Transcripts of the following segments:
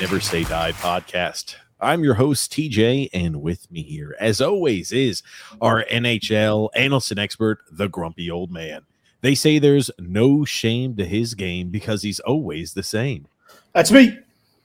Never Say Die podcast. I'm your host, TJ, and with me here, as always, is our NHL analyst expert, the grumpy old man. They say there's no shame to his game because he's always the same. That's me.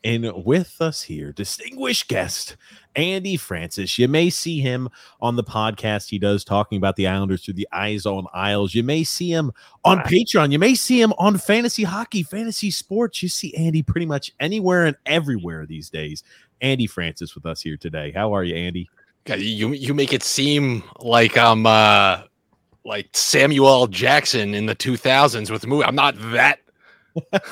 And with us here, distinguished guest, Andy Francess. You may see him on the podcast he does talking about the Islanders through the Eyes on Isles. You may see him on Patreon. You may see him on fantasy hockey, fantasy sports. You see Andy pretty much anywhere and everywhere these days. Andy Francess with us here today. How are you, Andy? God, you you make it seem like I'm uh like Samuel Jackson in the 2000s with the movie. I'm not that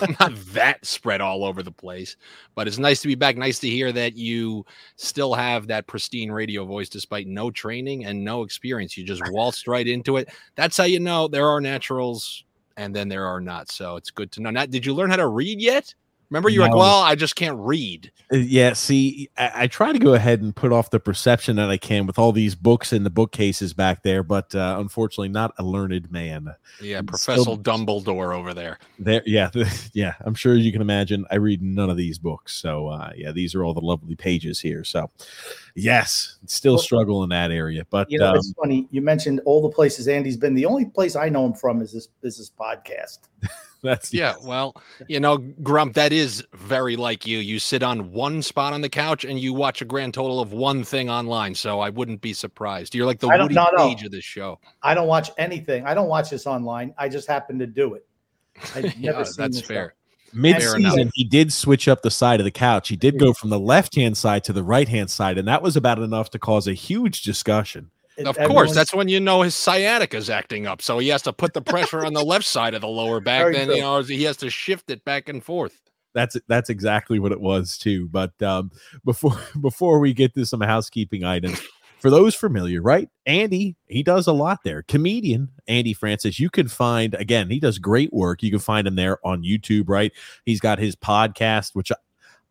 I'm not that spread all over the place, but it's nice to be back. Nice to hear that you still have that pristine radio voice despite no training and no experience. You just waltzed right into it. That's how you know there are naturals and then there are not. So it's good to know. Now, did you learn how to read yet? Remember, you're like, well, I just can't read. Uh, Yeah, see, I, I try to go ahead and put off the perception that I can with all these books in the bookcases back there, but uh, unfortunately, not a learned man. Yeah, I'm Professor still- Dumbledore over there. There, yeah, yeah. I'm sure you can imagine. I read none of these books, so uh, yeah, these are all the lovely pages here. So, yes, still Well- struggle in that area, but You know, um, it's funny. You mentioned all the places Andy's been. The only place I know him from is this is this podcast. that's Yeah, well, you know, Grump, that is very like you. You sit on one spot on the couch and you watch a grand total of one thing online. So I wouldn't be surprised. You're like the I Woody no, no. Page of this show. I don't watch anything. I don't watch this online. I just happen to do it. I've never Yeah, seen that's this fair. mid-season. He did switch up the side of the couch. He did go from the left-hand side to the right-hand side, and that was about enough to cause a huge discussion. Stuff. Of course, that's when you know his sciatica is acting up. So he has to put the pressure on the left side of the lower back. Very then, true. you know, he has to shift it back and forth. That's that's exactly what it was too. But um, before before we get to some housekeeping items, for those familiar, right? Andy, he does a lot there. Comedian Andy Francess, you can find again. He does great work. You can find him there on YouTube, right? He's got his podcast, which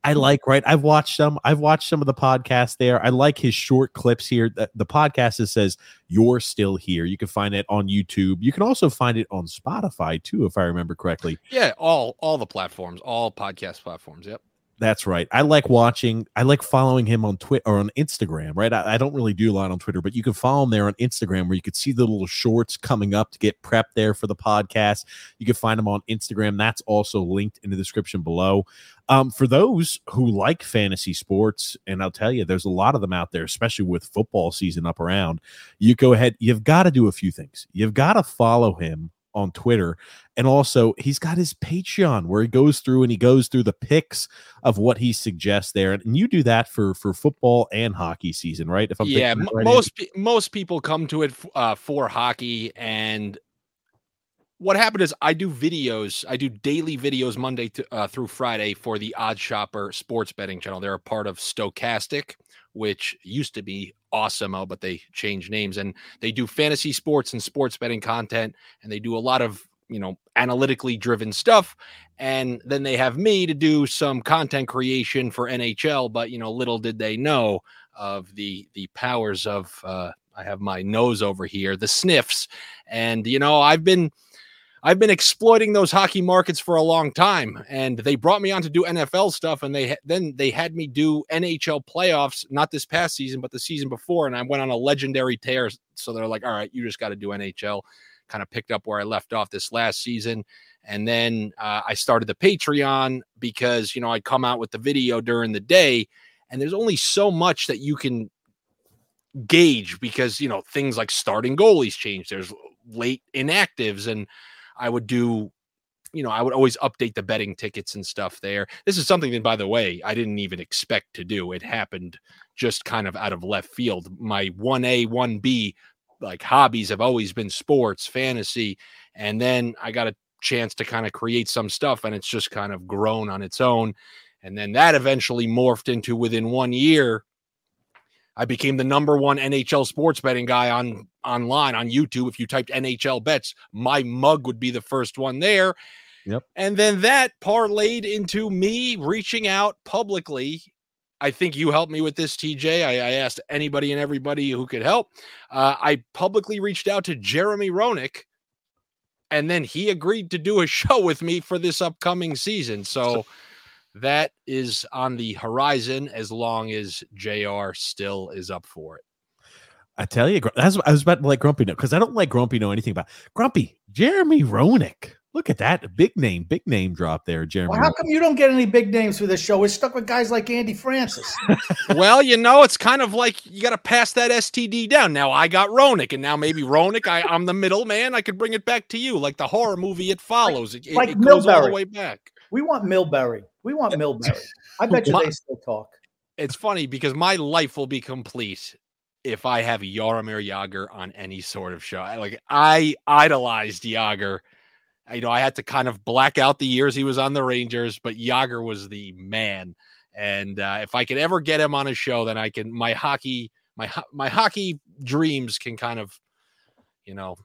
I, like. Right, I've watched some. I've watched some of the podcasts there. I like his short clips here. The, the podcast says "You're Still Here." You can find it on YouTube. You can also find it on Spotify too, if I remember correctly. Yeah, all all the platforms, all podcast platforms. Yep. That's right. I like watching. I like following him on Twitter or on Instagram. Right. I, I don't really do a lot on Twitter, but you can follow him there on Instagram, where you could see the little shorts coming up to get prepped there for the podcast. You can find him on Instagram. That's also linked in the description below. Um, for those who like fantasy sports, and I'll tell you, there's a lot of them out there, especially with football season up around. You go ahead. You've got to do a few things. You've got to follow him on Twitter. And also, he's got his Patreon where he goes through and he goes through the picks of what he suggests there. And you do that for for football and hockey season, right? If I'm yeah, m- right, most pe- most people come to it uh, for hockey, and what happened is I do videos. I do daily videos Monday to, uh, through Friday for the OddsShopper Sports Betting Channel. They're a part of Stokastic, which used to be Awesemo, but they changed names, and they do fantasy sports and sports betting content, and they do a lot of you know, analytically driven stuff. And then they have me to do some content creation for NHL. But, you know, little did they know of the the powers of uh, I have my nose over here, the sniffs. And, you know, I've been I've been exploiting those hockey markets for a long time, and they brought me on to do NFL stuff, and they then they had me do NHL playoffs, not this past season, but the season before, and I went on a legendary tear. So they're like, "All right, you just got to do NHL." Kind of picked up where I left off this last season, and then uh, I started the Patreon because you know I come out with the video during the day, and there's only so much that you can gauge because you know things like starting goalies change. There's late inactives and I would do, you know, I would always update the betting tickets and stuff there. This is something that, by the way, I didn't even expect to do. It happened just kind of out of left field. My 1A, 1B like hobbies have always been sports, fantasy. And then I got a chance to kind of create some stuff and it's just kind of grown on its own. And then that eventually morphed into within one year, I became the number one NHL sports betting guy on online on YouTube. If you typed NHL bets, my mug would be the first one there. Yep. And then that parlayed into me reaching out publicly. I think you helped me with this, TJ. I, I asked anybody and everybody who could help. Uh, I publicly reached out to Jeremy Roenick, and then he agreed to do a show with me for this upcoming season. So that is on the horizon as long as JR still is up for it. I tell you, that's I was about to like Grumpy know because I don't like Grumpy know anything about Grumpy. Jeremy Roenick. Look at that big name, big name drop there, Jeremy. Well, how come you don't get any big names for this show? We're stuck with guys like Andy Francess. well, you know, it's kind of like you got to pass that STD down. Now I got Roenick, and now maybe Roenick, I, I'm the middle man. I could bring it back to you, like the horror movie. It follows. Like, it, like it goes all the way back. we want Milbury. We want Milbury. I bet you My- they still talk. It's funny because my life will be complete if I have Jaromir Jagr on any sort of show. Like I idolized Jagr. You know, I had to kind of black out the years he was on the Rangers, but Jagr was the man. And uh, if I could ever get him on a show, then I can my hockey my my hockey dreams can kind of, you know,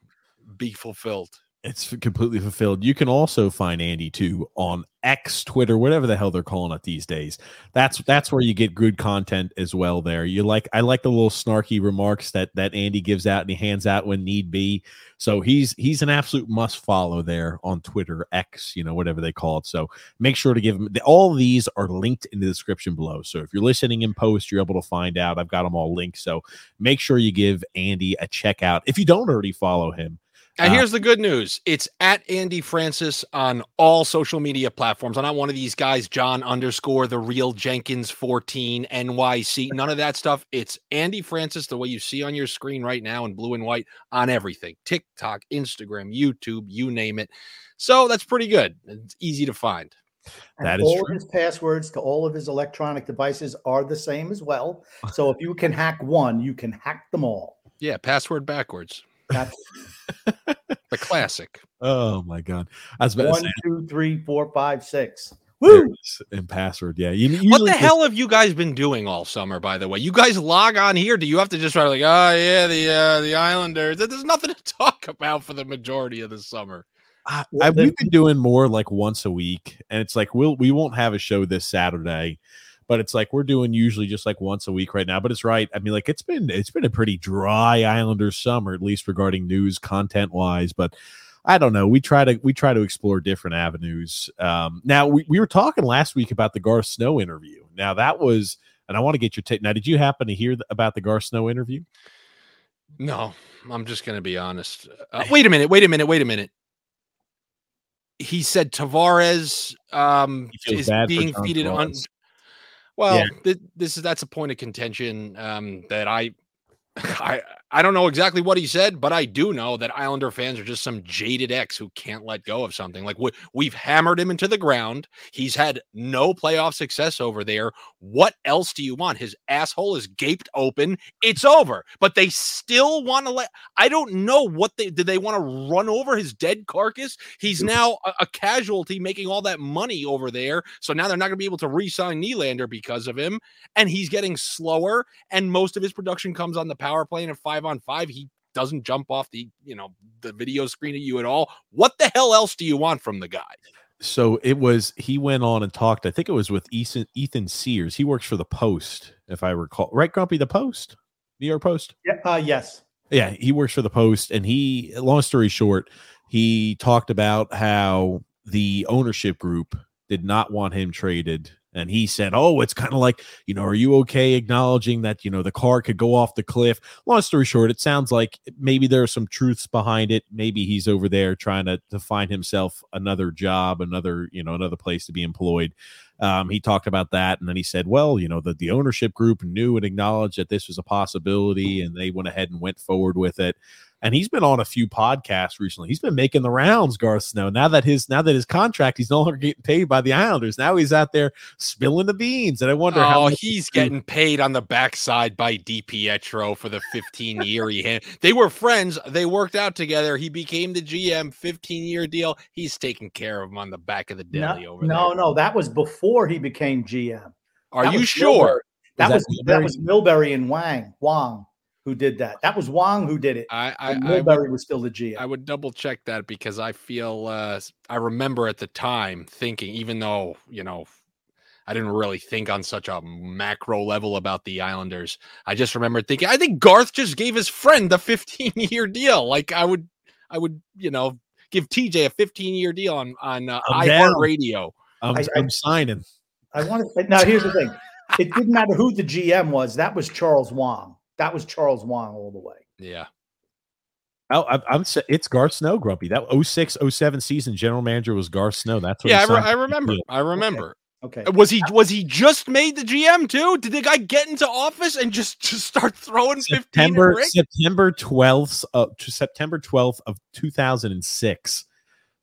be fulfilled. It's completely fulfilled. You can also find Andy too on X, Twitter, whatever the hell they're calling it these days. That's that's where you get good content as well. There, you like I like the little snarky remarks that that Andy gives out and he hands out when need be. So he's he's an absolute must follow there on Twitter, X, you know whatever they call it. So make sure to give him all these are linked in the description below. So if you're listening in post, you're able to find out. I've got them all linked. So make sure you give Andy a check out if you don't already follow him. And Uh, here's the good news. It's at Andy Francess on all social media platforms. I'm not one of these guys, John underscore the real Jenkins 14 NYC. None of that stuff. It's Andy Francess, the way you see on your screen right now in blue and white on everything TikTok, Instagram, YouTube, you name it. So that's pretty good. It's easy to find. And That is all true. of his passwords to all of his electronic devices are the same as well. So if you can hack one, you can hack them all. Yeah, password backwards. That's The classic. Oh my god! I was about to one, say two, three, four, five, six. Woo! and password. Yeah, you, What the just- hell have you guys been doing all summer? By the way, you guys log on here. Do you have to just try like, oh yeah, the uh, the Islanders? There's nothing to talk about for the majority of the summer. I, I, we've been doing more like once a week, and it's like we'll we won't have a show this Saturday, but it's like we're doing usually just like once a week right now. But it's right. I mean, like it's been it's been a pretty dry Islander summer, at least regarding news content wise. But I don't know. We try to we try to explore different avenues. Um, now we, we were talking last week about the Garth Snow interview. Now that was, and I want to get your take. Now, did you happen to hear th- about the Garth Snow interview? No, I'm just gonna be honest. Uh, wait a minute. Wait a minute. Wait a minute. He said Tavares um, is being feeded on. Well, Yeah. thi- this is that's a point of contention um, that I, I, I don't know exactly what he said, but I do know that Islander fans are just some jaded ex who can't let go of something. Like we, we've hammered him into the ground. He's had no playoff success over there. What else do you want? His asshole is gaped open. It's over. But they still want to let. I don't know what they did. They want to run over his dead carcass. He's now a, a casualty, making all that money over there. So now they're not going to be able to re-sign Nylander because of him, and he's getting slower. And most of his production comes on the power play and at five on five. He doesn't jump off the you know the video screen at you at all. What the hell else do you want from the guy? So it was he went on and talked. I think it was with Ethan Ethan Sears. He works for the Post, if I recall. Right, Grumpy, the Post, New York Post. Yeah, uh, yes. Yeah, he works for the Post, and he. Long story short, he talked about how the ownership group did not want him traded and he said oh it's kind of like you know are you okay acknowledging that you know the car could go off the cliff? Long story short it sounds like maybe there are some truths behind it. Maybe he's over there trying to, to find himself another job another you know another place to be employed. Um, he talked about that and then he said well you know the, the ownership group knew and acknowledged that this was a possibility and they went ahead and went forward with it and he's been on a few podcasts recently. He's been making the rounds, Garth Snow. Now that his now that his contract, he's no longer getting paid by the Islanders. Now he's out there spilling the beans, and I wonder oh, how he's getting paid on the backside by DiPietro for the 15 year he had. They were friends. They worked out together. He became the GM, 15 year deal. He's taking care of him on the back of the deli no, over no, there. No, no, that was before he became GM. Are that you sure? That was, that, that was Milbury and Wang Wang who did that. That was Wang who did it. I, I, Milbury was still the GM. I would double check that because I feel uh, I remember at the time thinking, even though you know I didn't really think on such a macro level about the Islanders. I just remember thinking, I think Garth just gave his friend the 15 year deal. Like I would, I would, you know, give TJ a 15 year deal on on uh, iHeartRadio. I'm, I, am signing. I want to now. Here's the thing: it didn't matter who the GM was. That was Charles Wang. That was Charles Wang all the way. Yeah. Oh, I'm, I'm it's Garth Snow, Grumpy. That 06, 07 season general manager was Garth Snow. That's what yeah, I, re- I, remember. I remember. Okay. okay. Was he was he just made the GM too? Did the guy get into office and just, just start throwing September September 12th uh, to September 12th of 2006.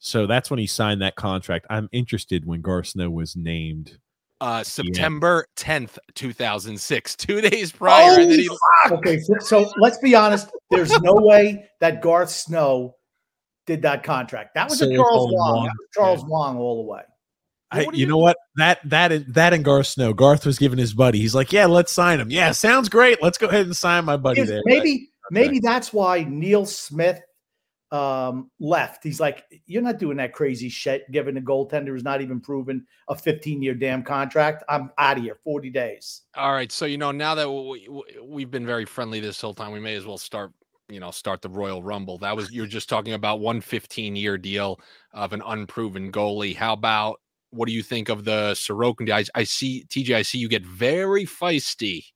So that's when he signed that contract. I'm interested when Garth Snow was named uh, September yeah. 10th, 2006, two days prior. Oh, he... Okay, so, so, let's be honest. There's no way that Garth Snow did that contract. That was so a Charles Wang. Charles yeah. Wang all the way. I, you, you know what? That that that and Garth Snow. Garth was giving his buddy. He's like, "Yeah, let's sign him. Yeah, sounds great. Let's go ahead and sign my buddy there." Maybe maybe that's why Neil Smith um, left. He's like, you're not doing that crazy shit, giving the goaltender who's not even proven a 15 year damn contract. I'm out of here, 40 days. All right. So, you know, now that we, we've been very friendly this whole time, we may as well start, you know, start the Royal Rumble. That was, you're just talking about one 15 year deal of an unproven goalie. How about, what do you think of the Sorokin? I, I see, TJ, I see you get very feisty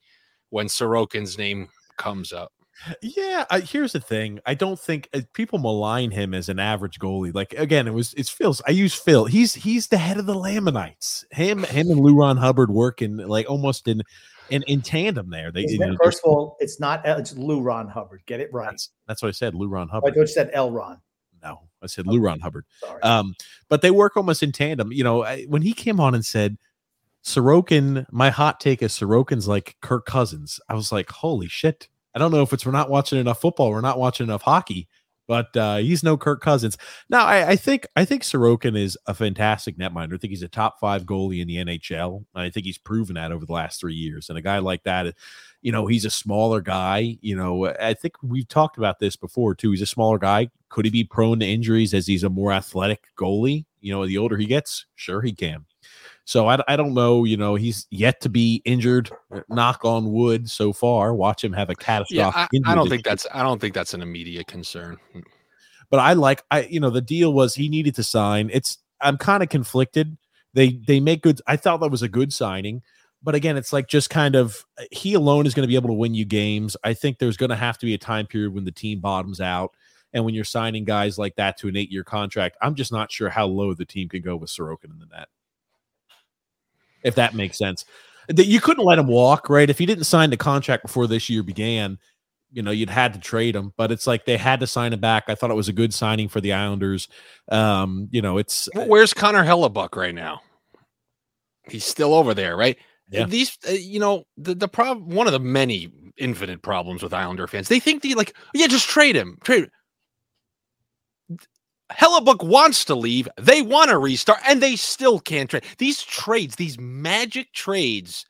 when Sorokin's name comes up. Yeah, I, here's the thing. I don't think uh, people malign him as an average goalie. Like again, it was it's Phil's. I use Phil. He's he's the head of the Lamanites. Him him and Lou Ron Hubbard working like almost in in, in tandem there. They you know, first of all, it's not it's Lou Ron Hubbard. Get it right. That's, that's what I said. Lou Ron Hubbard. I thought you said L Ron. No, I said Lou Ron Hubbard. Sorry. Um, but they work almost in tandem. You know, I, when he came on and said Sorokin, my hot take is Sorokin's like Kirk Cousins. I was like, holy shit I don't know if it's we're not watching enough football, we're not watching enough hockey, but uh, he's no Kirk Cousins. Now, I, I, think I think Sorokin is a fantastic netminder. I think he's a top five goalie in the NHL. I think he's proven that over the last three years. And a guy like that, you know, he's a smaller guy. You know, I think we've talked about this before too. He's a smaller guy. Could he be prone to injuries as he's a more athletic goalie? You know, the older he gets, sure he can. So I, I don't know. You know, he's yet to be injured. Uh, knock on wood. So far, watch him have a catastrophic. Yeah, I, I don't think that's. I don't think that's an immediate concern. But I like. I you know the deal was he needed to sign. It's. I'm kind of conflicted. They they make good. I thought that was a good signing. But again, it's like just kind of uh, he alone is going to be able to win you games. I think there's going to have to be a time period when the team bottoms out. And when you're signing guys like that to an eight year contract, I'm just not sure how low the team can go with Sorokin in the net if that makes sense. That you couldn't let him walk, right? If he didn't sign the contract before this year began, you know, you'd had to trade him. But it's like they had to sign him back. I thought it was a good signing for the Islanders. Um, you know, it's where's Connor Hellebuyck right now? He's still over there, right? Yeah. These, uh, you know, the the problem, one of the many infinite problems with Islander fans, they think they like, yeah, just trade him, trade. Hellebuyck wants to leave. They want to restart, and they still can't trade. These trades, these magic trades,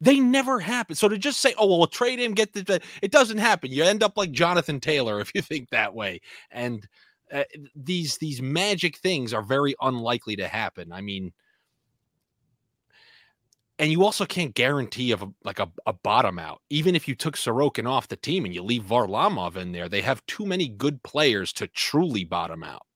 They never happen. So to just say, "Oh, well, we'll trade him, get the," it doesn't happen. You end up like Jonathan Taylor if you think that way. And uh, these these magic things are very unlikely to happen. I mean, and you also can't guarantee of a, like a, a bottom out. Even if you took Sorokin off the team and you leave Varlamov in there, they have too many good players to truly bottom out.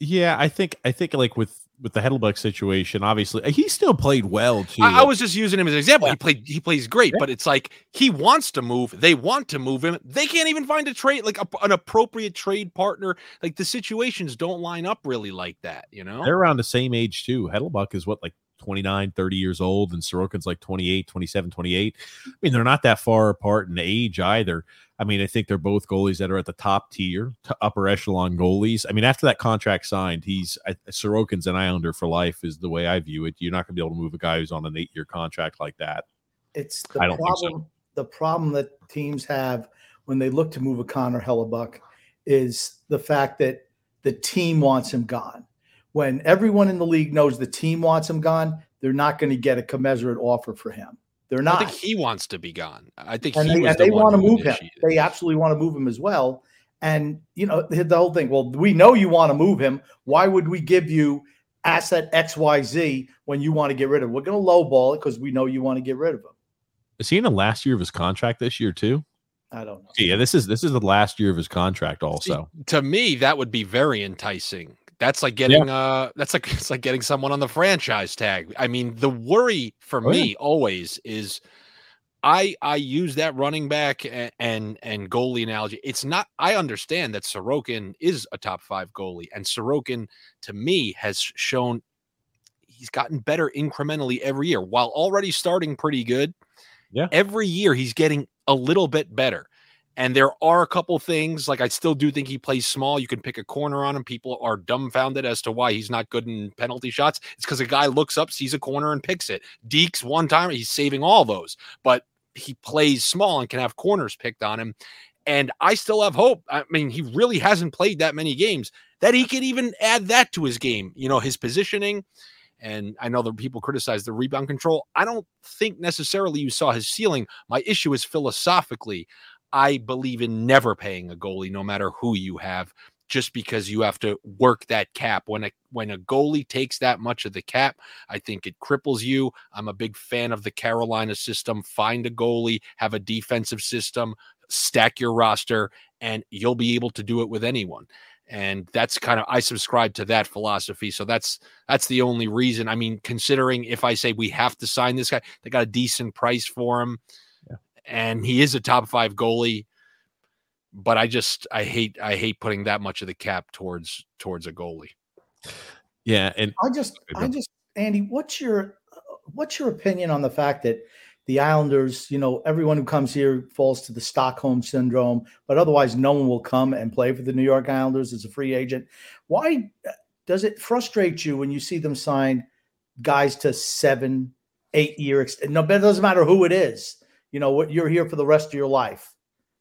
Yeah, I think I think like with with the Hellebuyck situation, obviously uh, he still played well too. I, I was just using him as an example. Yeah. He played he plays great, yeah. but it's like he wants to move. They want to move him. They can't even find a trade like a, an appropriate trade partner. Like the situations don't line up really like that. You know, they're around the same age too. Hellebuyck is what like 29, 30 years old, and Sorokin's like 28, 27, 28. I mean, they're not that far apart in age either. I mean, I think they're both goalies that are at the top tier, to upper echelon goalies. I mean, after that contract signed, he's I, Sorokin's an Islander for life, is the way I view it. You're not going to be able to move a guy who's on an eight year contract like that. It's the problem. So. The problem that teams have when they look to move a Connor Hellebuyck is the fact that the team wants him gone when everyone in the league knows the team wants him gone, they're not going to get a commensurate offer for him. They're not. I think he wants to be gone. I think and they, and the they want to move him. They absolutely want to move him as well. And you know the whole thing. Well, we know you want to move him. Why would we give you asset X Y Z when you want to get rid of him? We're going to lowball it because we know you want to get rid of him. Is he in the last year of his contract this year too? I don't know. Yeah, this is this is the last year of his contract. Also, See, to me, that would be very enticing that's like getting yeah. uh that's like it's like getting someone on the franchise tag. I mean, the worry for oh, me yeah. always is I I use that running back and, and, and goalie analogy. It's not I understand that Sorokin is a top 5 goalie and Sorokin to me has shown he's gotten better incrementally every year while already starting pretty good. Yeah. Every year he's getting a little bit better. And there are a couple things like I still do think he plays small. You can pick a corner on him. People are dumbfounded as to why he's not good in penalty shots. It's because a guy looks up, sees a corner, and picks it. Deeks one time he's saving all those, but he plays small and can have corners picked on him. And I still have hope. I mean, he really hasn't played that many games that he could even add that to his game. You know, his positioning. And I know that people criticize the rebound control. I don't think necessarily you saw his ceiling. My issue is philosophically. I believe in never paying a goalie, no matter who you have, just because you have to work that cap. When a when a goalie takes that much of the cap, I think it cripples you. I'm a big fan of the Carolina system. Find a goalie, have a defensive system, stack your roster, and you'll be able to do it with anyone and that's kind of I subscribe to that philosophy. So that's that's the only reason. I mean, considering if I say we have to sign this guy, they got a decent price for him and he is a top five goalie. But I just I hate I hate putting that much of the cap towards towards a goalie. Yeah, and I just I just Andy, what's your what's your opinion on the fact that the Islanders, you know, everyone who comes here falls to the Stockholm syndrome, but otherwise no one will come and play for the New York Islanders as a free agent. Why does it frustrate you when you see them sign guys to seven, eight year No, but it doesn't matter who it is you know what you're here for the rest of your life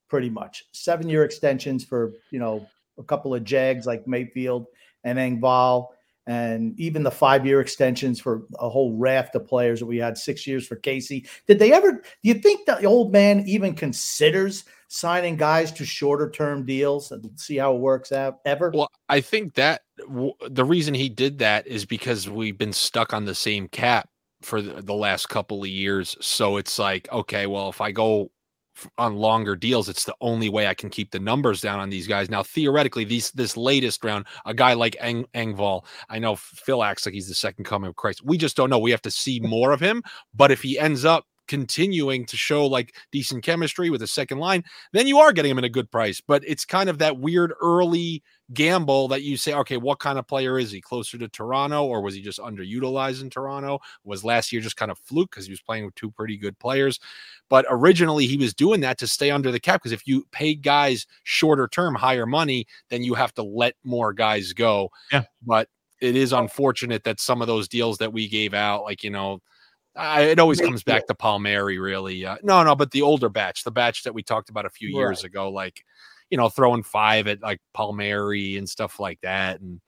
pretty much. Seven year extensions for you know a couple of jags like mayfield and engvall and even the five year extensions for a whole raft of players that we had six years for casey. Did they ever do you think the old man even considers signing guys to shorter term deals? And see how it works out ever? Well i think that w- the reason he did that is because we've been stuck on the same cap for the last couple of years. So it's like, okay, well, if I go on longer deals, it's the only way I can keep the numbers down on these guys. Now, theoretically, these this latest round, a guy like Eng, Engvall, I know Phil acts like he's the second coming of Christ. We just don't know. We have to see more of him. But if he ends up continuing to show like decent chemistry with a second line, then you are getting him at a good price. But it's kind of that weird early gamble that you say, okay, what kind of player is he? Closer to Toronto, or was he just underutilized in Toronto? Was last year just kind of fluke because he was playing with two pretty good players? But originally, he was doing that to stay under the cap because if you pay guys shorter term, higher money, then you have to let more guys go. Yeah. But it is unfortunate that some of those deals that we gave out, like, you know, I, it always comes back to Palmieri, really. Uh, no, no, but the older batch, the batch that we talked about a few right. years ago, like you know, throwing five at like Palmieri and stuff like that, and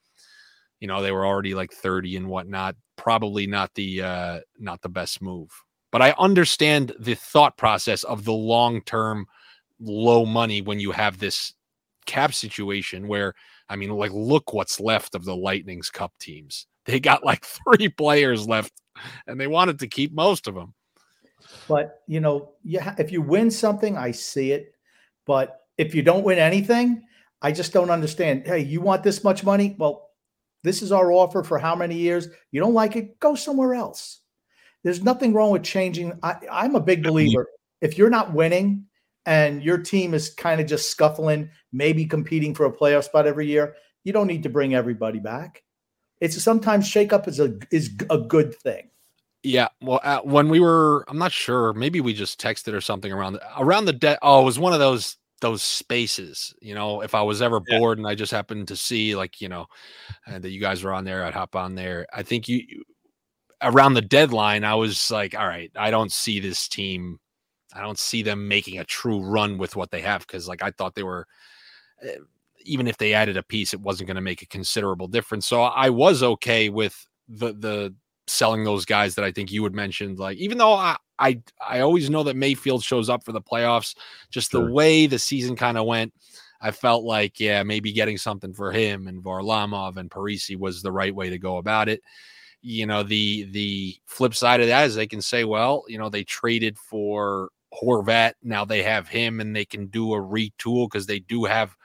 you know, they were already like thirty and whatnot. Probably not the uh not the best move. But I understand the thought process of the long term low money when you have this cap situation where I mean, like, look what's left of the Lightning's Cup teams. They got like three players left, and they wanted to keep most of them. But you know, yeah, if you win something, I see it. But if you don't win anything, I just don't understand. Hey, you want this much money? Well, this is our offer for how many years? You don't like it? Go somewhere else. There's nothing wrong with changing. I, I'm a big believer. If you're not winning and your team is kind of just scuffling, maybe competing for a playoff spot every year, you don't need to bring everybody back. It's sometimes shakeup is a is a good thing. Yeah, well, uh, when we were, I'm not sure. Maybe we just texted or something around the, around the debt. Oh, it was one of those those spaces. You know, if I was ever yeah. bored and I just happened to see like you know uh, that you guys were on there, I'd hop on there. I think you around the deadline, I was like, all right, I don't see this team. I don't see them making a true run with what they have because like I thought they were. Even if they added a piece, it wasn't going to make a considerable difference. So I was okay with the the selling those guys that I think you had mentioned. Like, even though I I, I always know that Mayfield shows up for the playoffs, just sure. the way the season kind of went, I felt like, yeah, maybe getting something for him and Varlamov and Parise was the right way to go about it. You know, the the flip side of that is they can say, well, you know, they traded for Horvat. Now they have him and they can do a retool because they do have,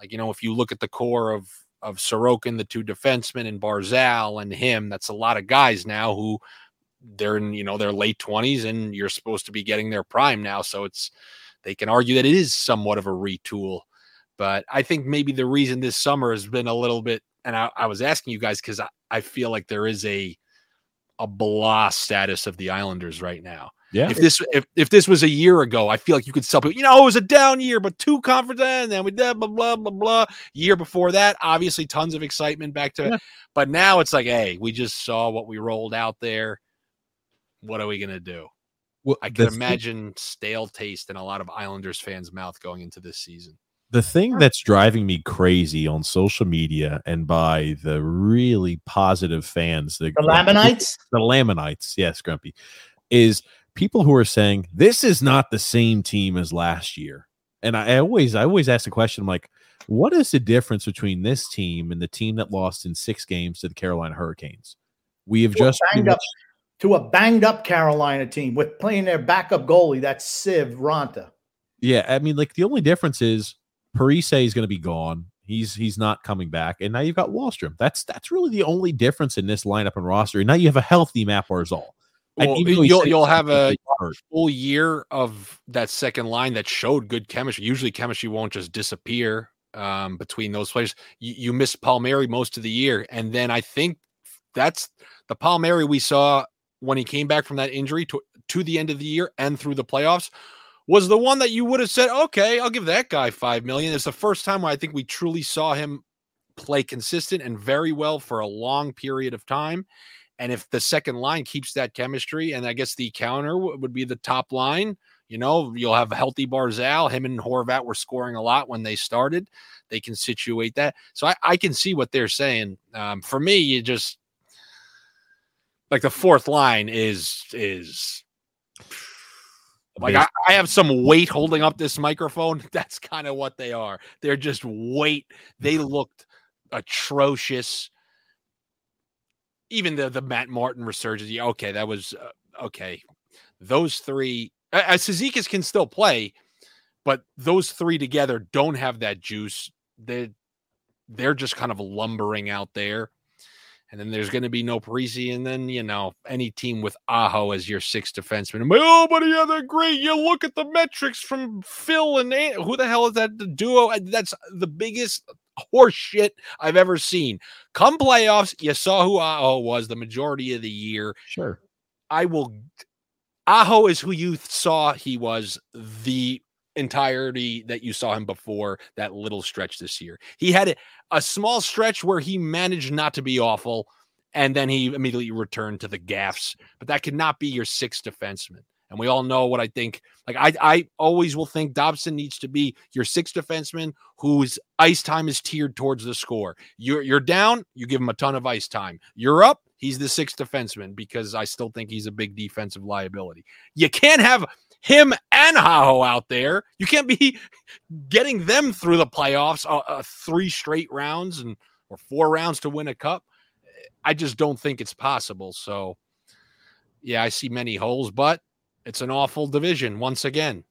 like, you know, if you look at the core of of Sorokin, the two defensemen, and Barzal and him. That's a lot of guys now who they're in, you know, their late 20s and you're supposed to be getting their prime now. So it's they can argue that it is somewhat of a retool. But I think maybe the reason this summer has been a little bit, and I, I was asking you guys because I, I feel like there is a a blah status of the Islanders right now. Yeah. If this if, if this was a year ago, I feel like you could sell people. You know, it was a down year, but two conference, and then we did blah blah blah blah. Year before that, obviously, tons of excitement back to. Yeah. But now it's like, hey, we just saw what we rolled out there. What are we gonna do? Well, I can imagine thing, stale taste in a lot of Islanders fans' mouth going into this season. The thing that's driving me crazy on social media and by the really positive fans, the, the Lamanites, the Lamanites, yes, Grumpy, is people who are saying this is not the same team as last year. And I, I always, I always ask the question, I'm like, what is the difference between this team and the team that lost in six games to the Carolina Hurricanes? We have to just banged up to a banged up Carolina team with playing their backup goalie. That's Siv Raanta. Yeah, I mean, like the only difference is Parise is going to be gone. He's he's not coming back, and now you've got Wahlstrom. That's that's really the only difference in this lineup and roster. And now you have a healthy Matt Barzal. Well, you'll you'll have a full year of that second line that showed good chemistry. Usually, chemistry won't just disappear um, between those players. You, you miss Palmieri most of the year, and then I think that's the Palmieri we saw when he came back from that injury to to the end of the year and through the playoffs was the one that you would have said, okay, I'll give that guy five million. It's the first time I think we truly saw him play consistent and very well for a long period of time. And if the second line keeps that chemistry, and I guess the counter would be the top line, you know, you'll have a healthy Barzal. Him and Horvat were scoring a lot when they started. They can situate that. So I, I can see what they're saying. Um, for me, you just like the fourth line is is like I, I, have some weight holding up this microphone. That's kind of what they are. They're just weight. They looked atrocious even the the Matt Martin resurgence. Yeah, okay, that was uh, okay. Those three, as uh, can still play, but those three together don't have that juice. They they're just kind of lumbering out there. And then there's going to be no Parise, and then you know any team with Aho as your sixth defenseman. Oh, but yeah, they're great. You look at the metrics from Phil and who the hell is that the duo? That's the biggest horse shit I've ever seen. Come playoffs, you saw who Aho was the majority of the year. Sure. I will. Aho is who you saw he was the entirety that you saw him before that little stretch this year. He had a small stretch where he managed not to be awful, and then he immediately returned to the gaffs. But that could not be your sixth defenseman. And we all know what I think. Like I, I always will think Dobson needs to be your sixth defenseman whose ice time is tiered towards the score. You're you're down, you give him a ton of ice time. You're up, He's the sixth defenseman because I still think he's a big defensive liability. You can't have him and Aho out there. You can't be getting them through the playoffs, uh, uh, three straight rounds and or four rounds to win a cup. I just don't think it's possible. So, yeah, I see many holes, but it's an awful division once again.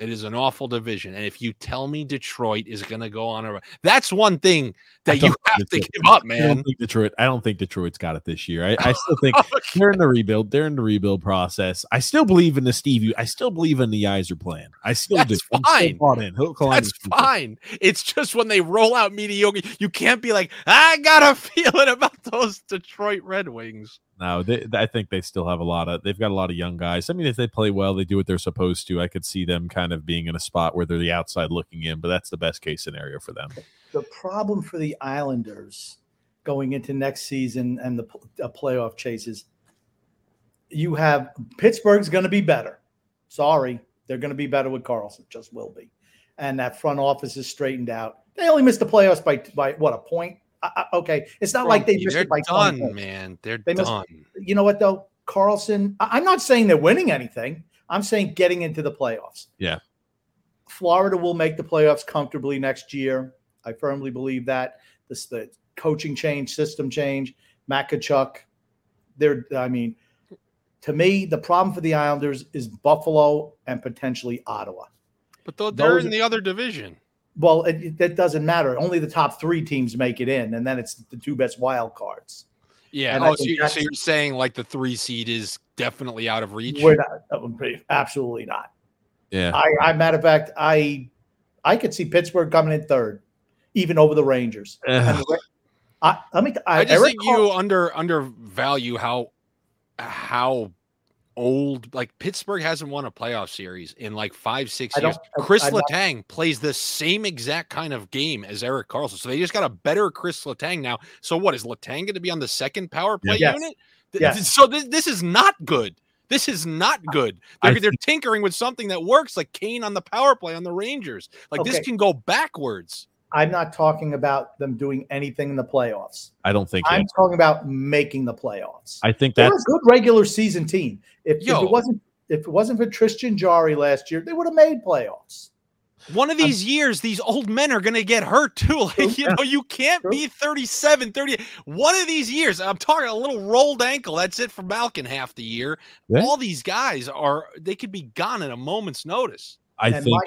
It is an awful division. And if you tell me Detroit is going to go on a that's one thing that you have to give up, man. I don't think Detroit. I don't think Detroit's got it this year. I, I still think oh, they're in the rebuild. They're in the rebuild process. I still believe in the Steve. I still believe in the Yzer plan. I still that's do. Fine. in. That's fine. It's just when they roll out mediocre, you can't be like, I got a feeling about those Detroit Red Wings. No, they, I think they still have a lot of. They've got a lot of young guys. I mean, if they play well, they do what they're supposed to. I could see them kind of being in a spot where they're the outside looking in, but that's the best case scenario for them. The problem for the Islanders going into next season and the uh, playoff chases, you have Pittsburgh's going to be better. Sorry, they're going to be better with Karlsson. Just will be, and that front office is straightened out. They only missed the playoffs by by what a point I, okay, it's not like they missed they're it by done, man. They're they done. Missed, you know what though, Karlsson? I, I'm not saying they're winning anything. I'm saying getting into the playoffs. Yeah. Florida will make the playoffs comfortably next year. I firmly believe that. This the coaching change, system change, Tkachuk. They're, I mean, to me, the problem for the Islanders is Buffalo and potentially Ottawa. But they're Those, in the other division. Well, it, that doesn't matter. Only the top three teams make it in, and then it's the two best wild cards. Yeah. oh, so, you, so you're saying like the three seed is definitely out of reach? We're not. Absolutely not. Yeah. I, I matter of fact, I I could see Pittsburgh coming in third, even over the Rangers. I, let me. I, I just Erik think you under undervalue how how old. Like Pittsburgh hasn't won a playoff series in like five, six years. Chris I, Letang plays the same exact kind of game as Erik Karlsson. So they just got a better Chris Letang now. So what is Letang going to be on the second power play yes. unit? Yes. So this, this is not good. This is not good. They're, they're tinkering with something that works, like Kane on the power play on the Rangers. Like okay. this can go backwards. I'm not talking about them doing anything in the playoffs. I don't think I'm talking about making the playoffs. I think that's They're a good regular season team. If, if, it wasn't if it wasn't for Tristan Jarry last year, they would have made playoffs. One of these I'm, years, these old men are going to get hurt too. Like, you know, you can't true. be 37, 30. One of these years, I'm talking a little rolled ankle. That's it for Malkin half the year. Yeah. All these guys are, they could be gone at a moment's notice. I and think, my,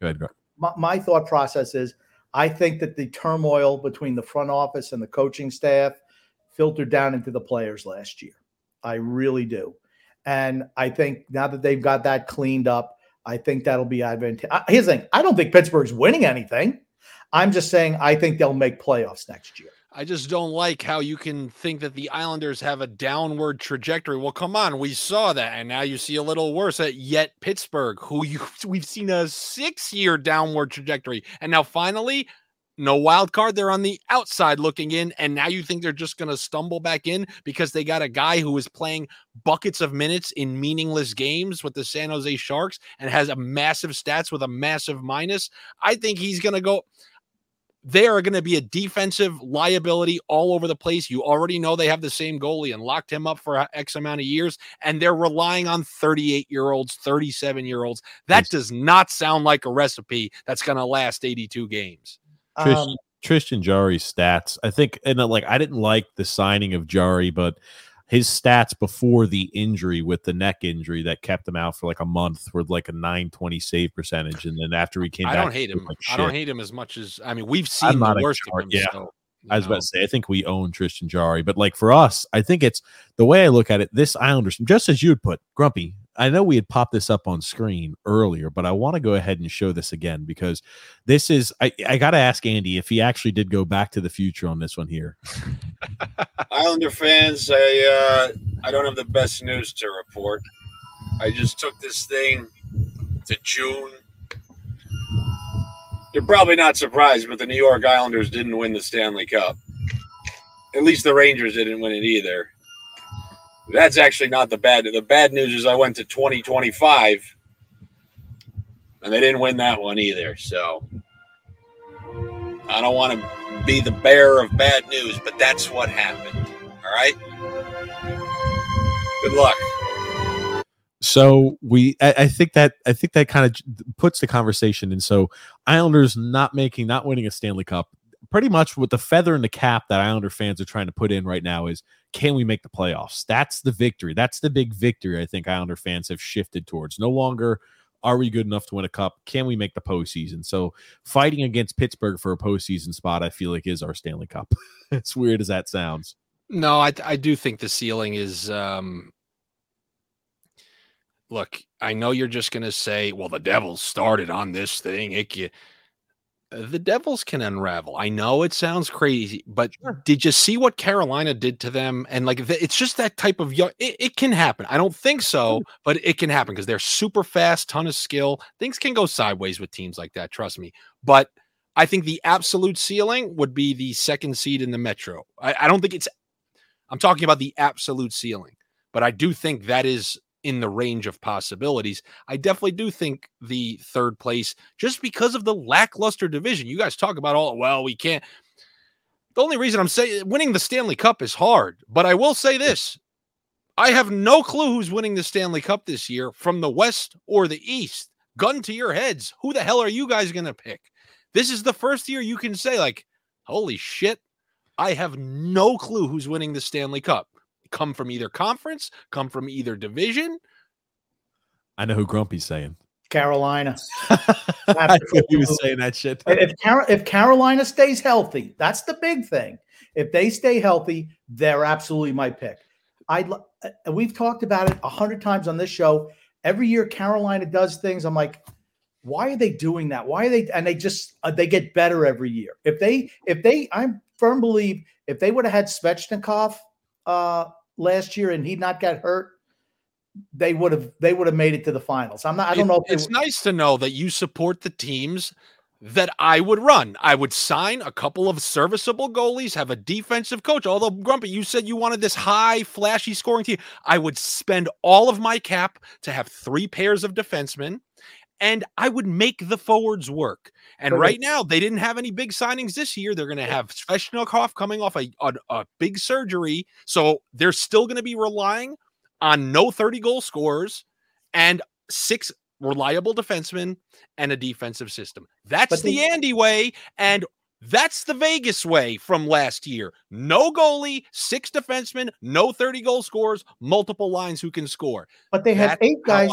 go ahead, go. My, my thought process is I think that the turmoil between the front office and the coaching staff filtered down into the players last year. I really do. And I think now that they've got that cleaned up, I think that'll be advantageous. Here's the thing I don't think Pittsburgh's winning anything. I'm just saying I think they'll make playoffs next year. I just don't like how you can think that the Islanders have a downward trajectory. Well, come on, we saw that, and now you see a little worse. At yet Pittsburgh, who you we've seen a six-year downward trajectory, and now finally, no wild card. They're on the outside looking in, and now you think they're just going to stumble back in because they got a guy who is playing buckets of minutes in meaningless games with the San Jose Sharks and has a massive stats with a massive minus. I think he's going to go they are going to be a defensive liability all over the place. You already know they have the same goalie and locked him up for X amount of years, and they're relying on 38 year olds, 37 year olds. That does not sound like a recipe that's going to last 82 games. Tristan, um, Tristan Jarry's stats, I think, and uh, like I didn't like the signing of Jarry, but his stats before the injury with the neck injury that kept him out for like a month were like a 920 save percentage. And then after he came I back, don't hate him. Like I don't hate him as much as I mean, we've seen the worst of him. Yeah. So, I was know. about to say, I think we own Tristan Jarry, but like for us, I think it's the way I look at it. This Islanders, just as you would put Grumpy, I know we had popped this up on screen earlier, but I want to go ahead and show this again because this is I, I got to ask Andy if he actually did go back to the future on this one here. Islander fans, I uh, I don't have the best news to report. I just took this thing to June. You're probably not surprised, but the New York Islanders didn't win the Stanley Cup. At least the Rangers didn't win it either. That's actually not the bad. The bad news is I went to 2025 and they didn't win that one either. So I don't want to be the bearer of bad news, but that's what happened. All right. Good luck. So we, I, I think that I think that kind of puts the conversation in. So Islanders not making, not winning a Stanley Cup, pretty much with the feather in the cap that Islander fans are trying to put in right now is, can we make the playoffs? That's the victory. That's the big victory. I think Islander fans have shifted towards. No longer are we good enough to win a cup? Can we make the postseason? So fighting against Pittsburgh for a postseason spot, I feel like is our Stanley Cup. as weird as that sounds. No, I I do think the ceiling is um look, I know you're just going to say, well, the Devils started on this thing. It, the Devils can unravel. I know it sounds crazy, but sure. did you see what Carolina did to them? And like, it's just that type of young, it, it can happen. I don't think so, mm. but it can happen because they're super fast, ton of skill. Things can go sideways with teams like that. Trust me. But I think the absolute ceiling would be the second seed in the Metro. I, I don't think it's, I'm talking about the absolute ceiling, but I do think that is in the range of possibilities. I definitely do think the third place, just because of the lackluster division. You guys talk about all, well, we can't. The only reason I'm saying winning the Stanley Cup is hard, but I will say this I have no clue who's winning the Stanley Cup this year from the West or the East. Gun to your heads. Who the hell are you guys going to pick? This is the first year you can say, like, holy shit, I have no clue who's winning the Stanley Cup come from either conference, come from either division. I know who Grumpy's saying. Carolina. I he was saying that shit. If, Car- if Carolina stays healthy, that's the big thing. If they stay healthy, they're absolutely my pick. I uh, we've talked about it a hundred times on this show. Every year Carolina does things. I'm like, why are they doing that? Why are they? And they just uh, they get better every year. If they if they, I'm firm believe if they would have had Svechnikov uh, last year and he not got hurt, they would have they would have made it to the finals. I'm not. I don't it, know. it's nice to know that you support the teams that I would run. I would sign a couple of serviceable goalies, have a defensive coach. Although Grumpy, you said you wanted this high, flashy scoring team. I would spend all of my cap to have three pairs of defensemen and I would make the forwards work. And right now, they didn't have any big signings this year. They're going to have Svechnikov coming off a, a, a big surgery. So they're still going to be relying on no 30 goal scorers and six reliable defensemen and a defensive system. That's the Andy way. And that's the Vegas way from last year. No goalie, six defensemen, no 30 goal scorers, multiple lines who can score. But they had eight guys.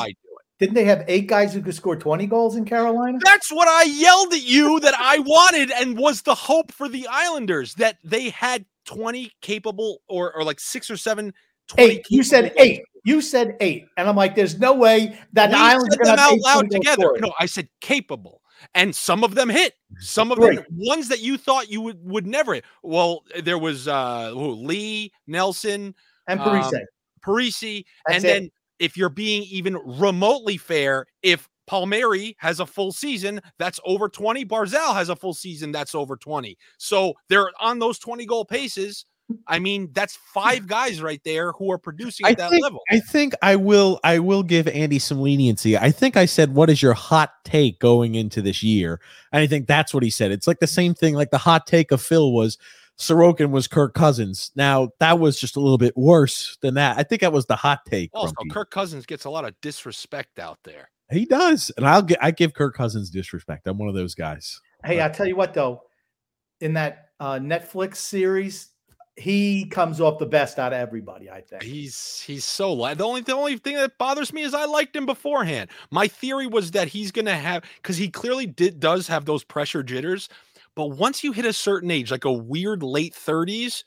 Didn't they have eight guys who could score 20 goals in Carolina? That's what I yelled at you that I wanted and was the hope for the Islanders that they had 20 capable or, or like six or seven. Eight. You said eight. You said eight. And I'm like, there's no way that we the Islanders said them out loud together. No, I said capable. And some of them hit. Some of Great. them ones that you thought you would, would never hit. Well, there was uh who, Lee, Nelson, and Parise. Um, Parise, and it. then if you're being even remotely fair, if Palmieri has a full season, that's over 20. Barzal has a full season, that's over 20. So they're on those 20 goal paces. I mean, that's five guys right there who are producing at I that think, level. I think I will I will give Andy some leniency. I think I said, What is your hot take going into this year? And I think that's what he said. It's like the same thing, like the hot take of Phil was Sorokin was Kirk Cousins. Now that was just a little bit worse than that. I think that was the hot take. Also, Grumpy. Kirk Cousins gets a lot of disrespect out there. He does, and I'll get I give Kirk Cousins disrespect. I'm one of those guys. Hey, but, I tell you what though, in that uh, Netflix series, he comes off the best out of everybody. I think he's he's so light. The only the only thing that bothers me is I liked him beforehand. My theory was that he's gonna have because he clearly did does have those pressure jitters. But once you hit a certain age, like a weird late 30s,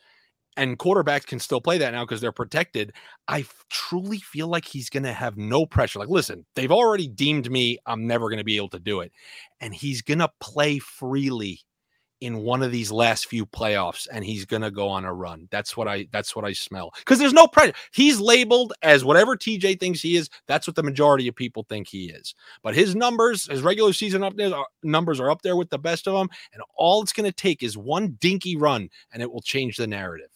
and quarterbacks can still play that now because they're protected. I f- truly feel like he's going to have no pressure. Like, listen, they've already deemed me, I'm never going to be able to do it. And he's going to play freely in one of these last few playoffs and he's going to go on a run. That's what I that's what I smell. Cuz there's no pressure. He's labeled as whatever TJ thinks he is. That's what the majority of people think he is. But his numbers, his regular season up there uh, numbers are up there with the best of them and all it's going to take is one dinky run and it will change the narrative.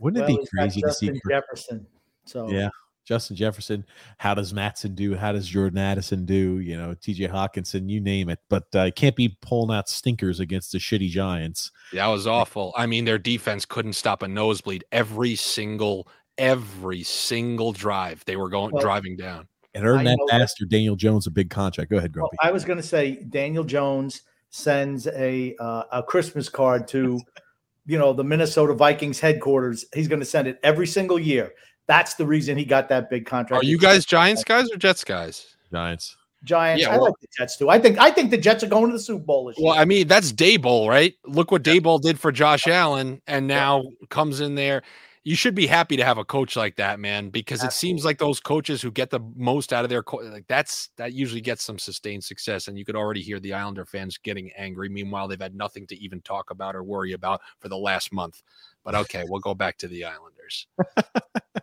Wouldn't well, it be crazy to see Jefferson? So Yeah. Justin Jefferson. How does Mattison do? How does Jordan Addison do? You know, TJ Hockenson, you name it. But uh, can't be pulling out stinkers against the shitty Giants. That was awful. I mean, their defense couldn't stop a nosebleed every single every single drive they were going Well, driving down. And earn I that know that- bastard Daniel Jones a big contract. Go ahead, Well, Grumpy. I was going to say Daniel Jones sends a uh, a Christmas card to, you know, the Minnesota Vikings headquarters. He's going to send it every single year. That's the reason he got that big contract. Are you guys Giants guys or Jets guys? Giants. Giants? Yeah, I like the Jets too. I think I think the Jets are going to the Super Bowl this Well. I mean, that's Daboll, right? Look what Daboll did for Josh Allen, and now comes in there. You should be happy to have a coach like that, man, because it seems like those coaches who get the most out of their co- like that's that usually gets some sustained success. And you could already hear the Islander fans getting angry. Meanwhile, they've had nothing to even talk about or worry about for the last month. But okay, we'll go back to the Islanders.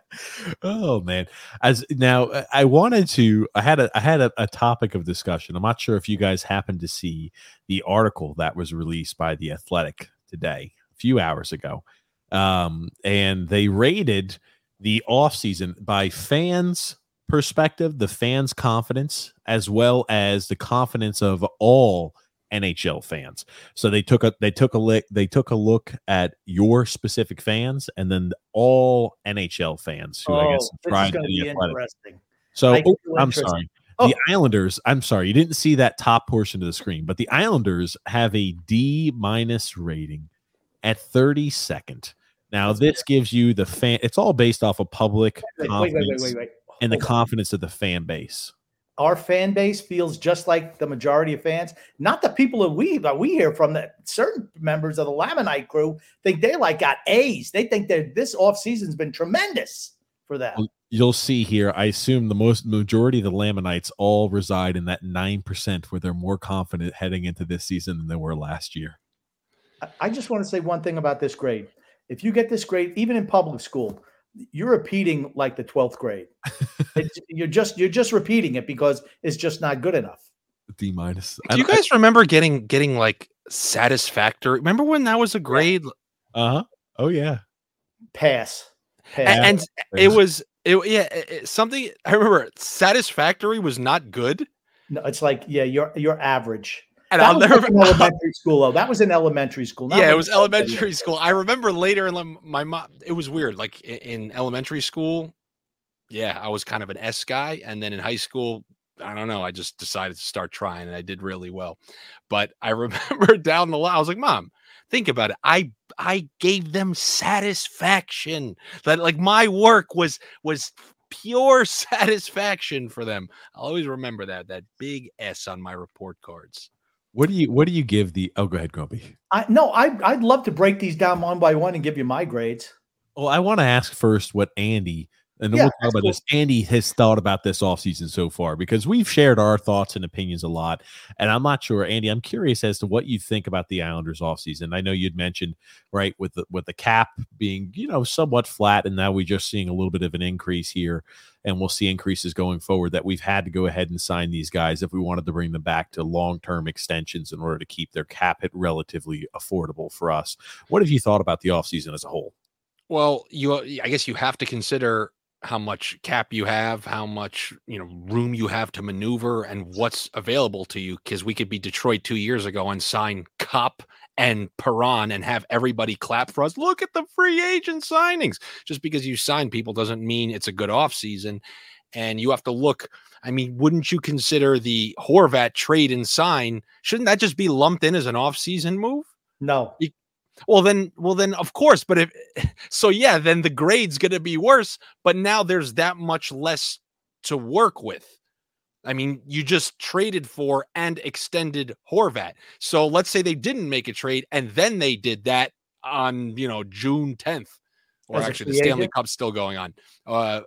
oh man. As now i wanted to i had a i had a, a topic of discussion. I'm not sure if you guys happened to see the article that was released by the athletic today a few hours ago um and they rated the offseason by fans perspective the fans confidence as well as the confidence of all nhl fans so they took a they took a look they took a look at your specific fans and then all NHL fans who I oh, guess this is subscribe to going to the be interesting. So I oh, I'm interesting. sorry. Oh. The Islanders, I'm sorry, you didn't see that top portion of the screen, but the Islanders have a D minus rating at 32nd. Now, this gives you the fan, it's all based off of public Wait, confidence wait, wait, and the on. confidence of the fan base. Our fan base feels just like the majority of fans. Not the people that we that we hear from that certain members of the Lamanite crew think they like got A's. They think that this offseason's been tremendous for them. You'll see here, I assume the most majority of the Lamanites all reside in that 9% where they're more confident heading into this season than they were last year. I just want to say one thing about this grade. If you get this grade, even in public school, you're repeating like the 12th grade. It's- you're just you're just repeating it because it's just not good enough. D minus. Do you guys remember getting getting like satisfactory? Remember when that was a grade? Uh huh. Oh, yeah. Pass. Pass. and it was it yeah it- it- something i remember satisfactory was not good no, it's like yeah, you're you're average. And That i'll was never in elementary school though. That was in elementary school. not yeah it was elementary school. I remember later in my mom it was weird. Like in elementary school yeah i was kind of an s guy. And then in high school i don't know i just decided to start trying and i did really well. But i remember down the line i was like mom think about it. I i gave them satisfaction. That like my work was was pure satisfaction for them. I'll always remember that that big s on my report cards What do you what do you give the oh go ahead, Grumpy. I no, I I'd love to break these down one by one and give you my grades. Well, I want to ask first what Andy and Yeah, we'll talk about cool. this. Andy has thought about this offseason so far because we've shared our thoughts and opinions a lot. And I'm not sure, Andy, I'm curious as to what you think about the Islanders offseason. I know you'd mentioned, right, with the with the cap being, you know, somewhat flat, and now we're just seeing a little bit of an increase here, and we'll see increases going forward that we've had to go ahead and sign these guys if we wanted to bring them back to long-term extensions in order to keep their cap hit relatively affordable for us. What have you thought about the offseason as a whole? Well, you uh, I guess you have to consider how much cap you have, how much, you know, room you have to maneuver and what's available to you because we could be Detroit 2 years ago and sign Copp and Perron and have everybody clap for us. Look at the free agent signings. Just because you sign people doesn't mean it's a good offseason and you have to look I mean, wouldn't you consider the Horvat trade and sign? Shouldn't that just be lumped in as an offseason move? No, Well, then, well, then, of course. But if so, yeah, then the grade's going to be worse. But now there's that much less to work with. I mean, you just traded for and extended Horvat. So let's say they didn't make a trade and then they did that on, you know, June 10th, or As actually the Stanley agent? Cup's still going on. Uh,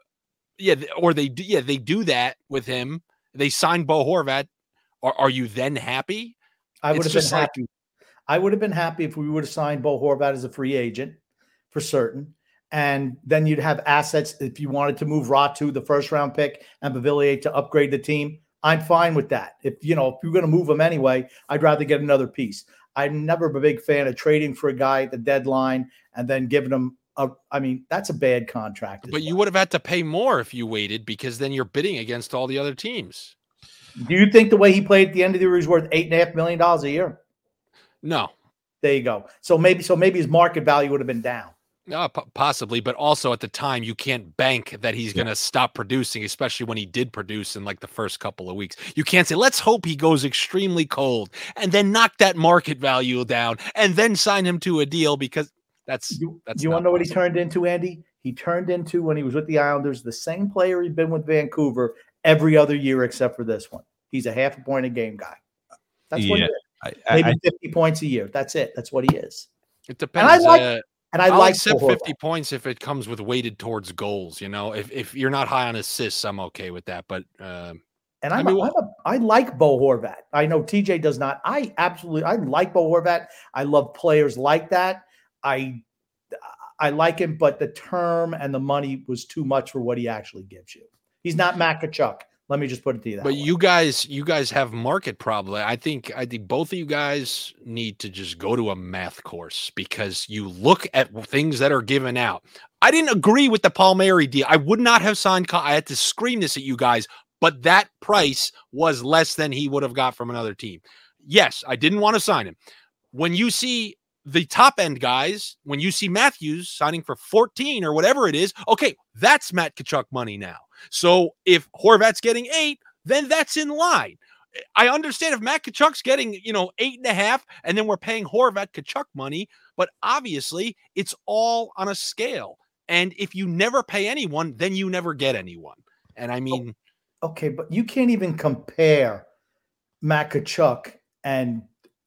yeah, or they do, yeah, they do that with him. They sign Bo Horvat. Are, are you then happy? I would It's have been just like- happy. I would have been happy if we would have signed Bo Horvat as a free agent for certain. And then you'd have assets if you wanted to move Ratu, the first round pick, and Beauvillier to upgrade the team. I'm fine with that. If you know, if you're going to move them anyway, I'd rather get another piece. I'm never a big fan of trading for a guy at the deadline and then giving him a. I mean, that's a bad contract. But you would have had to pay more if you waited because then you're bidding against all the other teams. do you think the way he played at the end of the year is worth eight and a half million dollars a year? No. There you go. So maybe so maybe his market value would have been down. Uh, p- possibly, but also at the time, you can't bank that he's going to stop producing, especially when he did produce in like the first couple of weeks. You can't say, let's hope he goes extremely cold and then knock that market value down and then sign him to a deal because that's You, that's you want to know what he turned into, Andy? He turned into when he was with the Islanders the same player he'd been with Vancouver every other year except for this one. He's a half a point a game guy. That's what he Yeah. is. I, Maybe I, 50 points a year. That's it. That's what he is. It depends. And I depends. like- uh, And I I'll like accept 50 points if it comes with weighted towards goals. You know, if if you're not high on assists, I'm okay with that. But um, And I I'm, mean, a, I'm a, I like Bo Horvat. I know TJ does not. I absolutely I like Bo Horvat. I love players like that. I I like him, but the term and the money was too much for what he actually gives you. He's not Matt Tkachuk. Let me just put it to you that but way. you guys, you guys have market problem. I think I think both of you guys need to just go to a math course because you look at things that are given out. I didn't agree with the Palmieri deal. I would not have signed. I had to scream this at you guys, but that price was less than he would have got from another team. Yes, I didn't want to sign him. When you see the top end guys, when you see Matthews signing for 14 or whatever it is, okay, that's Matt Tkachuk money now. So if Horvat's getting eight, then that's in line. I understand if Matt Tkachuk's getting, you know, eight and a half, and then we're paying Horvat Tkachuk money, but obviously it's all on a scale. And if you never pay anyone, then you never get anyone. And I mean, okay, but you can't even compare Matt Tkachuk and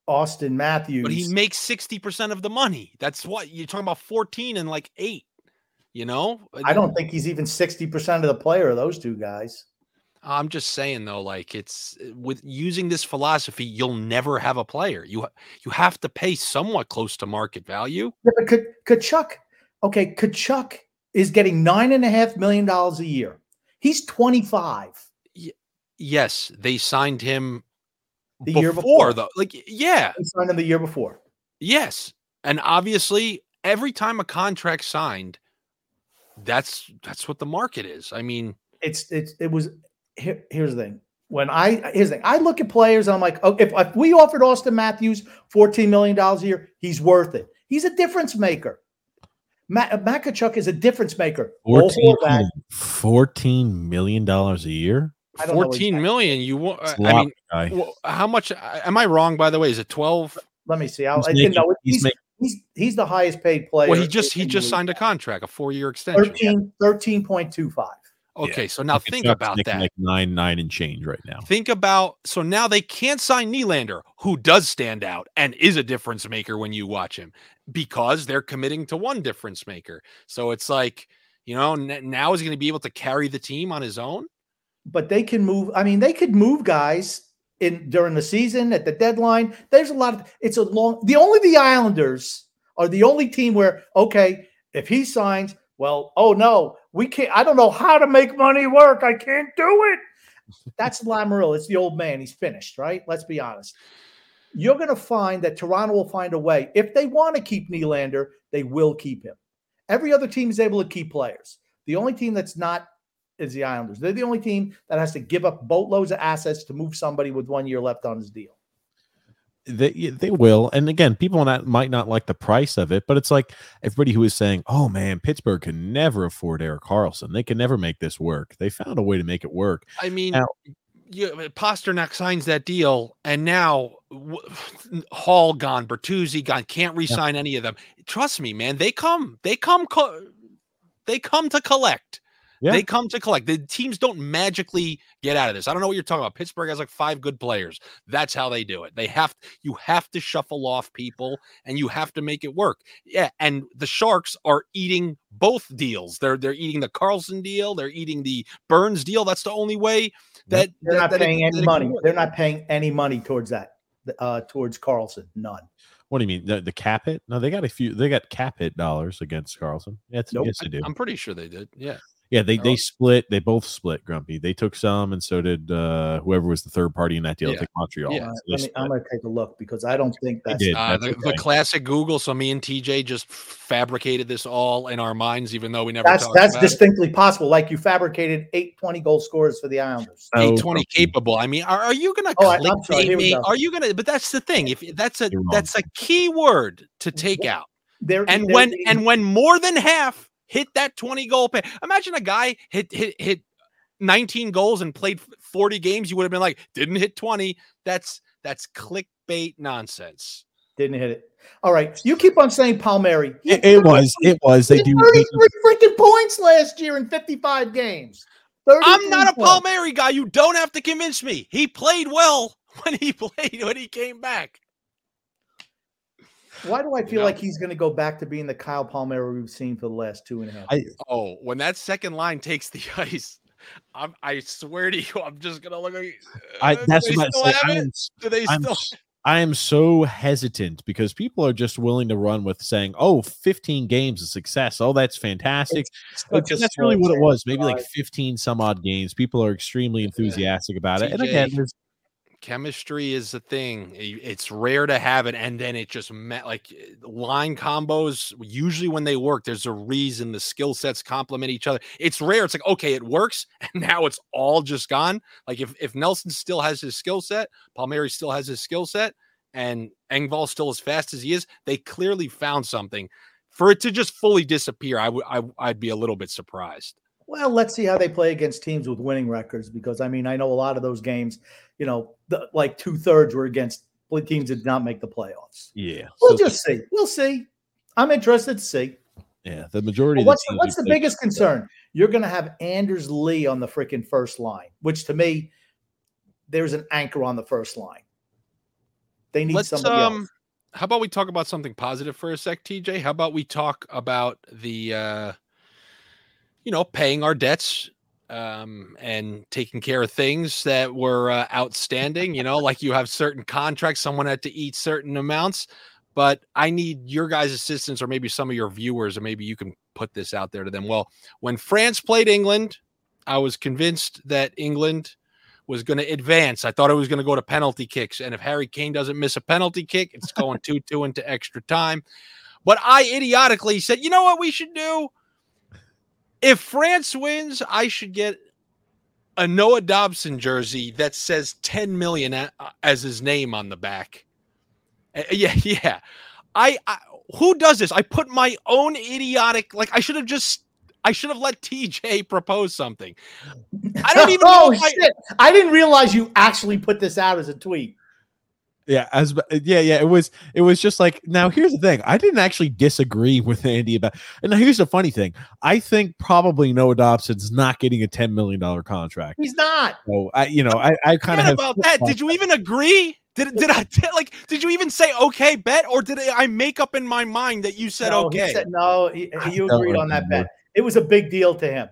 Auston Matthews. but he makes 60% of the money. That's what you're talking about 14 and like eight, you know? I don't think he's even 60% of the player of those two guys. I'm just saying though, like it's with using this philosophy, you'll never have a player. You you have to pay somewhat close to market value. Yeah, but Ka- Tkachuk, okay, Tkachuk is getting nine and a half million dollars a year. He's 25. Yes, they signed him The before, year before. though. Like, yeah, He signed him the year before. yes, and obviously, every time a contract signed, that's that's what the market is. I mean, It's it's it was here, here's the thing. When I here's the thing, I look at players and I'm like, oh, if, if we offered Auston Matthews $14 million a year, he's worth it. He's a difference maker. Matt, Matt is a difference maker. 14, 14 million dollars a year. I don't know 14 million. You want? It's a I lot, mean, guy. well, how much? Uh, am I wrong? By the way, is it 12? Let me see. I'll, He's I, making- no, he's he's, making- he's he's the highest paid player. Well, he just he just signed a contract, a four year extension. 13 13.25. Okay, so now think about that. Like nine, nine and change right now. Think about so now they can't sign Nylander, who does stand out and is a difference maker when you watch him, because they're committing to one difference maker. So it's like you know n- now is he going to be able to carry the team on his own. but they can move. I mean, they could move guys in during the season at the deadline. There's a lot of it's a long. The only the Islanders are the only team where okay, if he signs, well, oh no, we can't. I don't know how to make money work. I can't do it. That's Lamoriello. It's the old man. He's finished, right? Let's be honest. You're going to find that Toronto will find a way. If they want to keep Nylander, they will keep him. Every other team is able to keep players. The only team that's not is the Islanders. They're the only team that has to give up boatloads of assets to move somebody with one year left on his deal. They they will, and again, people not might not like the price of it, but it's like everybody who is saying, "Oh man, Pittsburgh can never afford Erik Karlsson. They can never make this work." They found a way to make it work. I mean, Now- you, Pastrnak signs that deal, and now w- Hall gone, Bertuzzi gone, can't re-sign any of them. Trust me, man, they come, they come, co- they come to collect. Yeah. They come to collect. The teams don't magically get out of this. I don't know what you're talking about. Pittsburgh has like five good players. That's how they do it. They have you have to shuffle off people and you have to make it work. Yeah, and the Sharks are eating both deals. They're they're eating the Karlsson deal. They're eating the Burns deal. That's the only way that They're that- not that paying that any money. They're not paying any money towards that. Uh, towards Karlsson, none. What do you mean? The, the cap hit? No, they got a few. They got cap hit dollars against Karlsson. Yes, Nope. yes, they do. I'm pretty sure they did. Yeah. Yeah, they Oh. they split. They both split. Grumpy. They took some, and so did uh whoever was the third party in that deal. I Yeah. think Montreal. Yeah. So they let me. I'm going to take a look because I don't think They that's. did. Uh, That's the, the classic Google. So me and TJ just fabricated this all in our minds, even though we never. That's that's about it. distinctly possible. Like you fabricated 820 goal scorers for the Islanders. Oh, 820 okay. capable. I mean, are, are you gonna Oh, I- I'm sorry, clickbait me? go. Are you gonna? But that's the thing. If that's a that's a key word to take out. They're, and they're when being- and when more than half hit that 20 goal pay imagine a guy hit hit hit 19 goals and played 40 games you would have been like didn't hit 20 that's that's clickbait nonsense didn't hit it. All right, you keep on saying Palmieri. It, it was. It was. They he had do. they do 33 freaking points last year in 55 games. i'm not a 33 palmieri guy you don't have to convince me he played well when he played when he came back Why do I feel know? like he's going to go back to being the Kyle Palmieri we've seen for the last two and a half? I- oh when that second line takes the ice I'm, I swear to you, I'm just gonna look at. I, uh, that's do what they I'm still have I it? am, Do they I'm, still? s- I am so hesitant because people are just willing to run with saying, "Oh, 15 games of success. Oh, that's fantastic." It's But that's really what it was. Maybe like 15 some odd games. People are extremely enthusiastic about it. And again, there's chemistry is a thing. It's rare to have it, and then it just met like line combos. Usually, when they work, there's a reason the skill sets complement each other. It's rare. It's like okay, it works, and now it's all just gone. Like if if Nelson still has his skill set, Palmieri still has his skill set, and Engvall still as fast as he is, they clearly found something. For it to just fully disappear, I would I, I'd be a little bit surprised. Well, let's see how they play against teams with winning records because I mean I know a lot of those games, you know, the, like two thirds were against teams that did not make the playoffs. yeah. We'll So, just see. We'll see. I'm interested to see. yeah, the majority But of what's the the, what's the biggest concern? You're going to have Anders Lee on the freaking first line, which to me, there's an anchor on the first line. They need Let's somebody um else. how about we talk about something positive for a sec, TJ? How about we talk about the uh you know, paying our debts um and taking care of things that were uh, outstanding, you know, like you have certain contracts, someone had to eat certain amounts, but I need your guys' assistance or maybe some of your viewers or maybe you can put this out there to them. Well, when France played England, I was convinced that England was going to advance. I thought it was going to go to penalty kicks. And if Harry Kane doesn't miss a penalty kick, it's going 2 2 into extra time. But I idiotically said, you know what we should do? If France wins, I should get a Noah Dobson jersey that says 10 million a- as his name on the back. Uh, yeah, yeah. I, I who does this? I put my own idiotic like I should have just I should have let TJ propose something. I don't even know oh I- shit! I didn't realize you actually put this out as a tweet. Yeah, as yeah, yeah, it was it was just like now here's the thing. I didn't actually disagree with Andy about and now here's the funny thing. I think probably Noah Dobson's not getting a $10 million contract. He's not. So I you know, I, I kind of Forget have about that. Did you even agree? Did did I did, like? Did you even say okay, bet, or did I make up in my mind that you said no, he okay? said- no, he- I you agreed on that remember. bet. It was a big deal to him.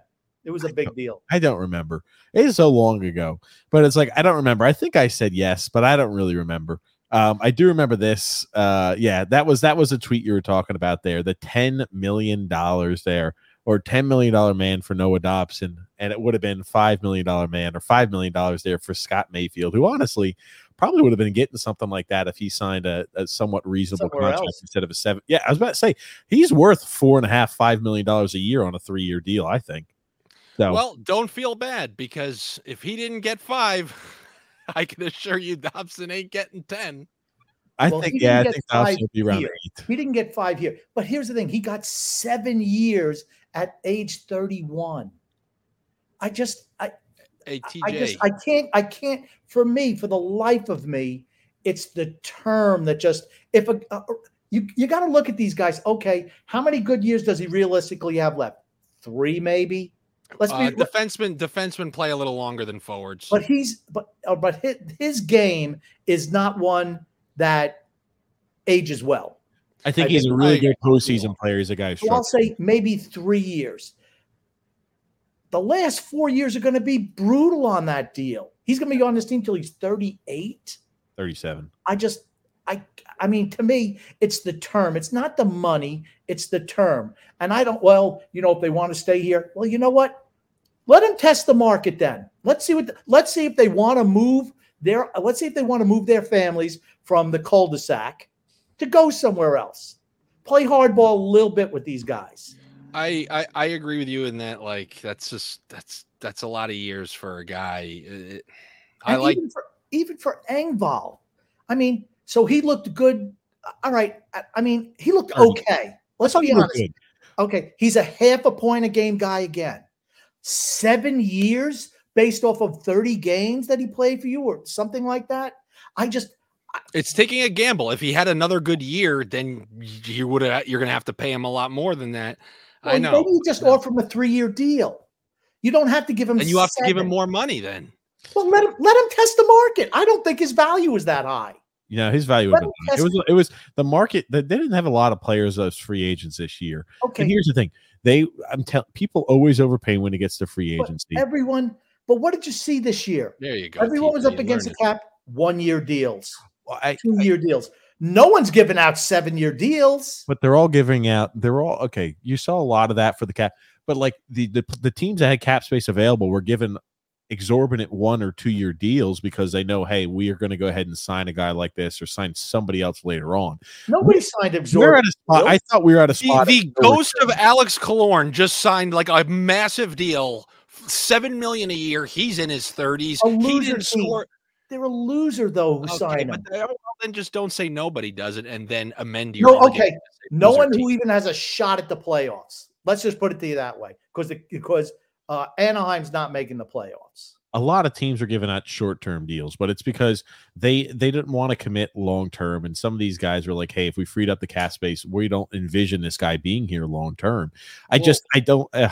It was a big deal. I don't remember. It is so long ago. But it's like I don't remember. I think I said yes, but I don't really remember. Um, I do remember this. Uh, yeah, that was that was a tweet you were talking about there. The ten million dollars there, or ten million dollar man for Noah Dobson, and it would have been five million dollar man or five million dollars there for Scott Mayfield, who honestly probably would have been getting something like that if he signed a, a somewhat reasonable Somewhere contract else. instead of a seven. Yeah, I was about to say he's worth four and a half, five million dollars a year on a three year deal. I think. So Well, don't feel bad because if he didn't get five, I can assure you Dobson ain't getting ten. I Well, think yeah, I didn't think get five Dobson would be around here. eight. He didn't get five here. But here's the thing: he got seven years at age 31. I just, I, Hey I just, I can't, I can't. For me, for the life of me, it's the term that just if a, uh, you you got to look at these guys. Okay, how many good years does he realistically have left? Three, maybe. Let's uh, be. defensemen defensemen play a little longer than forwards. but he's but uh, but his, his game is not one that ages well. I think I he's think a really I- good postseason player. He's a guy. who So I'll say maybe three years. The last four years are going to be brutal on that deal. He's going to be on this team till he's 38. Thirty-seven. I just, I, I mean, to me, it's the term. It's not the money. It's the term. And I don't. Well, you know, if they want to stay here, well, you know what? Let them test the market. Then let's see what. let's see if they want to move their. Let's see if they want to move their families from the cul-de-sac to go somewhere else. Play hardball a little bit with these guys. I, I I agree with you in that like that's just that's that's a lot of years for a guy. It- I And like even for, even for Engvall. I mean, so he looked good. All right. I, I mean, he looked okay. Let's be honest. good. Okay, he's a half a point a game guy again. Seven years based off of 30 games that he played for you or something like that. I just It's taking a gamble. If he had another good year, then you would have. You're going to have to pay him a lot more than that. I know. maybe you just offer him a three-year deal. You don't have to give him and you have to give him more money then. Well, let him let him test the market. I don't think his value is that high. You know, his value was him it was it was the market that they didn't have a lot of players as free agents this year. Okay, And here's the thing: they I'm telling people always overpay when it gets to free but agency. everyone. But what did you see this year? There you go. Everyone was up against the cap. One-year deals, Well, I- I- two-year deals. No one's giving out seven-year deals. but they're all giving out. They're all okay. You saw a lot of that for the cap, but like the the, the teams that had cap space available were given exorbitant one or two year deals because they know, hey, we are going to go ahead and sign a guy like this or sign somebody else later on. Nobody signed We're at a spot. I thought we were at a The, spot. the ghost of Alex Killorn just signed like a massive deal, seven million a year. He's in his thirties. A He loser didn't team. score. They're a loser though who Okay, signed but him. Oh, well, then just don't say nobody does it, and then amend your. No, okay. No one team. who even has a shot at the playoffs. Let's just put it to you that way, because because uh, Anaheim's not making the playoffs. a lot of teams are giving out short term deals, but it's because they they didn't want to commit long term. And some of these guys were like, "Hey, if we freed up the cap space, we don't envision this guy being here long term." I Well- just I don't. Uh,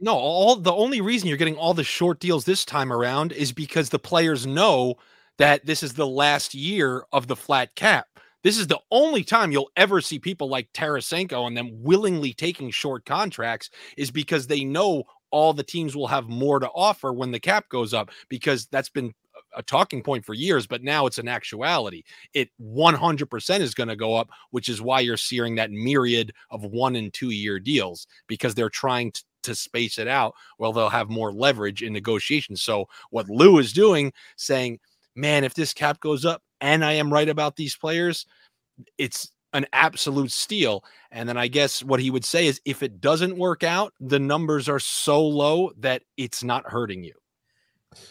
No, all the only reason you're getting all the short deals this time around is because the players know that this is the last year of the flat cap. This is the only time you'll ever see people like Tarasenko and them willingly taking short contracts is because they know all the teams will have more to offer when the cap goes up because that's been a- talking point for years, but now it's an actuality. It 100% is going to go up, which is why you're seeing that myriad of one and two year deals because they're trying to, to space it out. Well, they'll have more leverage in negotiations. So, what Lou is doing, saying, man, if this cap goes up and I am right about these players, it's an absolute steal. And then I guess what he would say is if it doesn't work out, the numbers are so low that it's not hurting you.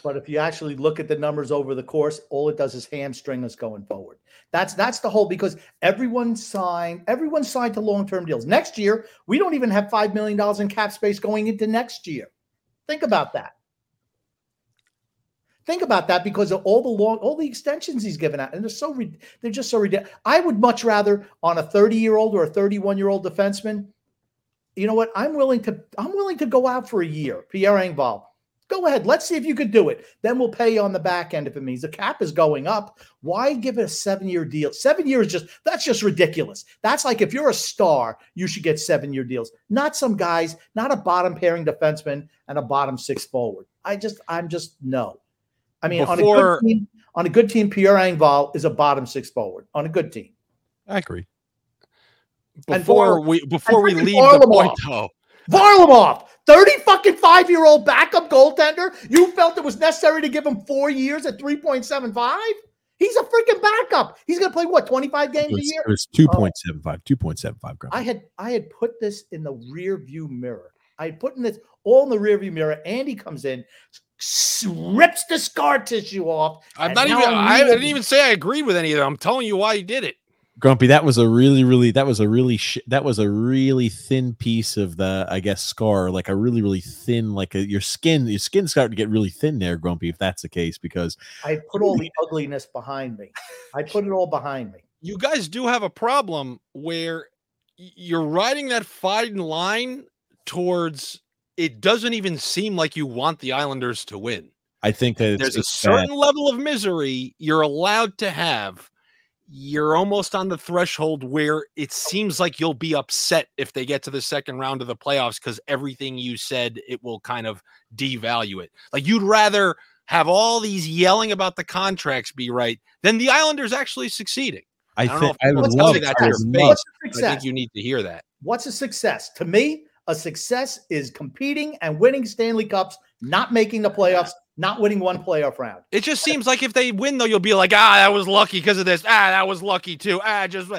But if you actually look at the numbers over the course, all it does is hamstring us going forward. That's that's the whole because everyone signed, everyone signed to long-term deals. Next year, we don't even have five million dollars in cap space going into next year. Think about that. Think about that because of all the long, all the extensions he's given out, and they're so re- they're just so ridiculous. I would much rather on a 30-year-old or a 31-year-old defenseman. You know what? I'm willing to I'm willing to go out for a year. Pierre Engvall. Go ahead. Let's see if you could do it. Then we'll pay you on the back end if it means the cap is going up. Why give it a seven year deal? Seven years just that's just ridiculous. That's like if you're a star, you should get seven year deals, not some guys, not a bottom pairing defenseman and a bottom six forward. I just, I'm just no. I mean, on a good team, on a good team, Pierre Engvall is a bottom six forward on a good team. I agree. Before Var- we before we freaking leave the point Varlamov. though, Varlamov, 30 fucking five year old backup goaltender. You felt it was necessary to give him four years at 3.75? He's a freaking backup. He's going to play what, 25 It games a year? it was 2.75, 2.75 grams. I had I had put this in the rear view mirror. I had put in this all in the rear view mirror. Andy comes in, s- rips the scar tissue off. I'm not even I'm I didn't even say I agreed with any of them. I'm telling you why he did it. Grumpy, that was a really, really, that was a really, sh- that was a really thin piece of the, I guess, scar, like a really, really thin, like a, your skin, your skin's starting to get really thin there, Grumpy, if that's the case, because I put all the ugliness behind me. I put it all behind me. you guys do have a problem where you're riding that fine line towards it doesn't even seem like you want the Islanders to win. I think that There's a it's bad. certain level of misery you're allowed to have. You're almost on the threshold where it seems like you'll be upset if they get to the second round of the playoffs because everything you said it will kind of devalue it. Like you'd rather have all these yelling about the contracts be right than the Islanders actually succeeding. I, don't know think if I would love that to your face. love- What's a I success? think you need to hear that. What's a success? To me, a success is competing and winning Stanley Cups, not making the playoffs, not winning one playoff round. It just seems like if they win, though, you'll be like, ah, that was lucky because of this. Ah, that was lucky too. Ah, just.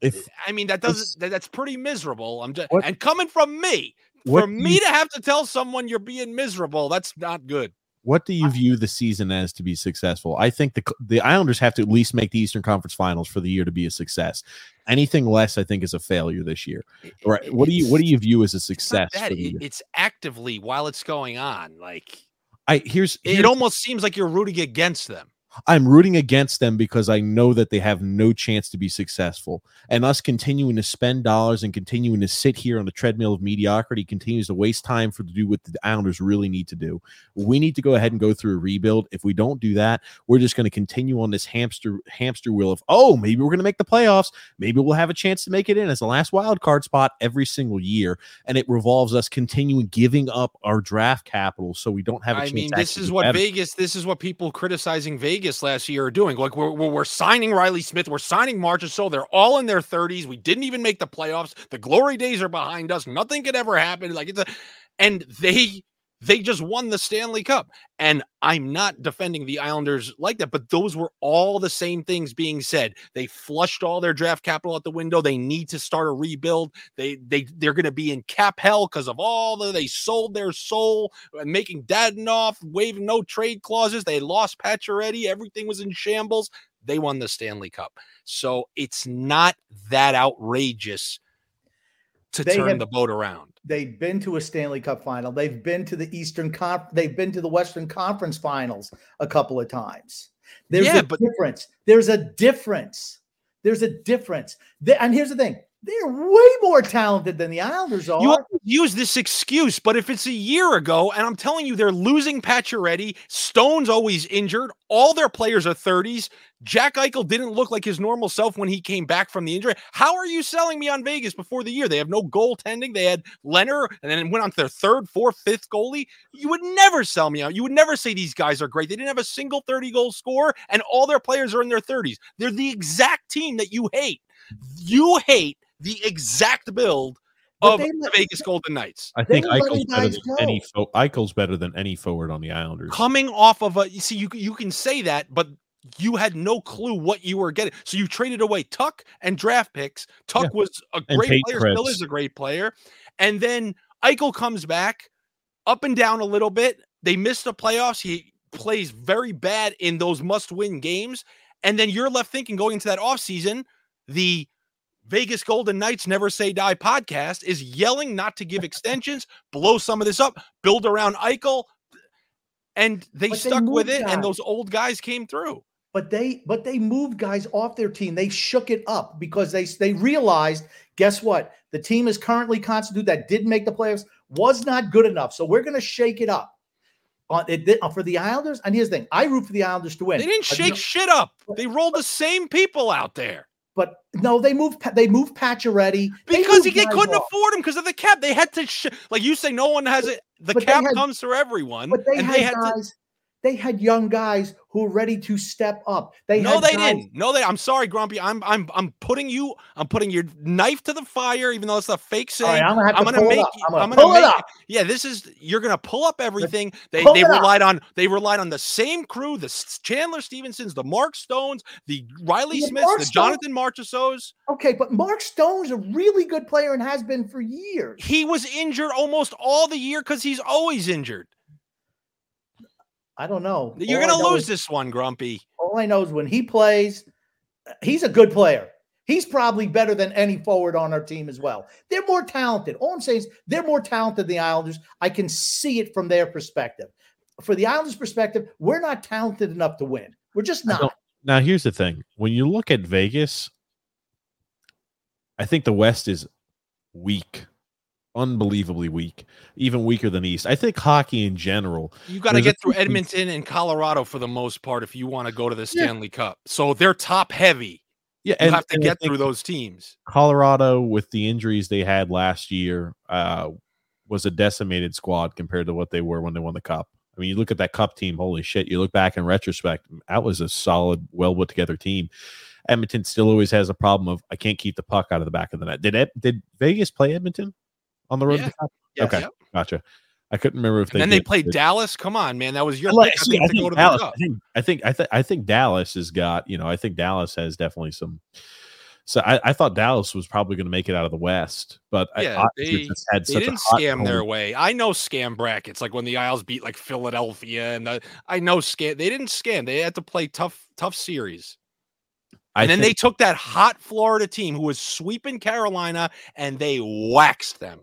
If I mean, that doesn't. That, that's pretty miserable. I'm just. What- And coming from me, for me you- to have to tell someone you're being miserable, that's not good. What do you view the season as to be successful? I think the the Islanders have to at least make the Eastern Conference Finals for the year to be a success. Anything less, I think, is a failure this year. Right? What do you what do you view as a success? That, it's actively while it's going on. Like I here's, here's it almost seems like you're rooting against them. I'm rooting against them because I know that they have no chance to be successful. And us continuing to spend dollars and continuing to sit here on the treadmill of mediocrity continues to waste time for to do what the Islanders really need to do. We need to go ahead and go through a rebuild. If we don't do that, we're just going to continue on this hamster hamster wheel of oh, maybe we're going to make the playoffs. Maybe we'll have a chance to make it in as the last wild card spot every single year. And it revolves us continuing giving up our draft capital so we don't have a I chance. I mean, this is what better. Vegas. This is what people criticizing Vegas last year are doing. Like we're, we're, signing Reilly Smith, we're signing Marchessault. They're all in their 30s. We didn't even make the playoffs. The glory days are behind us. Nothing could ever happen. Like it's a, and they they just won the Stanley Cup. And I'm not defending the Islanders like that, but those were all the same things being said. They flushed all their draft capital out the window. They need to start a rebuild. They they they're going to be in cap hell because of all the they sold their soul and making Dadonov, waiving no trade clauses. They lost Pacioretty. Everything was in shambles. They won the Stanley Cup. So it's not that outrageous to They turn have- the boat around. They've been to a Stanley Cup final. They've been to the Eastern Conf. They've been to the Western Conference Finals a couple of times. There's Yeah, a but- difference. There's a difference. There's a difference. They- and here's the thing: they're way more talented than the Islanders are. You use this excuse, but if it's a year ago, and I'm telling you, they're losing Pacioretty, Stone's always injured, all their players are 30s. Jack Eichel didn't look like his normal self when he came back from the injury. How are you selling me on Vegas before the year? They have no goaltending. They had Leonard and then went on to their third, fourth, fifth goalie. You would never sell me out. You would never say these guys are great. They didn't have a single 30 goal score, and all their players are in their 30s. They're the exact team that you hate. You hate the exact build But of they the let- Vegas Golden Knights. I think They were Eichel's better guys than any fo- Eichel's better than any forward on the Islanders. Coming off of a, you see, you you can say that, but you had no clue what you were getting. So you traded away Tuch and draft picks. Tuch Yeah. was a great Tate player, still is a great player. And then Eichel comes back up and down a little bit. They missed the playoffs. He plays very bad in those must-win games. And then you're left thinking going into that offseason, the Vegas Golden Knights Never Say Die podcast is yelling not to give extensions, blow some of this up, build around Eichel. And they But they stuck with it, guys. and those old guys came through. but they but they moved guys off their team. They shook it up because they they realized, guess what? The team is currently constituted that did make the playoffs was not good enough. So we're going to shake it up. On it did- uh, for the Islanders, and here's the thing: I root for the Islanders to win. They didn't shake know- shit up. They rolled the same people out there But no, they moved. They moved Pacioretty They because he they couldn't off. afford him because of the cap. They had to, sh- like you say, no one has it. The But cap had- comes for everyone, But they and had, they had to. They had young guys who were ready to step up. They No, they guys- didn't. No, they. I'm sorry, Grumpy. I'm I'm I'm putting you. I'm putting your knife to the fire, even though it's a fake saying. right, I'm gonna have to I'm gonna pull make. I'm gonna I'm gonna pull it up. Yeah, this is. You're gonna pull up everything. They Pull they it up. relied on. They relied on the same crew: the Chandler Stephensons, the Mark Stones, the Reilly Yeah, Smiths, Mark the Stone- Jonathan Marchessaults. Okay, but Mark Stone's a really good player and has been for years. He was injured almost all the year because he's always injured. I don't know. You're All gonna lose is- this one, Grumpy. All I know is when he plays, uh, he's a good player. He's probably better than any forward on our team as well. They're more talented. All I'm saying is they're more talented than the Islanders. I can see it from their perspective. For the Islanders' perspective, we're not talented enough to win. We're just I not. don't- Now, here's the thing: when you look at Vegas, I think the West is weak, unbelievably weak, even weaker than East. I think hockey in general. You got to a get through Edmonton and Colorado for the most part if you want to go to the Yeah. Stanley Cup. So they're top heavy. Yeah, You and, have to get through those teams. Colorado, with the injuries they had last year, uh, was a decimated squad compared to what they were when they won the cup. I mean, you look at that cup team. Holy shit! You look back in retrospect, that was a solid, well put together team. Edmonton still always has a problem of I can't keep the puck out of the back of the net. Did Ed, did Vegas play Edmonton on the road? Yeah. Yes. Okay, Yep. gotcha. I couldn't remember if And they then they played Dallas. Come on, man. That was your pick, I think, I to think go Dallas. the I think I think I think I think Dallas has got you know I think Dallas has definitely some So I, I thought Dallas was probably going to make it out of the West, but Yeah, obviously they, just had they such a didn't scam their way. I know scam brackets, like when the Isles beat like Philadelphia, and the, I know scam. They didn't scam. They had to play tough, tough series. I And then think- they took that hot Florida team who was sweeping Carolina, and they waxed them.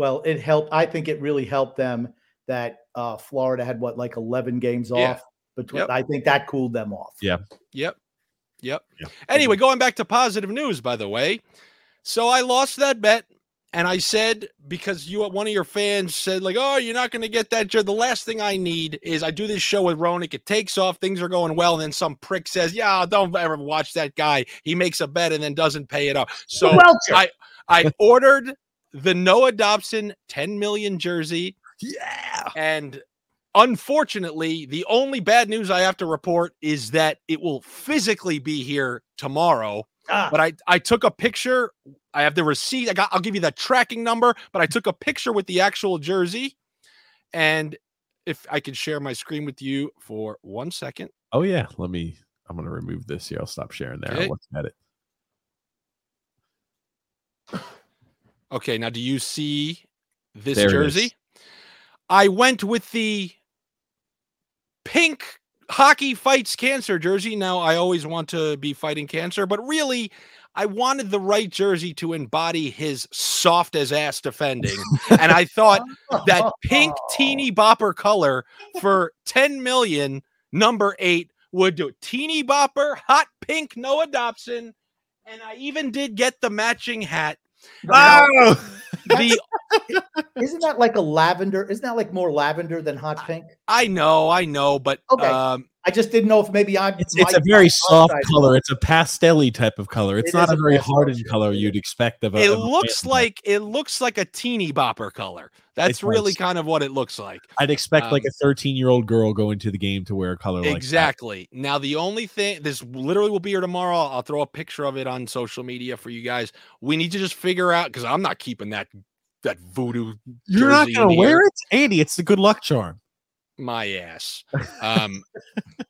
Well, it helped. I think it really helped them that uh, Florida had what like eleven games Yeah. off between. Yep. I think that cooled them off. Yeah. Yep. Yep. Yeah. Anyway, going back to positive news, by the way. So I lost that bet. And I said, because you one of your fans said, like, oh, you're not going to get that. jer- The last thing I need is I do this show with Ronick. It takes off, things are going well, and then some prick says, Yeah, don't ever watch that guy. He makes a bet and then doesn't pay it up. So I I ordered the Noah Dobson 10 million jersey. yeah. And unfortunately, the only bad news I have to report is that it will physically be here tomorrow. Ah, But I, I took a picture. I have the receipt. I got I'll give you the tracking number, but I took a picture with the actual jersey. And if I could share my screen with you for one second. Oh yeah. Let me. I'm going to remove this here. I'll stop sharing there. Okay. I'll look at it. Okay, now do you see this There jersey? I went with the pink hockey fights cancer jersey. Now I always want to be fighting cancer, but really I wanted the right jersey to embody his soft as ass defending. and I thought that pink teeny bopper color for 10 million number 8 would do it. Teeny bopper, hot pink Noah Dobson, and I even did get the matching hat. Now, the Isn't that like a lavender? Isn't that like more lavender than hot pink? I know, I know, but Okay. um I just didn't know if maybe I'm. It's, it's a very soft color. It's a pastel type of color. It's It not a a very hardened color you'd expect of a. it of looks pant. like it looks like a teeny bopper color. That's does. really kind of what it looks like. I'd expect like um, a 13 year old girl going to the game to wear a color like that. exactly. Now the only thing this literally will be here tomorrow. I'll throw a picture of it on social media for you guys. We need to just figure out because I'm not keeping that that voodoo You're not going to wear here. it, Andy. It's the good luck charm. My ass. Um,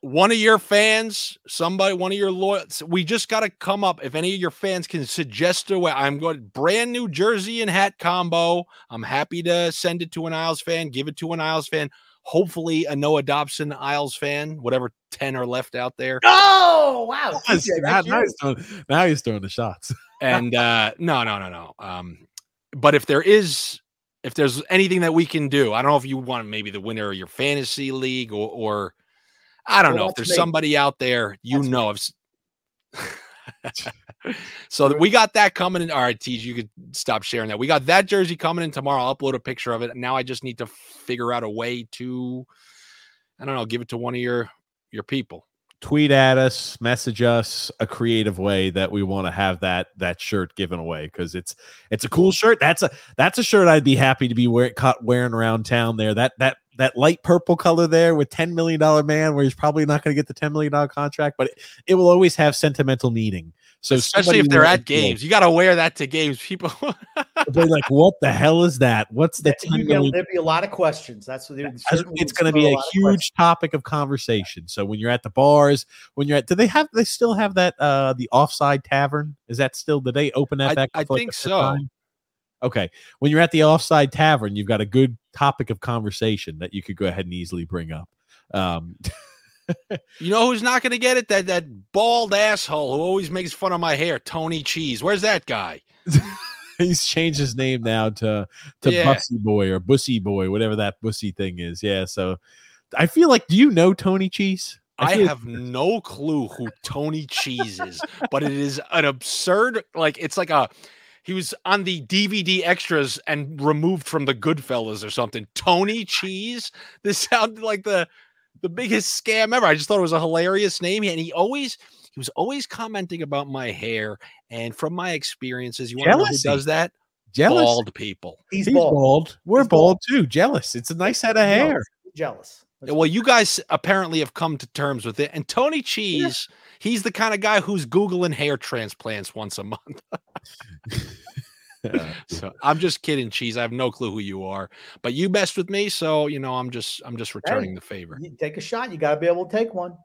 one of your fans, somebody, one of your loyals, we just got to come up. If any of your fans can suggest a way, I'm going brand new jersey and hat combo. I'm happy to send it to an Isles fan, give it to an Isles fan. Hopefully, a Noah Dobson Isles fan, whatever 10 are left out there. Oh wow! TJ, now, that's now you. he's throwing, now he's throwing the shots. And uh, no, no, no, no. Um, but if there is, if there's anything that we can do, I don't know if you want maybe the winner of your fantasy league or, or I don't Well, know if there's me. somebody out there you That's know. So we got that coming in. All right, Tej, you could stop sharing that. We got that jersey coming in tomorrow. I'll upload a picture of it. Now I just need to figure out a way to, I don't know, give it to one of your your people. Tweet at us, message us a creative way that we want to have that that shirt given away because it's it's a cool shirt. That's a that's a shirt I'd be happy to be wear, caught wearing around town. There, that that that light purple color there with ten million dollar man, where he's probably not going to get the ten million dollar contract, but it, it will always have sentimental meaning. So Especially if they're at enjoy it. games, you got to wear that to games. People, They're like, what the hell is that? What's the That- ten you get- There'd be a lot of questions. That's what I think it's going to be a huge. huge topic of conversation. So when you're at the bars, when you're at, do they have? They still have that uh the offside tavern? Is that still? Did they open that I- back? I up for, like, think so. time? Okay, when you're at the offside tavern, you've got a good topic of conversation that you could go ahead and easily bring up. Um, You know who's not going to get it? That that bald asshole who always makes fun of my hair, Tony Cheese. Where's that guy? he's changed his name now to to Yeah. Bussy Boy or Bussy Boy, whatever that Bussy thing is. Yeah, so I feel like, do you know Tony Cheese? I feel- have no clue who Tony Cheese is, but it is an absurd. Like it's like a he was on the DVD extras and removed from the Goodfellas or something. Tony Cheese. This sounded like the the biggest scam ever. I just thought it was a hilarious name, and he always he was always commenting about my hair. And from my experiences, you want to know who does that? jealous. Bald people. He's, He's bald. bald. We're He's bald. bald too. Jealous. It's a nice head of hair. jealous. Jealous. Well, you guys apparently have come to terms with it. And Tony Cheese, he's the kind of guy who's Googling hair transplants once a month. Yeah. So I'm just kidding, Cheese. I have no clue who you are. But you messed with me, so you know, I'm just I'm just returning the favor. You take a shot. You got to be able to take one.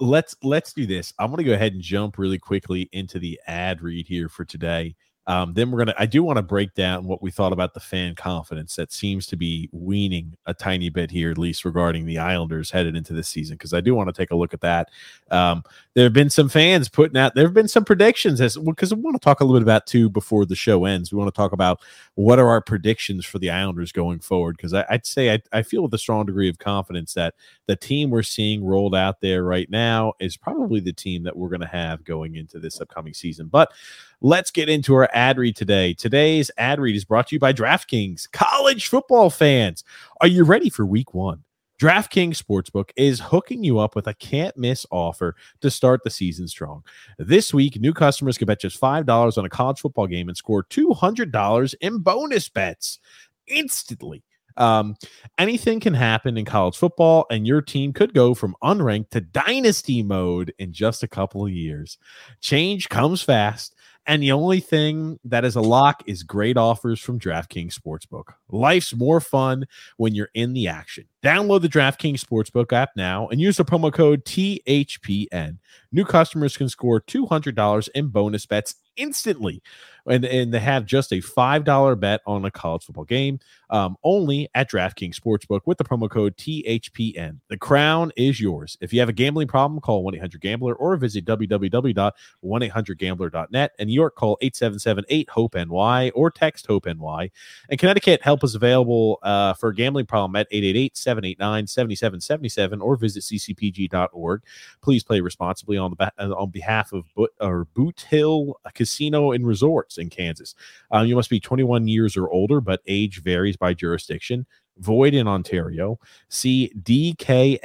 let's let's do this. I'm gonna go ahead and jump really quickly into the ad read here for today. Um, then we're gonna. I do want to break down what we thought about the fan confidence that seems to be weaning a tiny bit here, at least regarding the Islanders headed into this season. Because I do want to take a look at that. Um, there have been some fans putting out. There have been some predictions as because we want to talk a little bit about too before the show ends. We want to talk about what are our predictions for the Islanders going forward. Because I'd say I, I feel with a strong degree of confidence that the team we're seeing rolled out there right now is probably the team that we're going to have going into this upcoming season. But let's get into our ad read today. Today's ad read is brought to you by DraftKings. College football fans, are you ready for week one? DraftKings Sportsbook is hooking you up with a can't miss offer to start the season strong. This week, new customers can bet just $5 on a college football game and score $200 in bonus bets instantly. Um, anything can happen in college football, and your team could go from unranked to dynasty mode in just a couple of years. Change comes fast. And the only thing that is a lock is great offers from DraftKings Sportsbook. Life's more fun when you're in the action. Download the DraftKings Sportsbook app now and use the promo code THPN. New customers can score $200 in bonus bets instantly. And, and they have just a $5 bet on a college football game um, only at DraftKings Sportsbook with the promo code THPN. The crown is yours. If you have a gambling problem, call 1 800 Gambler or visit www.1800Gambler.net. And New York, call 877 8 HOPE NY or text HOPE NY. And Connecticut, help is available uh, for a gambling problem at 888 789 7777 or visit ccpg.org. Please play responsibly on the on behalf of Boot, or Boot Hill Casino and Resorts in Kansas. Um, you must be 21 years or older, but age varies by jurisdiction. Void in Ontario. See dkng.com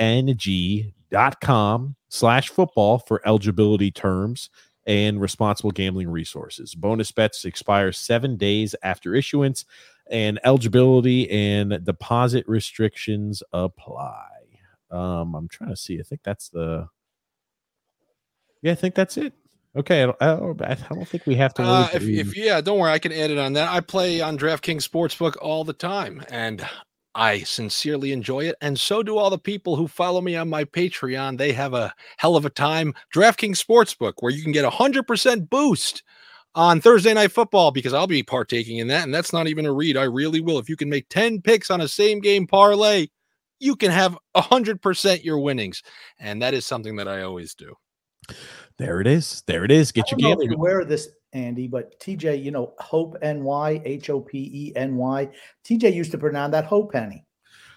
slash football for eligibility terms and responsible gambling resources. Bonus bets expire seven days after issuance, and eligibility and deposit restrictions apply. Um, I'm trying to see. I think that's the. Yeah, I think that's it. Okay, I don't, I don't, I don't think we have to. Uh, if, if yeah, don't worry, I can edit on that. I play on DraftKings Sportsbook all the time, and I sincerely enjoy it, and so do all the people who follow me on my Patreon. They have a hell of a time. DraftKings Sportsbook, where you can get a hundred percent boost on Thursday Night Football, because I'll be partaking in that, and that's not even a read. I really will. If you can make ten picks on a same game parlay, you can have a hundred percent your winnings, and that is something that I always do. There it is. There it is. Get your gambling. You're aware of this, Andy, but TJ, you know, Hope NY, H O P E N Y. TJ used to pronounce that Hope Penny.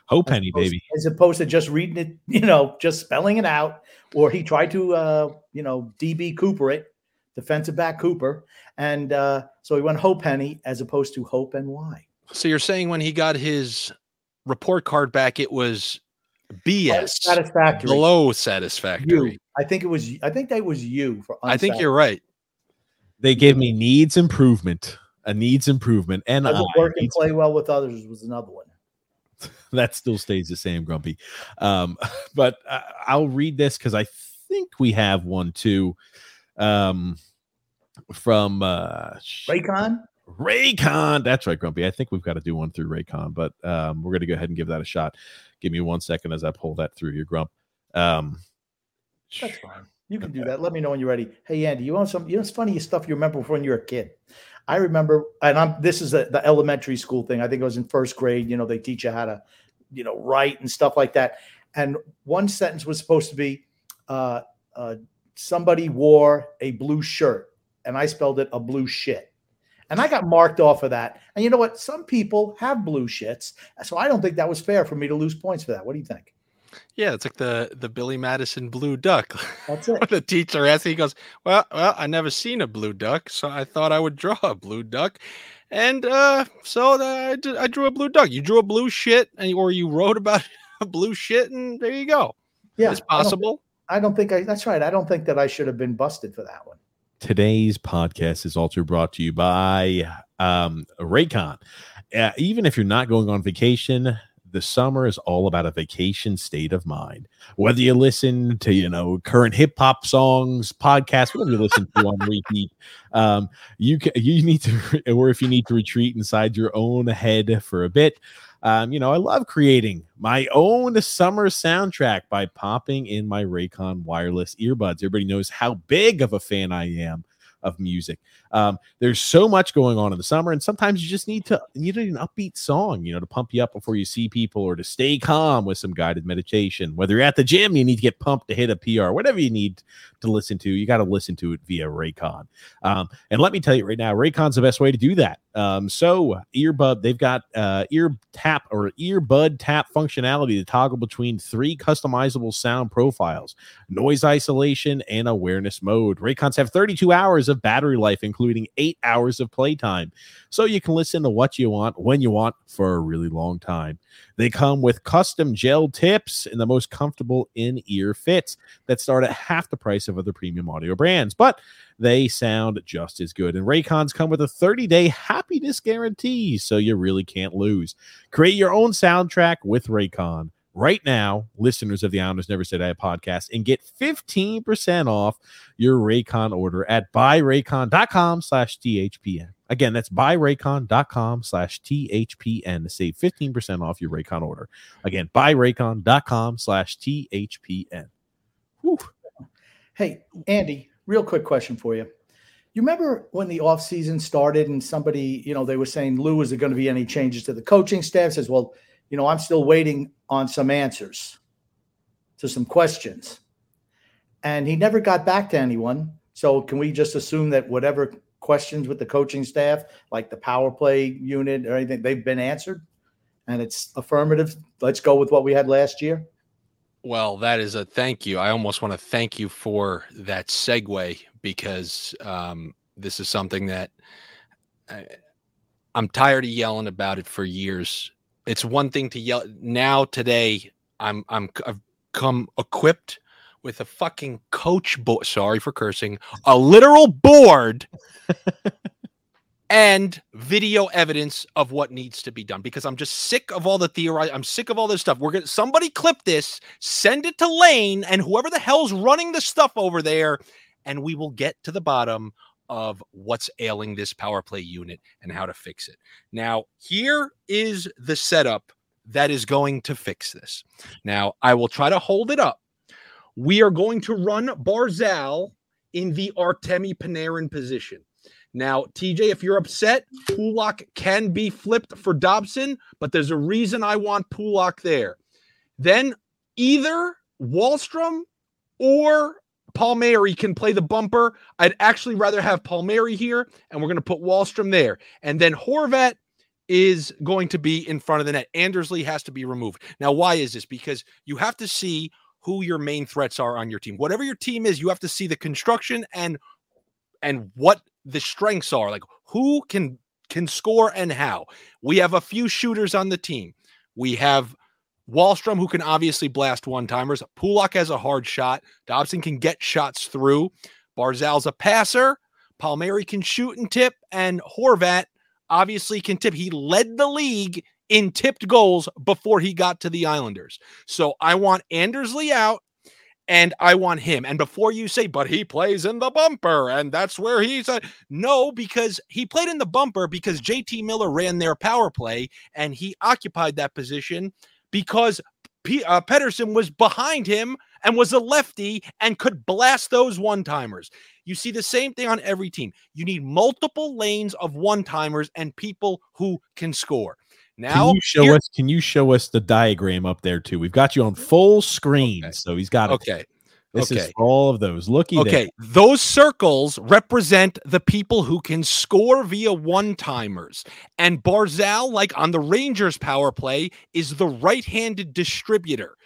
Hope Penny, baby. As opposed to just reading it, you know, just spelling it out. Or he tried to, uh, you know, DB Cooper it, defensive back Cooper. And uh, so he went Hope Penny as opposed to Hope NY. So you're saying when he got his report card back, it was BS. Satisfactory. Below satisfactory. You. I think it was. I think that was you. For I think you're right. They gave me needs improvement. A needs improvement, and I work and play well with others was another one. that still stays the same, Grumpy. Um, but uh, I'll read this because I think we have one too. Um, from uh, Raycon. Raycon. That's right, Grumpy. I think we've got to do one through Raycon, but um, we're going to go ahead and give that a shot. Give me one second as I pull that through your Grump. Um, that's fine. You can do that. Let me know when you're ready. Hey, Andy, you want some? You know, it's funny stuff you remember from when you were a kid. I remember, and I'm. This is a, the elementary school thing. I think it was in first grade. You know, they teach you how to, you know, write and stuff like that. And one sentence was supposed to be, uh, uh, "Somebody wore a blue shirt," and I spelled it a blue shit. And I got marked off of that. And you know what? Some people have blue shits. So I don't think that was fair for me to lose points for that. What do you think? Yeah, it's like the the Billy Madison blue duck. That's it. the teacher asks, he goes, "Well, well, I never seen a blue duck, so I thought I would draw a blue duck." And uh, so I, I drew a blue duck. You drew a blue shit, and or you wrote about a blue shit, and there you go. Yeah, it's possible. I don't, I don't think I. That's right. I don't think that I should have been busted for that one. Today's podcast is also brought to you by um, Raycon. Uh, even if you're not going on vacation, the summer is all about a vacation state of mind. Whether you listen to, you know, current hip hop songs, podcasts, whatever you listen to on repeat, um, you can, you need to, or if you need to retreat inside your own head for a bit, Um, you know, I love creating my own summer soundtrack by popping in my Raycon wireless earbuds. Everybody knows how big of a fan I am of music. Um, there's so much going on in the summer, and sometimes you just need to you need an upbeat song, you know, to pump you up before you see people, or to stay calm with some guided meditation. Whether you're at the gym, you need to get pumped to hit a PR, whatever you need to listen to, you got to listen to it via Raycon. Um, and let me tell you right now, Raycon's the best way to do that. Um, so earbud, they've got uh, ear tap or earbud tap functionality to toggle between three customizable sound profiles, noise isolation, and awareness mode. Raycons have 32 hours of battery life, including eight hours of playtime, so you can listen to what you want when you want for a really long time. They come with custom gel tips and the most comfortable in ear fits that start at half the price of other premium audio brands, but they sound just as good. And Raycons come with a 30 day happiness guarantee, so you really can't lose. Create your own soundtrack with Raycon right now, listeners of the Islanders Never Say Die podcast, and get 15% off your Raycon order at buyraycon.com slash THPN. Again, that's buyraycon.com slash THPN to save 15% off your Raycon order. Again, buyraycon.com slash THPN. Hey, Andy, real quick question for you. You remember when the offseason started and somebody, you know, they were saying, Lou, is there going to be any changes to the coaching staff? Says, well, you know, I'm still waiting on some answers to some questions. And he never got back to anyone. So can we just assume that whatever questions with the coaching staff, like the power play unit or anything, they've been answered? And it's affirmative. Let's go with what we had last year. Well, that is a thank you. I almost want to thank you for that segue because um, this is something that I, I'm tired of yelling about it for years it's one thing to yell now today i'm i'm i've come equipped with a fucking coach board sorry for cursing a literal board and video evidence of what needs to be done because i'm just sick of all the theory i'm sick of all this stuff. We're gonna somebody clip this send it to lane and whoever the hell's running the stuff over there and we will get to the bottom of what's ailing this power play unit and how to fix it. Now, here is the setup that is going to fix this. Now, I will try to hold it up. We are going to run Barzal in the Artemi Panarin position. Now, TJ, if you're upset, Pulock can be flipped for Dobson, but there's a reason I want Pulock there. Then either Wahlstrom or Palmieri can play the bumper. I'd actually rather have Paul Palmieri here, and we're going to put Wahlstrom there. And then Horvat is going to be in front of the net. Anders Lee has to be removed. Now, why is this? Because you have to see who your main threats are on your team. Whatever your team is, you have to see the construction and and what the strengths are. Like who can can score and how. We have a few shooters on the team. We have Wahlstrom, who can obviously blast one timers. Pulock has a hard shot. Dobson can get shots through. Barzal's a passer. Palmieri can shoot and tip. And Horvat obviously can tip. He led the league in tipped goals before he got to the Islanders. So I want Anders Lee out and I want him. And before you say, but he plays in the bumper and that's where he's at. No, because he played in the bumper because JT Miller ran their power play and he occupied that position because P- uh, Pettersson was behind him and was a lefty and could blast those one timers. You see the same thing on every team. You need multiple lanes of one timers and people who can score. Now, can you show here- us? Can you show us the diagram up there too? We've got you on full screen, okay. so he's got it. Okay. This okay. is all of those. Looky Okay. There. Those circles represent the people who can score via one timers. And Barzal, like on the Rangers power play, is the right handed distributor.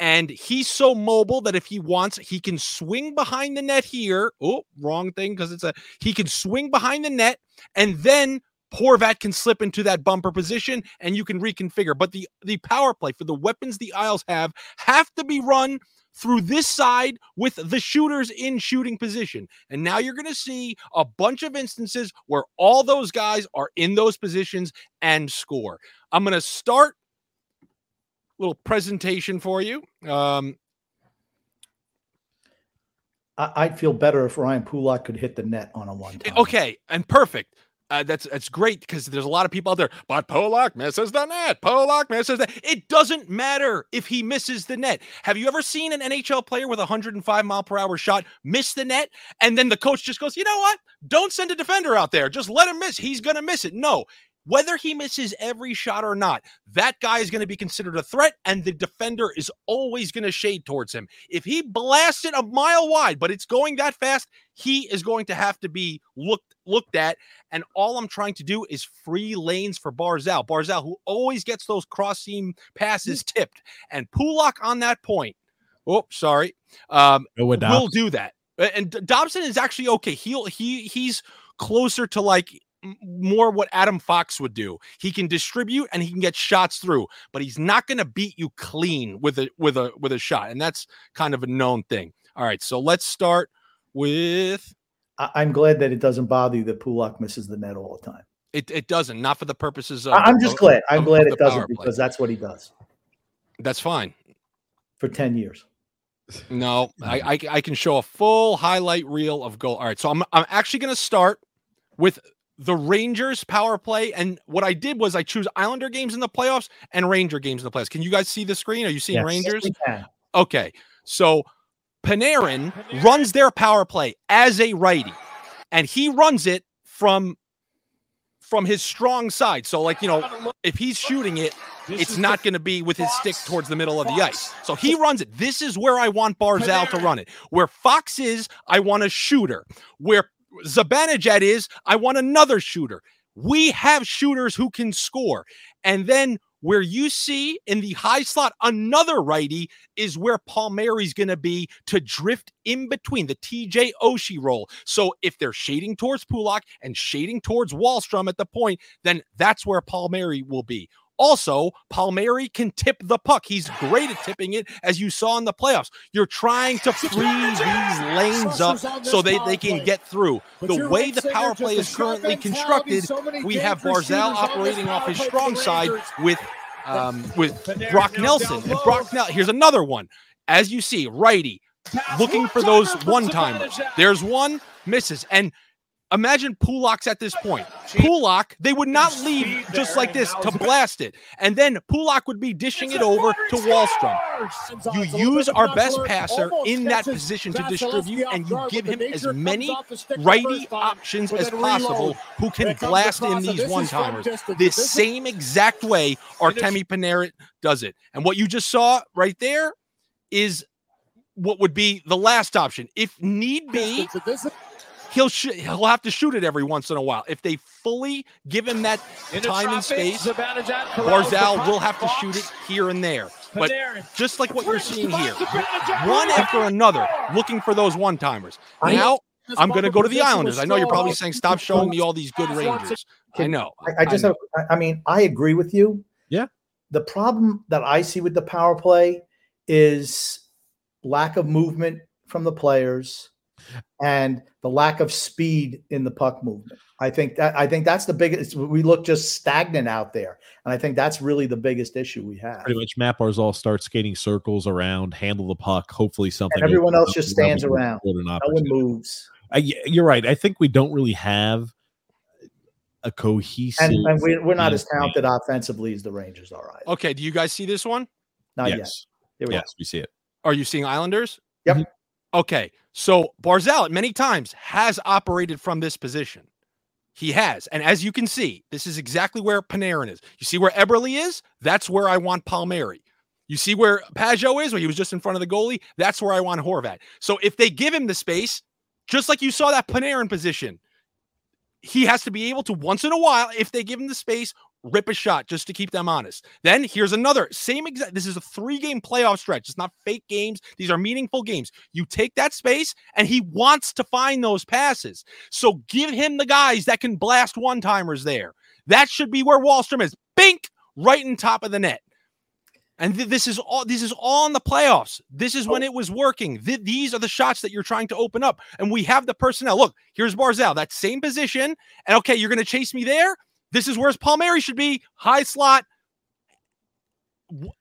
And he's so mobile that if he wants, he can swing behind the net here. Oh, wrong thing because it's a he can swing behind the net and then Horvat can slip into that bumper position and you can reconfigure. But the the power play for the weapons the Isles have have to be run through this side with the shooters in shooting position. And now you're going to see a bunch of instances where all those guys are in those positions and score. I'm going to start little presentation for you. Um, I'd feel better if Ryan Pulock could hit the net on a one. Okay, and perfect. Uh, that's that's great because there's a lot of people out there. But Pulock misses the net. Pulock misses the. It doesn't matter if he misses the net. Have you ever seen an NHL player with a 105 mile per hour shot miss the net, and then the coach just goes, you know what? Don't send a defender out there. Just let him miss. He's gonna miss it. No, whether he misses every shot or not, that guy is going to be considered a threat, and the defender is always going to shade towards him. If he blasts it a mile wide, but it's going that fast, he is going to have to be looked looked at. And all I'm trying to do is free lanes for Barzal. Barzal, who always gets those cross seam passes tipped, and Pulock on that point. Oh, sorry. Um, will do that. And Dobson is actually okay. He'll he he's closer to like more what Adam Fox would do. He can distribute and he can get shots through, but he's not going to beat you clean with a with a with a shot, and that's kind of a known thing. All right, so let's start with. I'm glad that it doesn't bother you that Pulock misses the net all the time. It, it doesn't, not for the purposes of. I'm just of, glad. I'm of, glad of it doesn't because that's what he does. That's fine. For ten years. No, I, I, I can show a full highlight reel of goal. All right, so I'm I'm actually going to start with the Rangers power play. And what I did was I choose Islander games in the playoffs and Ranger games in the playoffs. Can you guys see the screen? Are you seeing yes, Rangers? Okay. So Panarin runs their power play as a righty, and he runs it from from his strong side. So, like, you know, if he's shooting it, it's not going to be with his stick towards the middle of the ice. So he runs it. This is where I want Barzal to run it. Where Fox is, I want a shooter. Where Zibanejad is, I want another shooter. We have shooters who can score. And then where you see in the high slot another righty is where Palmieri's going to be to drift in between the TJ Oshie role. So if they're shading towards Pulock and shading towards Wahlstrom at the point, then that's where Palmieri will be. Also, Palmieri can tip the puck. He's great at tipping it, as you saw in the playoffs. You're trying to free these lanes up so they, they can get through. The way the power play is currently constructed, we have Barzal operating off his strong side with um, with Brock Nelson. And Brock Nelson, here's another one. As you see, righty, looking for those one timers. There's one, misses. And Imagine Pulock's at this point. Pulock, they would not leave just like this to blast it. And then Pulock would be dishing it over to Wahlstrom. You use our best passer in that position to distribute, and you give him as many righty options as possible who can blast in these one timers. The same exact way Artemi Panarin does it. And what you just saw right there is what would be the last option. If need be, he'll sh- he'll have to shoot it every once in a while. If they fully give him that time and space, Barzal will have to shoot it here and there. But just like what you're seeing here, one after another, looking for those one timers. Now I'm going to go to the Islanders. I know you're probably saying, "Stop showing me all these good Rangers." I know. I, just I, know. have. I mean, I agree with you. Yeah. The problem that I see with the power play is lack of movement from the players and the lack of speed in the puck movement. I think that I think that's the biggest. We look just stagnant out there, and I think that's really the biggest issue we have. Pretty much, Matt all start skating circles around, handle the puck. Hopefully, something. And everyone else just stands around. No one moves. I, you're right. I think we don't really have a cohesive. And, and we're, we're not as talented offensively as the Rangers are. Either. Okay. Do you guys see this one? Not yes. yet. We yes, we see it. Are you seeing Islanders? Yep. Mm-hmm. Okay. So Barzal many times has operated from this position. He has. And as you can see, this is exactly where Panarin is. You see where Eberle is? That's where I want Palmieri. You see where Pageau is, where he was just in front of the goalie? That's where I want Horvat. So if they give him the space, just like you saw that Panarin position, he has to be able to once in a while, if they give him the space, rip a shot just to keep them honest. Then here's another same exact. This is a three game playoff stretch. It's not fake games. These are meaningful games. You take that space, and he wants to find those passes. So give him the guys that can blast one timers there. That should be where Wahlstrom is. Bink right in top of the net. And th- this is all. This is all in the playoffs. This is when oh. it was working. Th- these are the shots that you're trying to open up, and we have the personnel. Look, here's Barzal, that same position, and okay, you're going to chase me there. This is where Palmieri should be, high slot.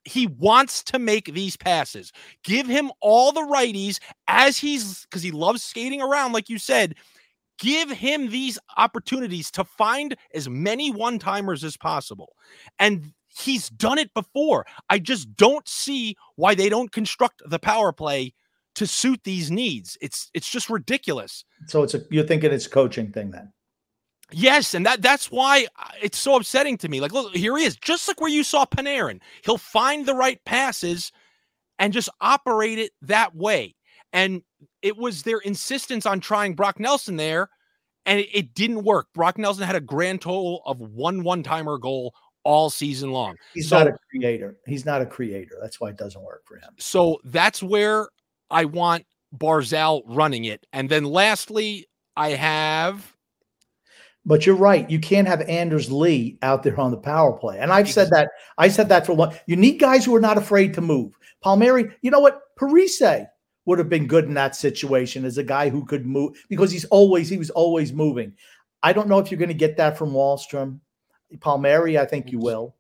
He wants to make these passes. Give him all the righties as he's because he loves skating around, like you said. Give him these opportunities to find as many one timers as possible. And he's done it before. I just don't see why they don't construct the power play to suit these needs. It's it's just ridiculous. So it's a you're thinking it's a coaching thing then. Yes, and that that's why uh, it's so upsetting to me. Like, look, here he is, just like where you saw Panarin. He'll find the right passes and just operate it that way. And it was their insistence on trying Brock Nelson there, and it, it didn't work. Brock Nelson had a grand total of one one-timer goal all season long. He's So- not a creator. He's not a creator. That's why it doesn't work for him. So that's where I want Barzal running it. And then lastly, I have But you're right. You can't have Anders Lee out there on the power play. And I've said that. I said that for a long. You need guys who are not afraid to move. Palmieri, you know what? Parise would have been good in that situation as a guy who could move because he's always he was always moving. I don't know if you're going to get that from Wahlstrom. Palmieri, I think you will.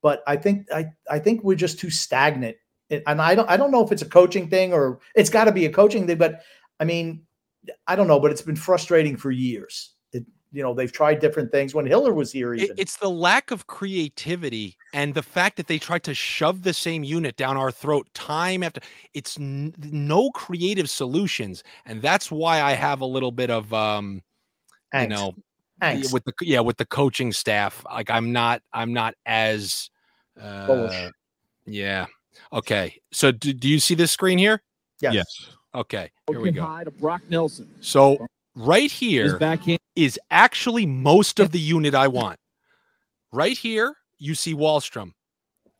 But I think I I think we're just too stagnant. And and I don't I don't know if it's a coaching thing or it's got to be a coaching thing, but I mean, I don't know, but it's been frustrating for years. It, you know, they've tried different things. When Hiller was here, even it's the lack of creativity and the fact that they tried to shove the same unit down our throat time after it's n- no creative solutions and that's why i have a little bit of um you know yeah, angst. with the yeah with the coaching staff like i'm not i'm not as uh, Bullish. yeah okay so do, do you see this screen here yes. Yes. okay here we go high to Brock Nelson. so right here is actually most of the unit I want. Right here, you see Wahlstrom.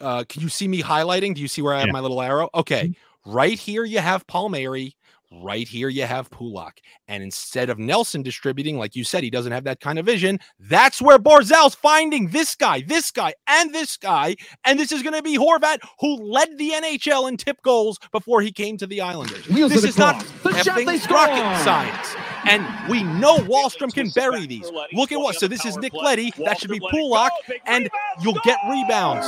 Uh, can you see me highlighting? Do you see where I have Yeah. my little arrow? Okay. Right here, you have Palmieri. Right here, you have Pulock. And instead of Nelson distributing, like you said, he doesn't have that kind of vision. That's where Barzal's finding this guy, this guy, and this guy. And this is going to be Horvat, who led the NHL in tip goals before he came to the Islanders. Wheels this it is not across. The shot, they effing score! rocket science. And we know Wahlstrom can bury these. Look at what. So this is Nick Leddy. That should be Pulock, and you'll get rebounds.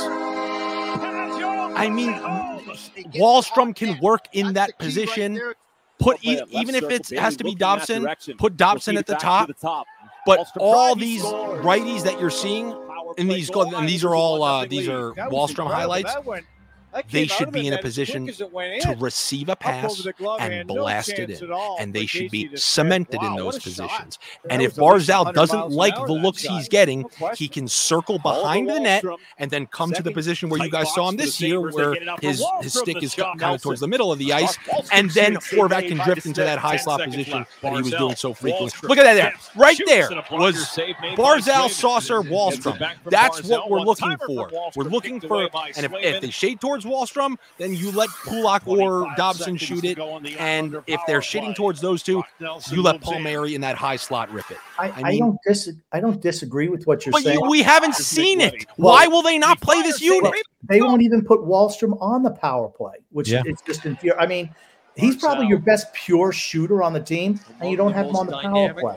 I mean, Wahlstrom can work in that position. Put e- even if it has to be Dobson, put Dobson at the top. But all these righties that you're seeing in these and these are all uh, these are Wahlstrom highlights. They should be in a position to receive a pass and blast it in, and they should be cemented in those positions. And if Barzal doesn't like the looks he's getting, he can circle behind the net and then come to the position where you guys saw him this year, where his his stick is kind of towards the middle of the ice, and then Horvat can drift into that high slot position that he was doing so frequently. Look at that there, right there was Barzal, Saucer, Wahlstrom. That's what we're looking for. We're looking for, and if, if they shade towards Wahlstrom, then you let Pulock or Dobson shoot it. And if they're shading towards those two, you let Palmieri in that high slot rip it. I, I I, don't dis- I don't disagree with what you're But saying. you, we haven't seen it. Why will they not play this unit? they won't even put Wahlstrom on the power play, which Yeah. it's just infuriating. I mean, he's probably your best pure shooter on the team, and you don't have him on the power play.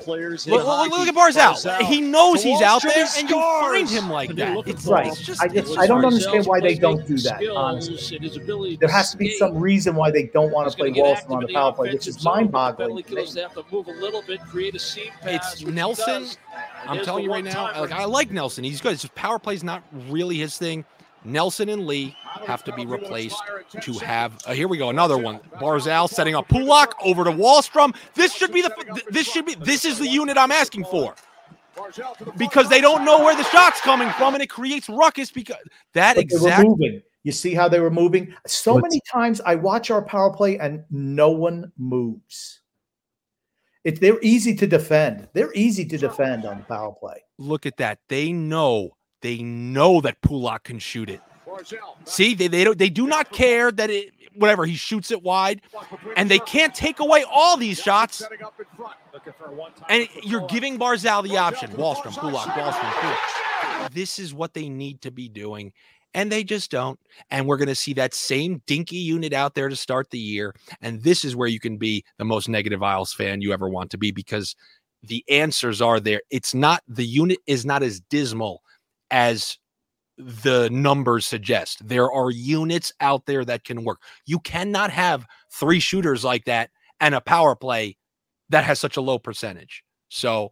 Look, look, look at Barzal. He knows he's out there, and you find him like that. It's, Right. it's just I just I don't understand why they don't do that. Honestly, there has to be some reason why they don't want to play Wahlstrom on the power play, which is mind-boggling. it's Nelson. I'm telling you right now, like I like Nelson. He's good. It's power play is not really his thing. Nelson and Lee have to be replaced to have. Uh, here we go, another one. Barzal setting up Pulock over to Wahlstrom. This should be the. This should be. This is the unit I'm asking for because they don't know where the shot's coming from, and it creates ruckus. Because that But they were exact. You see how they were moving? So What's- many times I watch our power play and no one moves. It, they're easy to defend. They're easy to defend on the power play. Look at that. They know. They know that Pulock can shoot it. See, they, they don't they do not care that it whatever he shoots it wide, and they can't take away all these shots. And you're giving Barzal the option. Wahlstrom, Pulock, Wahlstrom, Pulock. This is what they need to be doing. And they just don't. And we're going to see that same dinky unit out there to start the year. And this is where you can be the most negative Isles fan you ever want to be because the answers are there. It's not, the unit is not as dismal as the numbers suggest. There are units out there that can work. You cannot have three shooters like that and a power play that has such a low percentage. So,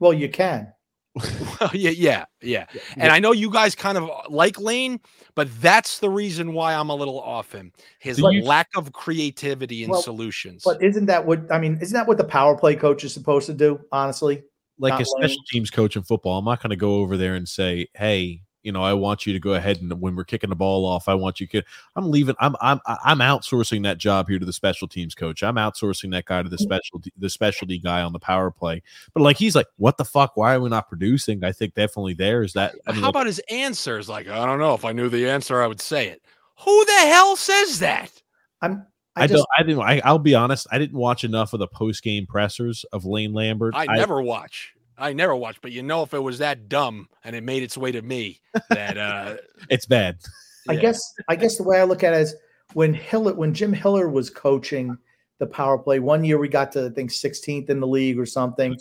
well, you can. well, yeah, yeah, yeah. And I know you guys kind of like Lane, but that's the reason why I'm a little off him. His So you- lack of creativity and Well, solutions. But isn't that what I mean? Isn't that what the power play coach is supposed to do? Honestly, like Not a special Lane. teams coach in football, I'm not going to go over there and say, "Hey, you know, I want you to go ahead and when we're kicking the ball off, I want you." To, I'm leaving. I'm I'm I'm outsourcing that job here to the special teams coach. I'm outsourcing that guy to the mm. specialty the specialty guy on the power play. But like he's like, "What the fuck? Why are we not producing?" I think definitely there is that. I mean, how like, about his answers? Like, I don't know. If I knew the answer, I would say it. Who the hell says that? I'm. I, I, just don't. I didn't. I, I'll be honest. I didn't watch enough of the post game pressers of Lane Lambert. I never watch. I never watch, but you know, if it was that dumb and it made its way to me, that uh, It's bad. I yeah. guess I guess the way I look at it is when Hiller when Jim Hiller was coaching the power play one year we got to I think 16th in the league or something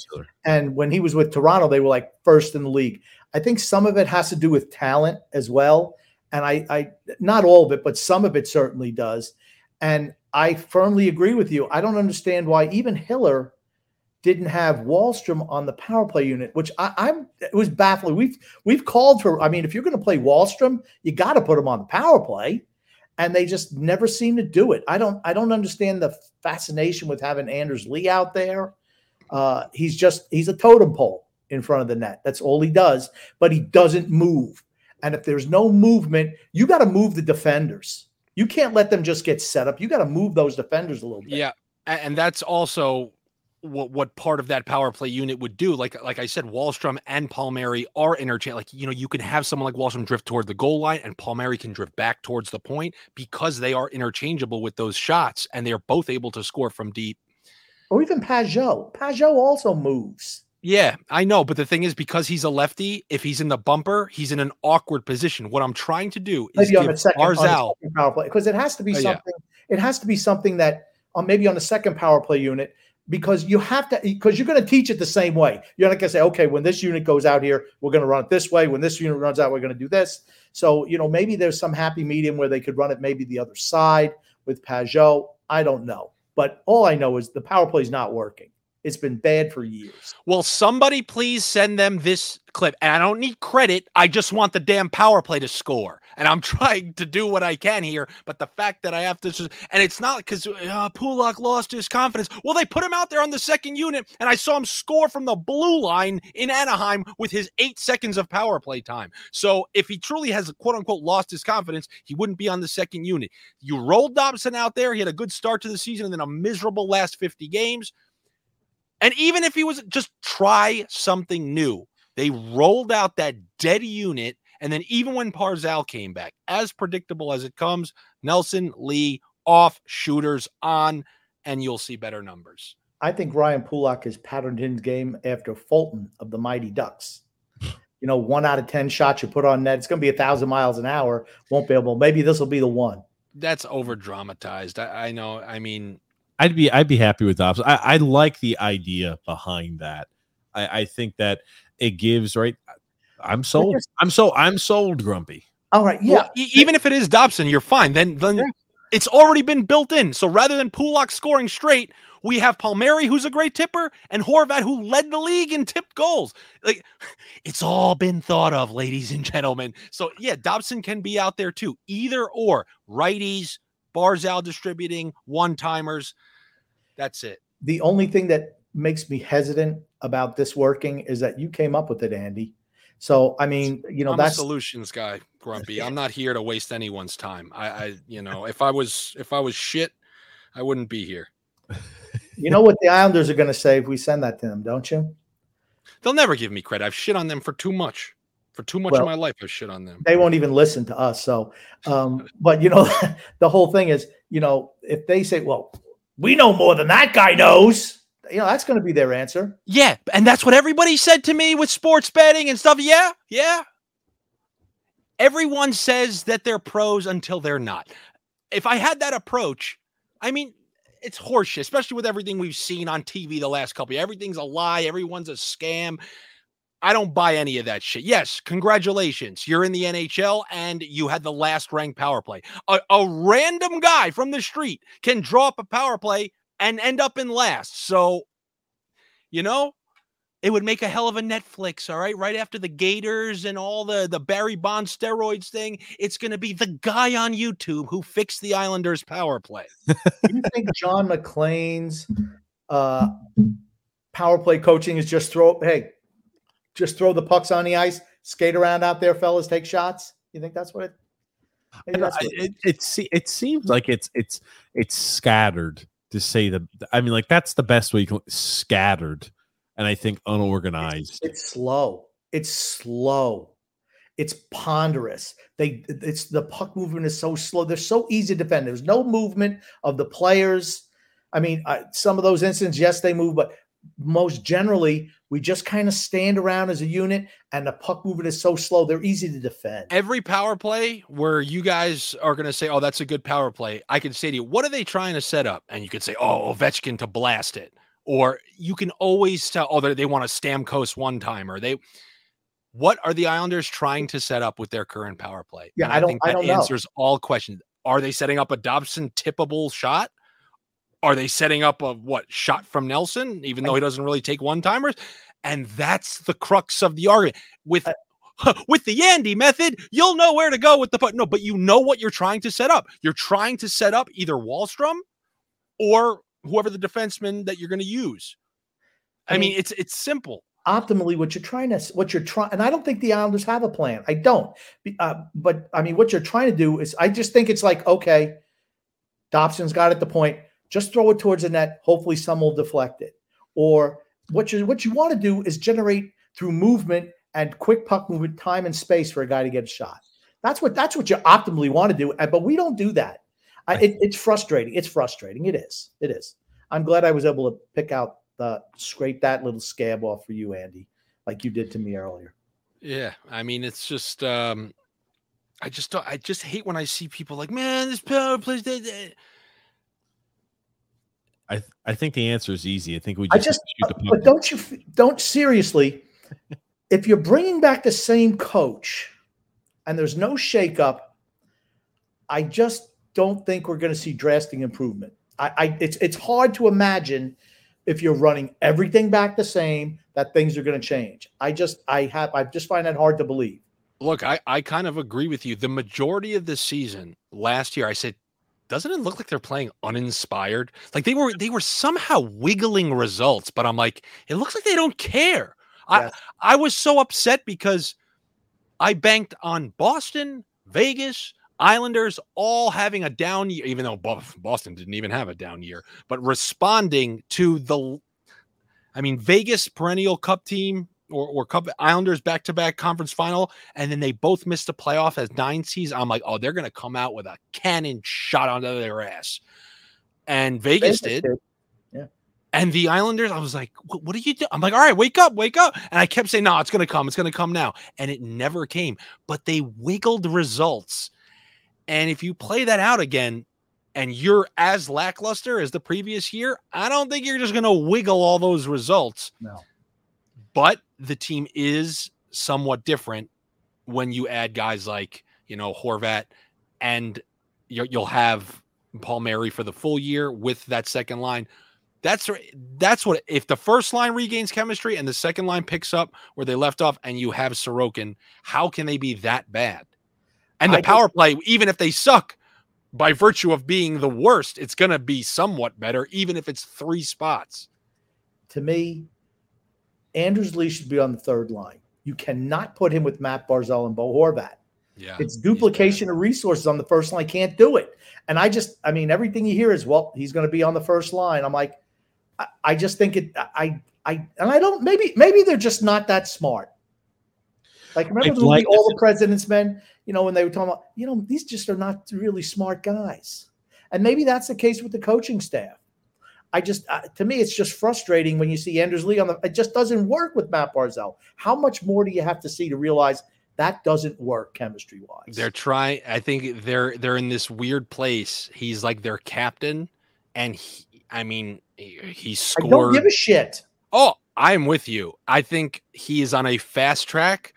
and when he was with Toronto they were like first in the league. I think some of it has to do with talent as well and I I not all of it but some of it certainly does. And I firmly agree with you. I don't understand why even Hiller didn't have Wahlstrom on the power play unit, which I, I'm it was baffling. We've we've called for. I mean, if you're going to play Wahlstrom, you got to put him on the power play, and they just never seem to do it. I don't I don't understand the fascination with having Anders Lee out there. Uh, he's just he's a totem pole in front of the net. That's all he does, but he doesn't move. And if there's no movement, you got to move the defenders. You can't let them just get set up. You got to move those defenders a little bit. Yeah, and that's also what what part of that power play unit would do. Like like I said, Wahlstrom and Palmieri are interchangeable. Like you know, you can have someone like Wahlstrom drift toward the goal line, and Palmieri can drift back towards the point because they are interchangeable with those shots, and they are both able to score from deep. Or even Pageau. Pageau also moves. Yeah, I know, but the thing is, because he's a lefty, if he's in the bumper, he's in an awkward position. What I'm trying to do is maybe on give on Barzal. second power play because it has to be Oh, yeah. something. It has to be something that uh, maybe on the second power play unit because you have to because you're going to teach it the same way. You're not going to say, okay, when this unit goes out here, we're going to run it this way. When this unit runs out, we're going to do this. So you know maybe there's some happy medium where they could run it maybe the other side with Pageau. I don't know, but all I know is the power play is not working. It's been bad for years. Will somebody please send them this clip? And I don't need credit. I just want the damn power play to score. And I'm trying to do what I can here. But the fact that I have to, and it's not because uh, Pulock lost his confidence. Well, they put him out there on the second unit, and I saw him score from the blue line in Anaheim with his eight seconds of power play time. So if he truly has quote unquote lost his confidence, he wouldn't be on the second unit. You rolled Dobson out there. He had a good start to the season and then a miserable last 50 games. And even if he was just try something new, they rolled out that dead unit. And then even when Barzal came back, as predictable as it comes, Nelson Lee off, shooters on, and you'll see better numbers. I think Ryan Pulock has patterned his game after Fulton of the Mighty Ducks. You know, one out of 10 shots you put on net, it's going to be a thousand miles an hour. Won't be able, maybe this will be the one. That's over dramatized. I, I know. I mean, I'd be I'd be happy with Dobson. I, I like the idea behind that. I, I think that it gives right. I'm sold. I'm so I'm sold, Grumpy. All right. Yeah. well, even if it is Dobson, you're fine. Then, then Yeah. it's already been built in. So rather than Pulock scoring straight, we have Palmieri, who's a great tipper, and Horvat, who led the league in tipped goals. Like, it's all been thought of, ladies and gentlemen. So yeah, Dobson can be out there too. Either or, righties, Barzal distributing, one timers. That's it. the only thing that makes me hesitant about this working is that you came up with it, Andy. So, I mean, you know, I'm a that's solutions guy, Grumpy. I'm not here to waste anyone's time. I, I, you know, if I was, if I was shit, I wouldn't be here. you know what the Islanders are going to say if we send that to them, don't you? They'll never give me credit. I've shit on them for too much. For too much Well- of my life, I've shit on them. They won't even listen to us. So, um, but you know, the whole thing is, you know, if they say, well, we know more than that guy knows, you know, that's going to be their answer. Yeah, and that's what everybody said to me with sports betting and stuff. Yeah, yeah. Everyone says that they're pros until they're not. If I had that approach, I mean, it's horseshit, especially with everything we've seen on TV the last couple. Of, everything's a lie. Everyone's a scam. I don't buy any of that shit. Yes, congratulations. You're in the NHL and you had the last ranked power play. A, a random guy from the street can draw up a power play and end up in last. So You know, it would make a hell of a Netflix, all right? Right after the Gators and all the the Barry Bond steroids thing, it's going to be the guy on YouTube who fixed the Islanders power play. you think John MacLean's uh, power play coaching is just throw hey, just throw the pucks on the ice, skate around out there, fellas, take shots? You think that's what it it, it, it, it seems like it's it's it's scattered to say the I mean like that's the best way you can scattered and I think unorganized. It's, it's slow. It's slow. It's ponderous. They it's the puck movement is so slow. They're so easy to defend. There's no movement of the players. I mean, I, some of those instances, yes, they move, but most generally, we just kind of stand around as a unit, and the puck movement is so slow. They're easy to defend. Every power play where you guys are going to say, "Oh, that's a good power play," I can say to you, "What are they trying to set up?" And you could say, "Oh, Ovechkin to blast it." or you can always tell oh they, want a Stamkos one timer. They what are the Islanders trying to set up with their current power play? Yeah, I, don't. think that I don't answers all questions. Are they setting up a Dobson tippable shot? Are they setting up a what shot from Nelson, even though he doesn't really take one timers? And that's the crux of the argument. With with the Yandy method, you'll know where to go with the put. No, but you know what you're trying to set up. You're trying to set up either Wahlstrom or whoever the defenseman that you're going to use. I, I mean, mean, it's it's simple. Optimally, what you're trying to what you're trying, and I don't think the Islanders have a plan. I don't. Uh, but I mean, what you're trying to do is, I just think it's like, okay, Dobson's got it the point. Just throw it towards the net. Hopefully, some will deflect it. Or what you what you want to do is generate through movement and quick puck movement, time and space for a guy to get a shot. That's what that's what you optimally want to do. But we don't do that. I, it, it's frustrating. It's frustrating. It is. It is. I'm glad I was able to pick out the scrape that little scab off for you, Andy, like you did to me earlier. Yeah, I mean, it's just, um, I just, don't, I just hate when I see people like, man, this power plays. I, th- I think the answer is easy. I think we just, I just but don't you don't seriously. if you're bringing back the same coach, and there's no shakeup, I just don't think we're going to see drastic improvement. I, I, it's it's hard to imagine if you're running everything back the same that things are going to change. I just I have I just find that hard to believe. Look, I I kind of agree with you. The majority of the season last year, I said, doesn't it look like they're playing uninspired? Like they were they were somehow wiggling results, but I'm like, it looks like they don't care. I I was so upset because I banked on Boston, Vegas, Islanders all having a down year, even though Boston didn't even have a down year, but responding to the, I mean, Vegas perennial cup team or, or Cup Islanders back to back conference final, and then they both missed the playoff as nine seeds. I'm like, oh, they're going to come out with a cannon shot onto their ass. And Vegas, Vegas did. did. Yeah. And the Islanders, I was like, what, what are you doing? I'm like, all right, wake up, wake up. And I kept saying, no, it's going to come. It's going to come now. And it never came. But they wiggled results and if you play that out again and you're as lackluster as the previous year, I don't think you're just going to wiggle all those results. No. But the team is somewhat different when you add guys like, you know, Horvat and you'll have Palmieri for the full year with that second line. That's that's what if the first line regains chemistry and the second line picks up where they left off and you have Sorokin, how can they be that bad? And the I power play, even if they suck, by virtue of being the worst, it's going to be somewhat better, even if it's three spots. To me, Anders Lee should be on the third line. You cannot put him with Matt Barzal and Bo Horvat. Yeah, it's duplication of resources on the first line. Can't do it. And I just, I mean, everything you hear is, well, he's going to be on the first line. I'm like, I, I just think it. I, I, and I don't. Maybe, maybe they're just not that smart. Like remember the like, All the President's Men? You know, when they were talking about, you know, these just are not really smart guys. And maybe that's the case with the coaching staff. I just, uh, to me, it's just frustrating when you see Anders Lee on the. It just doesn't work with Matt Barzal. How much more do you have to see to realize that doesn't work chemistry wise? They're trying. I think they're they're in this weird place. He's like their captain, and he, I mean, he scored. I don't give a shit. Oh, I'm with you. I think he is on a fast track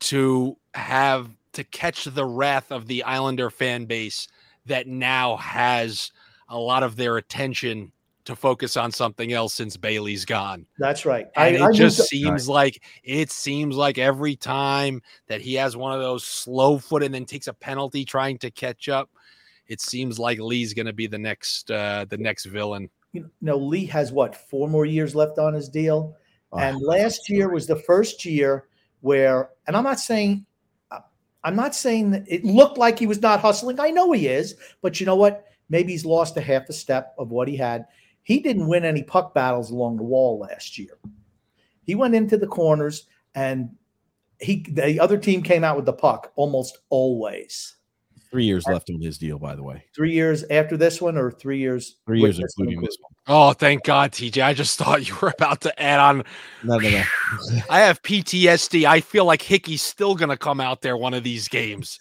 to have to catch the wrath of the Islander fan base that now has a lot of their attention to focus on something else since Bailey's gone. That's right. And I, I it just moved- seems like it seems like every time that he has one of those slow foot and then takes a penalty trying to catch up, it seems like Lee's going to be the next uh the next villain. you know, Lee has what four more years left on his deal, Oh, and last year was the first year where, and I'm not saying, uh, I'm not saying that it looked like he was not hustling. I know he is, but you know what? Maybe he's lost a half a step of what he had. He didn't win any puck battles along the wall last year. He went into the corners, and he the other team came out with the puck almost always. Three years left on his deal, by the way. Three years after this one, or three years? Three years, this one including this one. Oh, thank God, TJ. I just thought you were about to add on. No, no, no. I have PTSD. I feel like Hickey's still going to come out there one of these games.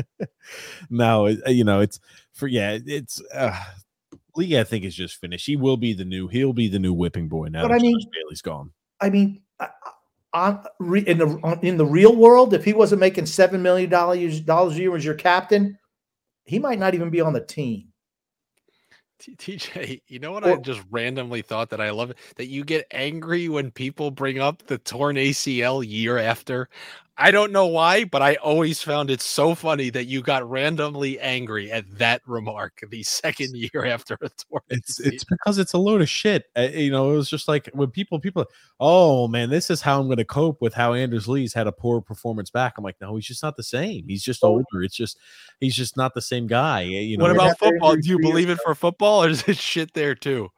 no, you know, it's for yeah, it's uh Lee, I think is just finished. He will be the new, he'll be the new whipping boy now. But that I mean- Josh Bailey's gone. I mean, I- I- on in the on, in the real world, if he wasn't making seven million dollars dollars a year as your captain, he might not even be on the team. TJ, you know what I just randomly thought that I love it that you get angry when people bring up the torn ACL year after. I don't know why, but I always found it so funny that you got randomly angry at that remark the second year after a torn. It's it's because it's a load of shit. Uh, you know, it was just like when people people, oh man, this is how I'm going to cope with how Anders Lee's had a poor performance back. I'm like, no, he's just not the same. He's just Oh. older. It's just he's just not the same guy. uh, You know, what about football? Do you believe it for football, or is it shit there too?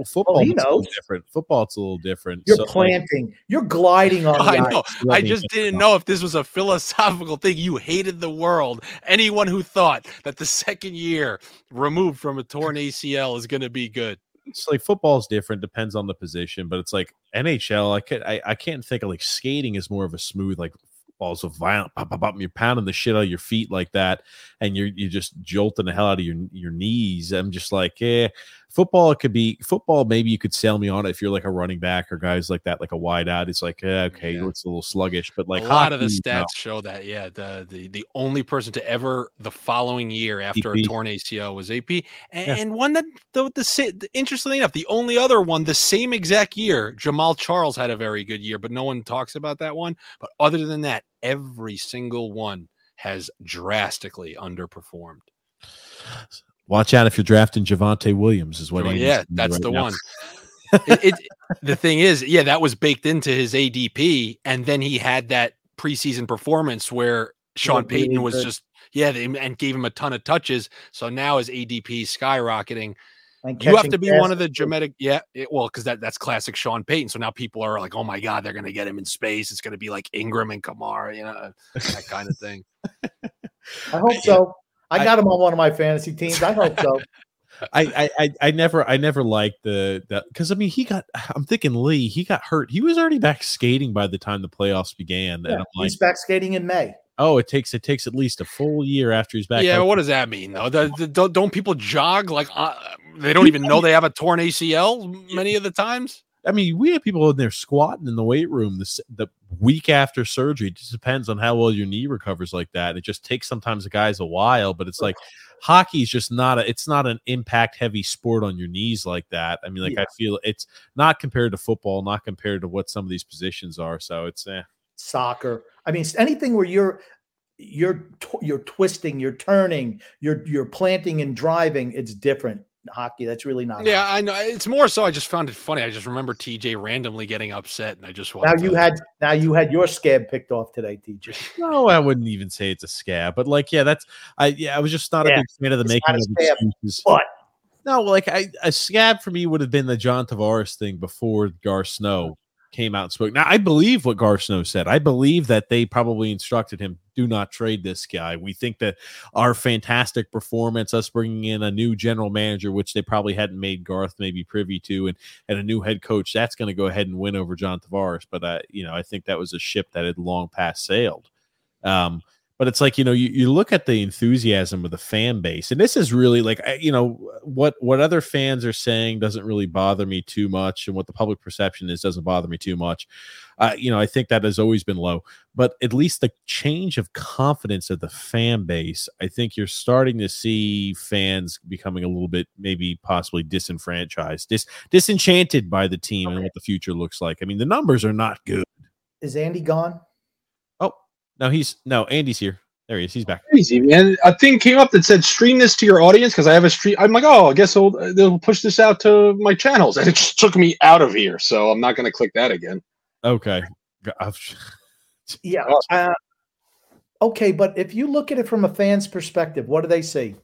Uh, football? he it's a little knows. different. Football's a little different. You're So, like, planting. You're gliding on. I the know. ice. I just didn't know if this was a philosophical thing. You hated the world. Anyone who thought that the second year removed from a torn ACL is going to be good. it's like football's different depends on the position but it's like nhl i can't I, I can't think of like skating is more of a smooth like balls a violent pop, pop, pop, you're pounding the shit out of your feet like that and you're you're just jolting the hell out of your your knees i'm just like yeah football it could be football maybe you could sell me on it if you're like a running back or guys like that like a wide out it's like eh, okay Yeah. it's a little sluggish but like a lot of the stats no. show that. Yeah, the, the the only person to ever the following year after a torn ACL was AP, and, Yeah. and one that the, the sa- interestingly enough, the only other one the same exact year, Jamaal Charles had a very good year, but no one talks about that one. But other than that, every single one has drastically underperformed. Watch out if you're drafting Javonte Williams is what Well, Andy's yeah, that's right the now. one. it, it, the thing is, yeah, that was baked into his ADP, and then he had that preseason performance where Sean Payton was just yeah, they, and gave him a ton of touches. So now his ADP is skyrocketing. And You have to be one of the passes. dramatic, yeah. It, well, because that that's classic Sean Payton. So now people are like, oh my god, they're gonna get him in space. It's gonna be like Ingram and Kamara, you know, that kind of thing. I hope so. I I- got him on one of my fantasy teams. I hope so. I, I I I never I never liked the that because I mean he got I'm thinking Lee he got hurt he was already back skating by the time the playoffs began Yeah, and I'm like he's back skating in May. oh it takes it takes at least a full year after he's back yeah, Like, what does that mean though? The, the, don't, don't people jog like uh, they don't even know they have a torn ACL many of the times? I mean we have people in there squatting in the weight room the the week after surgery it just depends on how well your knee recovers like that it just takes sometimes the guys a while but it's like hockey is just not a it's not an impact heavy sport on your knees like that I mean like Yeah. I feel it's not compared to football not compared to what some of these positions are so it's eh. Soccer. I mean, anything where you're you're you're twisting, you're turning, you're you're planting and driving. It's different. Hockey. That's really not. Yeah, hockey. I know. It's more so. I just found it funny. I just remember TJ randomly getting upset, and I just Now you to- had now you had your scab picked off today, TJ. No, I wouldn't even say it's a scab, but like, yeah, that's I. Yeah, I was just not Yeah, a big fan of the making of a scab, excuses. but- no, like I, a scab for me would have been the John Tavares thing before Garth Snow came out and spoke. Now I believe what Garth Snow said. I believe that they probably instructed him, "Do not trade this guy." We think that our fantastic performance, us bringing in a new general manager, which they probably hadn't made Garth maybe privy to, and and a new head coach, that's going to go ahead and win over John Tavares. But I, you know, I think that was a ship that had long past sailed. Um, but it's like you know you, you look at the enthusiasm of the fan base and this is really like you know what what other fans are saying doesn't really bother me too much and what the public perception is doesn't bother me too much. Uh, you know i think that has always been low but at least the change of confidence of the fan base i think you're starting to see fans becoming a little bit maybe possibly disenfranchised dis- disenchanted by the team and what the future looks like. I mean the numbers are not good. Is Andy gone? No he's no andy's here there he is he's back Crazy, man. A thing came up that said stream this to your audience because I have a stream. I'm like, oh, I guess they'll, they'll push this out to my channels. And it just took me out of here. So I'm not going to click that again. okay I've- Yeah. Uh, okay, but if you look at it from a fan's perspective, what do they see?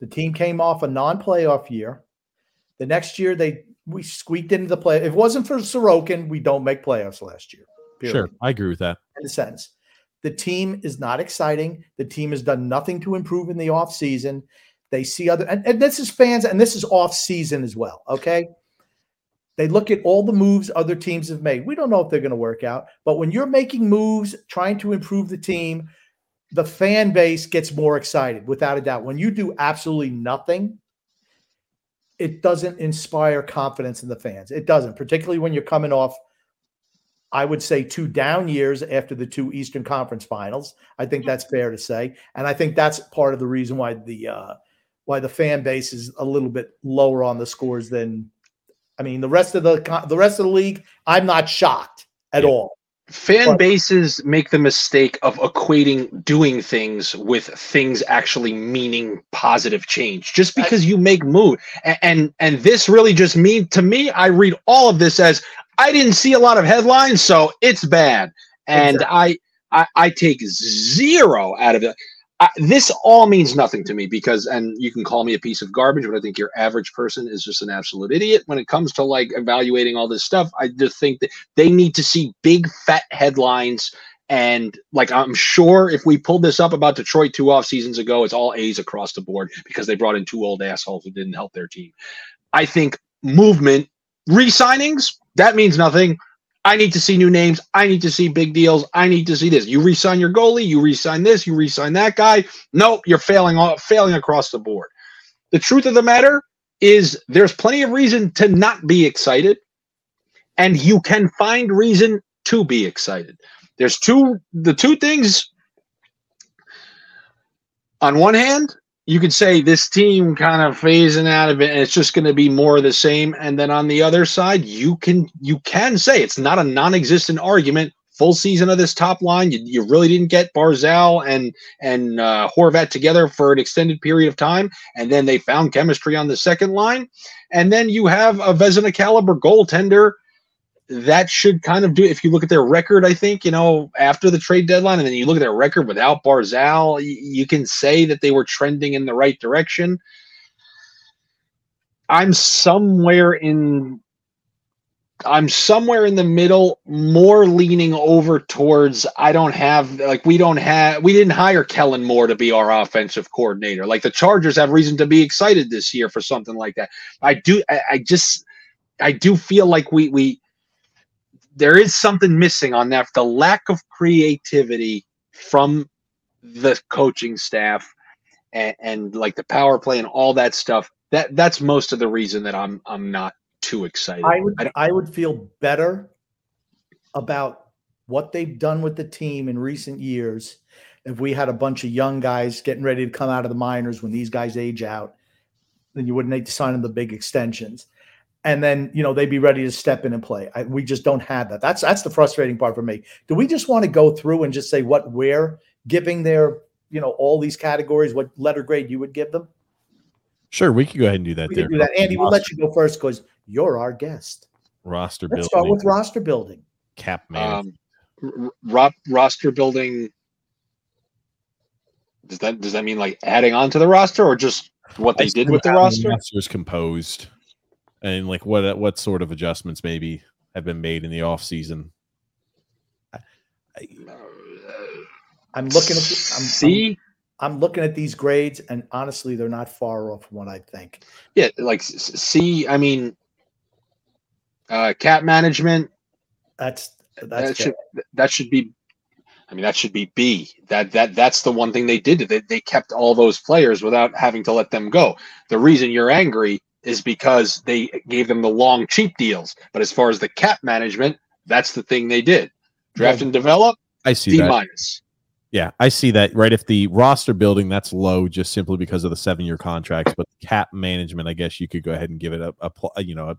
The team came off a non-playoff year. The next year, they we squeaked into the play. If it wasn't for Sorokin, we don't make playoffs last year. period. Sure, I agree with that. in a sense. The team is not exciting. The team has done nothing to improve in the offseason. They see other, and, and this is fans, and this is off season as well. Okay. They look at all the moves other teams have made. We don't know if they're going to work out, but when you're making moves, trying to improve the team, the fan base gets more excited without a doubt. When you do absolutely nothing, it doesn't inspire confidence in the fans. It doesn't, particularly when you're coming off I would say two down years after the two Eastern Conference Finals. I think that's fair to say, and I think that's part of the reason why the uh, why the fan base is a little bit lower on the scores than. I mean, the rest of the the rest of the league, I'm not shocked at Yeah. all. Fan But- bases make the mistake of equating doing things with things actually meaning positive change. Just because you make mood and and, and this really just mean to me, I read all of this as I didn't see a lot of headlines, so it's bad, and I, I I take zero out of it. I, this all means nothing to me because, and you can call me a piece of garbage, but I think your average person is just an absolute idiot when it comes to like evaluating all this stuff. I just think that they need to see big fat headlines and like i'm sure if we pulled this up about detroit two off seasons ago it's all a's across the board because they brought in two old assholes who didn't help their team i think movement re-signings that means nothing. I need to see new names. I need to see big deals. I need to see this. You re-sign your goalie. You re-sign this. You re-sign that guy. Nope you're failing failing across the board. The truth of the matter is there's plenty of reason to not be excited and you can find reason to be excited. There's two the two things. On one hand, you could say this team kind of phasing out of it and it's just going to be more of the same. And then on the other side, you can you can say it's not a non-existent argument. Full season of this top line you, you really didn't get Barzal and and uh, Horvat together for an extended period of time and then they found chemistry on the second line. And then you have a Vezina caliber goaltender that should kind of do if you look at their record i think you know after the trade deadline and then you look at their record without barzal y- you can say that they were trending in the right direction. I'm somewhere in i'm somewhere in the middle more leaning over towards i don't have like we don't have we didn't hire kellen moore to be our offensive coordinator. Like the chargers have reason to be excited this year for something like that. I do i, I just i do feel like we we there is something missing on that the lack of creativity from the coaching staff and, and like the power play and all that stuff that that's most of the reason that i'm i'm not too excited I would I, I would feel better about what they've done with the team in recent years if we had a bunch of young guys getting ready to come out of the minors when these guys age out, then you wouldn't need to sign them the big extensions. And then you know they'd be ready to step in and play. I, we just don't have that. That's that's the frustrating part for me. Do we just want to go through and just say what we're giving their you know all these categories? What letter grade you would give them? Sure, we could go ahead and do that We there. can do that. Andy, we'll let you go first because you're our guest. roster Let's building, start with roster building. cap man. um r- ro- roster building does that does that mean like adding on to the roster or just what they did with the roster? roster is composed, and like what what sort of adjustments maybe have been made in the off season. I'm looking at the, I'm, see I'm, I'm looking at these grades, and honestly, they're not far off from what I think. Yeah, like s- s- see, I mean, uh, cap management That's that that's should that should be. I mean, that should be B. That that that's the one thing they did. They they kept all those players without having to let them go. The reason you're angry is because they gave them the long cheap deals. But as far as the cap management, that's the thing they did. Draft Yeah. and develop, I see D that. minus. Yeah, I see that. Right. If the roster building that's low, just simply because of the seven year contracts, but cap management, I guess you could go ahead and give it a, a you know a,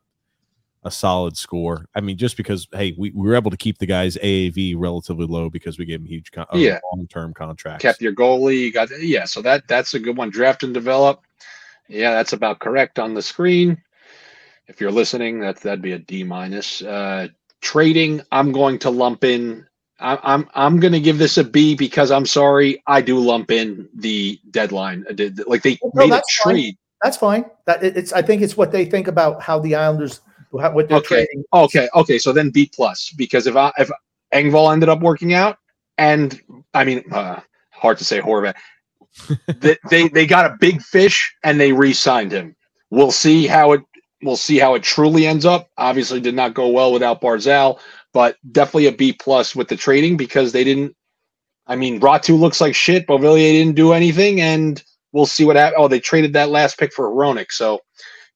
a solid score. I mean, just because hey, we, we were able to keep the guys AAV relatively low because we gave them huge con- uh, Yeah. long term contracts. Kept your goalie. You got yeah. So that that's a good one. Draft and develop. Yeah, that's about correct on the screen. If you're listening, that that'd be a D minus. Uh, trading, I'm going to lump in. I, I'm I'm going to give this a B because I'm sorry, I do lump in the deadline. Did like they No, made a that's fine. trade. That's fine. That it's. I think it's what they think about how the Islanders, what they're Okay. trading. Okay, okay, so then B plus because if I if Engvall ended up working out, and I mean, uh, hard to say Horvat, they, they they got a big fish and they re-signed him. We'll see how it we'll see how it truly ends up. Obviously, did not go well without Barzal, but definitely a B plus with the trading because they didn't. I mean, Ratu looks like shit. Beauvillier didn't do anything, and we'll see what happens. Oh, they traded that last pick for Ronick, so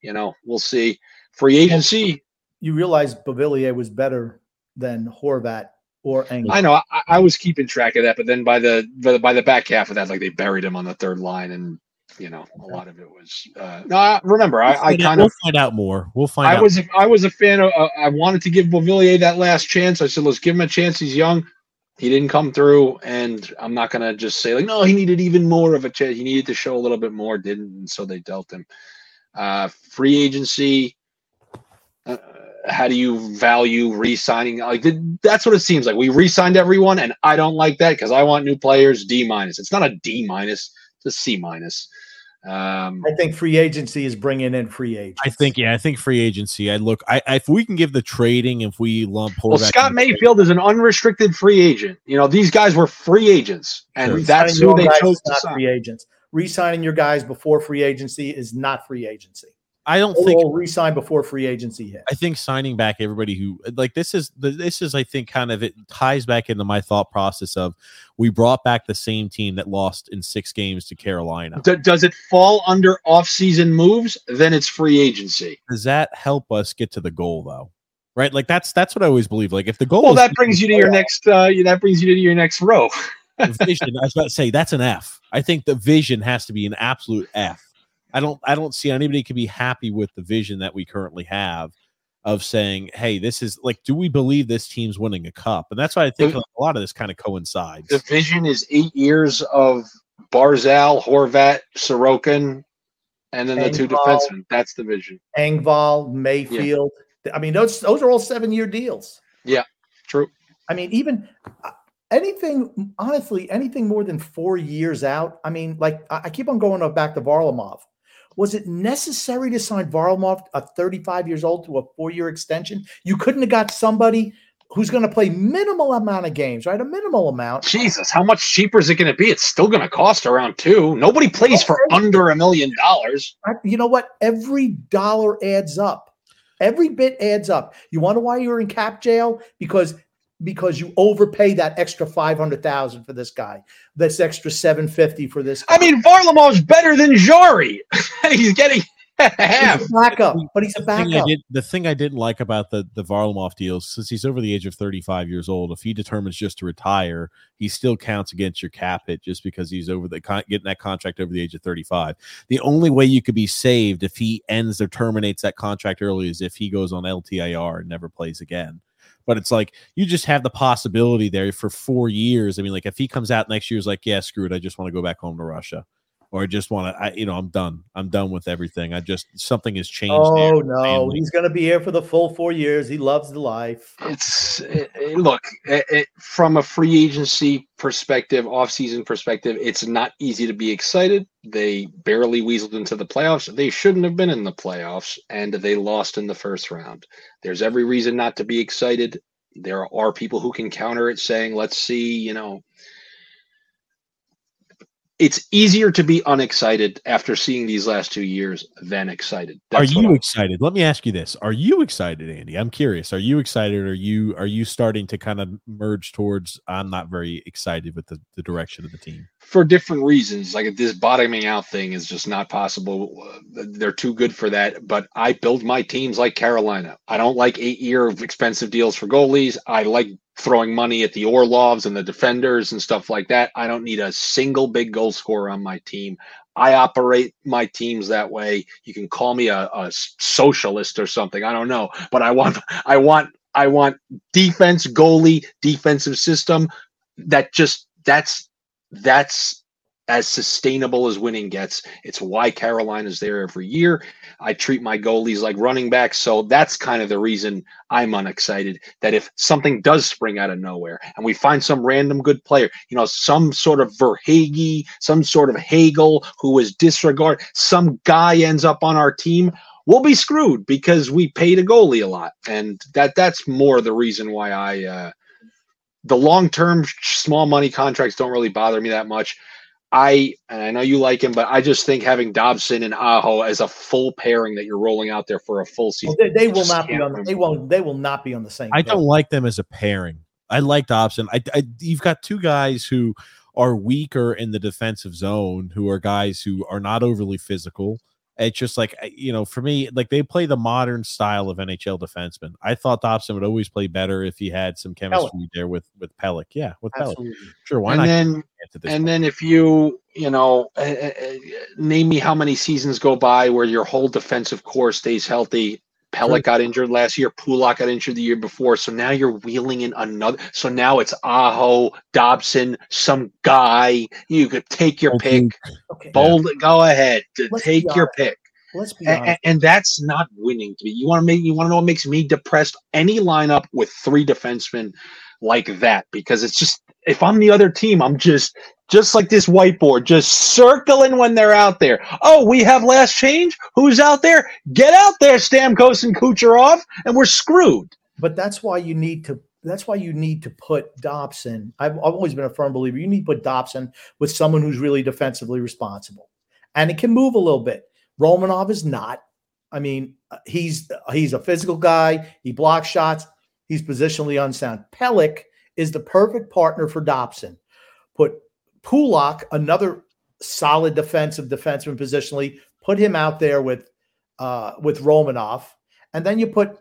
you know we'll see. Free agency. You realize Beauvillier was better than Horvat or Engvall. I know. I, I was keeping track of that, but then by the by the- by the back half of that, like they buried him on the third line, and you know a lot of it was. Uh, no, I, remember, I, I Find out- kind we'll of. find out more. We'll find I out. was I was a fan of. Uh, I wanted to give Beauvillier that last chance. I said, let's give him a chance. He's young. He didn't come through, and I'm not gonna just say like, no, he needed even more of a chance. He needed to show a little bit more, didn't, and so they dealt him. Uh, free agency. Uh, how do you value re-signing? Like th- that's what it seems like. We re-signed everyone, and I don't like that because I want new players. D minus. It's not a D minus. It's a C minus. Um, I think free agency is bringing in free agents. I think yeah, I think free agency. I look. I, I if we can give the trading, if we lump Well, Scott in the trade- Mayfield is an unrestricted free agent. You know, these guys were free agents, and Sure. that's who they chose to not sign. free agents. Re-signing your guys before free agency is not free agency. I don't think We'll re-sign before free agency hits. I think signing back everybody who like this is this is I think kind of it ties back into my thought process of we brought back the same team that lost in six games to Carolina. D- does it fall under off-season moves? Then it's free agency. Does that help us get to the goal though? Right? Like that's that's what I always believe. Like if the goal Well, is that brings you to your next. Uh, that brings you to your next row. vision, I was about to say that's an F. I think the vision has to be an absolute F. I don't I don't see anybody could be happy with the vision that we currently have of saying, hey, this is like, do we believe this team's winning a cup? And that's why I think The- a lot of this kind of coincides. The vision is eight years of Barzal, Horvat, Sorokin, and then the two defensemen. That's the vision. Engvall, Mayfield. I mean, those those are all seven-year deals. Yeah, true. I mean, even uh, anything, honestly, anything more than four years out. I mean, like I, I keep on going back to Varlamov. Was it necessary to sign Varlamov a 35 years old to a four-year extension? You couldn't have got somebody who's going to play minimal amount of games, right? A minimal amount. Jesus, how much cheaper is it going to be? It's still going to cost around two. Nobody plays for under a million dollars. You know what? Every dollar adds up. Every bit adds up. You want to why you're in cap jail? Because because you overpay that extra five hundred thousand for this guy. This extra seven fifty for this. Guy. I mean, Varlamov's better than Jarry, he's getting half. he's a backup, but he's a The thing, I backup. did, the thing I didn't like about the the Varlamov deals, since he's over the age of 35 years old, if he determines just to retire, he still counts against your cap hit just because he's over the con- getting that contract over the age of 35. The only way you could be saved if he ends or terminates that contract early is if he goes on LTIR and never plays again. But it's like you just have the possibility there for four years. I mean, like if he comes out next year, is like, yeah, screw it, I just want to go back home to Russia, or I just want to, I, you know, I'm done. I'm done with everything. I just something has changed. Oh with no, family. he's going to be here for the full four years. He loves the life. It's it, it- look it, it- from a free agency perspective, off-season perspective. It's not easy to be excited. They barely weaseled into the playoffs. They shouldn't have been in the playoffs, and they lost in the first round. There's every reason not to be excited. There are people who can counter it, saying, "Let's see," you know. It's easier to be unexcited after seeing these last two years than excited. That's are you excited? Let me ask you this: Are you excited, Andy? I'm curious. Are you excited? Are you are you starting to kind of merge towards? I'm not very excited with the, the direction of the team. for different reasons. Like this bottoming out thing is just not possible. They're too good for that. But I build my teams like Carolina. I don't like eight year of expensive deals for goalies. I like throwing money at the Orlovs and the defenders and stuff like that. I don't need a single big goal scorer on my team. I operate my teams that way. You can call me a, a socialist or something. I don't know, but I want, I want, I want defense, goalie, defensive system. That just that's that's as sustainable as winning gets. It's why Carolina's there every year. I treat my goalies like running backs. So that's kind of the reason I'm unexcited that if something does spring out of nowhere and we find some random good player, you know, some sort of Verhaeghe, some sort of Hagel who is disregard, some guy ends up on our team, we'll be screwed because we paid a goalie a lot. And that that's more the reason why I uh the long-term small money contracts don't really bother me that much. I and I know you like him, but I just think having Dobson and Aho as a full pairing that you're rolling out there for a full season. They, they will not be on. The, they won't. They will not be on the same. I page. don't like them as a pairing. I like Dobson. I, I you've got two guys who are weaker in the defensive zone, who are guys who are not overly physical. It's just like you know, for me, like they play the modern style of NHL defensemen. I thought Dobson would always play better if he had some chemistry there with with Pelech. Yeah, with Pelech. Sure, why and not? then get to this and point? then if you you know uh, uh, name me how many seasons go by where your whole defensive core stays healthy Pelech got injured last year. Pulock got injured the year before. So now you're wheeling in another. So now it's Aho, Dobson, some guy. You could take your pick. Okay. Bold, go ahead. to Let's take your honest. pick. Let's be And, honest. and that's not winning to me. You want to make you want to know what makes me depressed? Any lineup with three defensemen like that, because it's just if I'm the other team, I'm just just like this whiteboard, just circling when they're out there. Oh, we have last change. Who's out there? Get out there, Stamkos and Kucherov, and we're screwed. But that's why you need to. That's why you need to put Dobson. I've, I've always been a firm believer. You need to put Dobson with someone who's really defensively responsible, and it can move a little bit. Romanov is not. I mean, he's he's a physical guy. He blocks shots. He's positionally unsound. Pelech is the perfect partner for Dobson. Put Pulock, another solid defensive defenseman positionally. Put him out there with uh, with Romanov, and then you put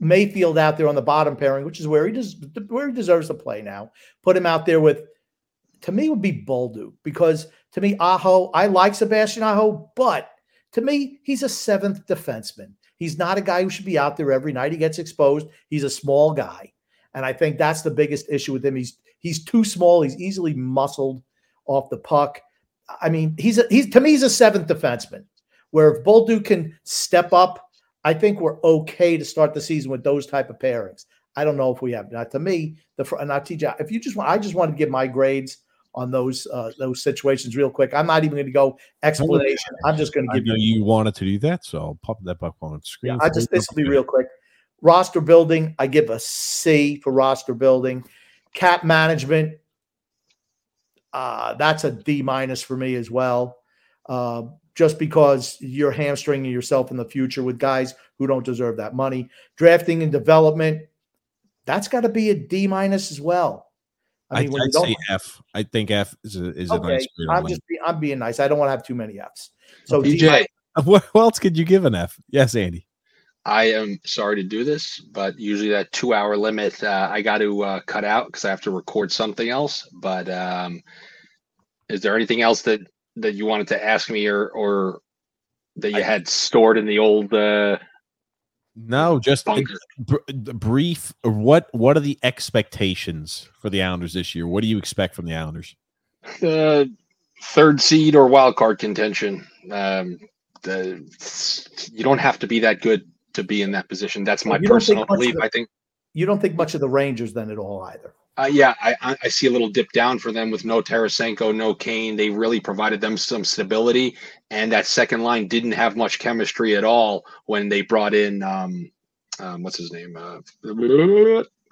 Mayfield out there on the bottom pairing, which is where he does where he deserves to play now. Put him out there with, to me, would be Bolduc because to me, Aho, I like Sebastian Aho, but to me, he's a seventh defenseman. He's not a guy who should be out there every night. He gets exposed. He's a small guy, and I think that's the biggest issue with him. He's he's too small. He's easily muscled off the puck. I mean, he's a, he's to me, he's a seventh defenseman. Where if Bolduc can step up I think we're okay to start the season with those type of pairings. I don't know if we have. Now, to me, the fr- and I'll teach you. If you just want, I just want to give my grades on those uh, those situations real quick. I'm not even going to go explanation. I'm just going to give you. you wanted to do that, so I'll pop that up on the screen. Yeah, I just this will be real quick. Roster building, I give a C for roster building. Cap management, uh, that's a D minus for me as well. Uh, just because you're hamstringing yourself in the future with guys who don't deserve that money. Drafting and development, that's got to be a D minus as well. I, when you I'd don't- say F. I think F is a, is a okay, nice grade. I'm just be, I'm being nice. I don't want to have too many Fs. So D DJ, minus- What, what else could you give an F? Yes, Andy. I am sorry to do this, but usually that two hour limit uh, I got to uh, cut out because I have to record something else. But um, is there anything else that that you wanted to ask me or or that you had stored in the old uh, No, just br- brief. What what are the expectations for the Islanders this year? What do you expect from the Islanders? Uh, third seed or wild card contention. Um, the, you don't have to be that good to be in that position. That's my You don't think personal belief. the- I think. you don't think much of the Rangers then at all either. Uh, yeah, I, I see a little dip down for them with no Tarasenko, no Kane. They really provided them some stability, and that second line didn't have much chemistry at all when they brought in um, um what's his name, uh,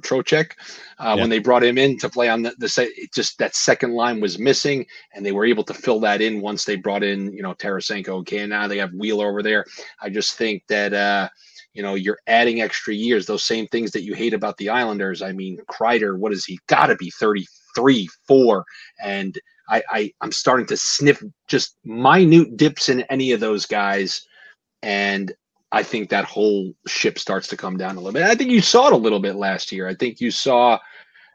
Trocheck uh, Yeah. when they brought him in to play on the, the just that second line was missing, and they were able to fill that in once they brought in you know Tarasenko. Okay, now they have Wheeler over there. I just think that uh, you know you're adding extra years. Those same things that you hate about the Islanders. I mean, Kreider, what is he? Got to be 33, four, and I, I I'm starting to sniff just minute dips in any of those guys, and I think that whole ship starts to come down a little bit. I think you saw it a little bit last year. I think you saw,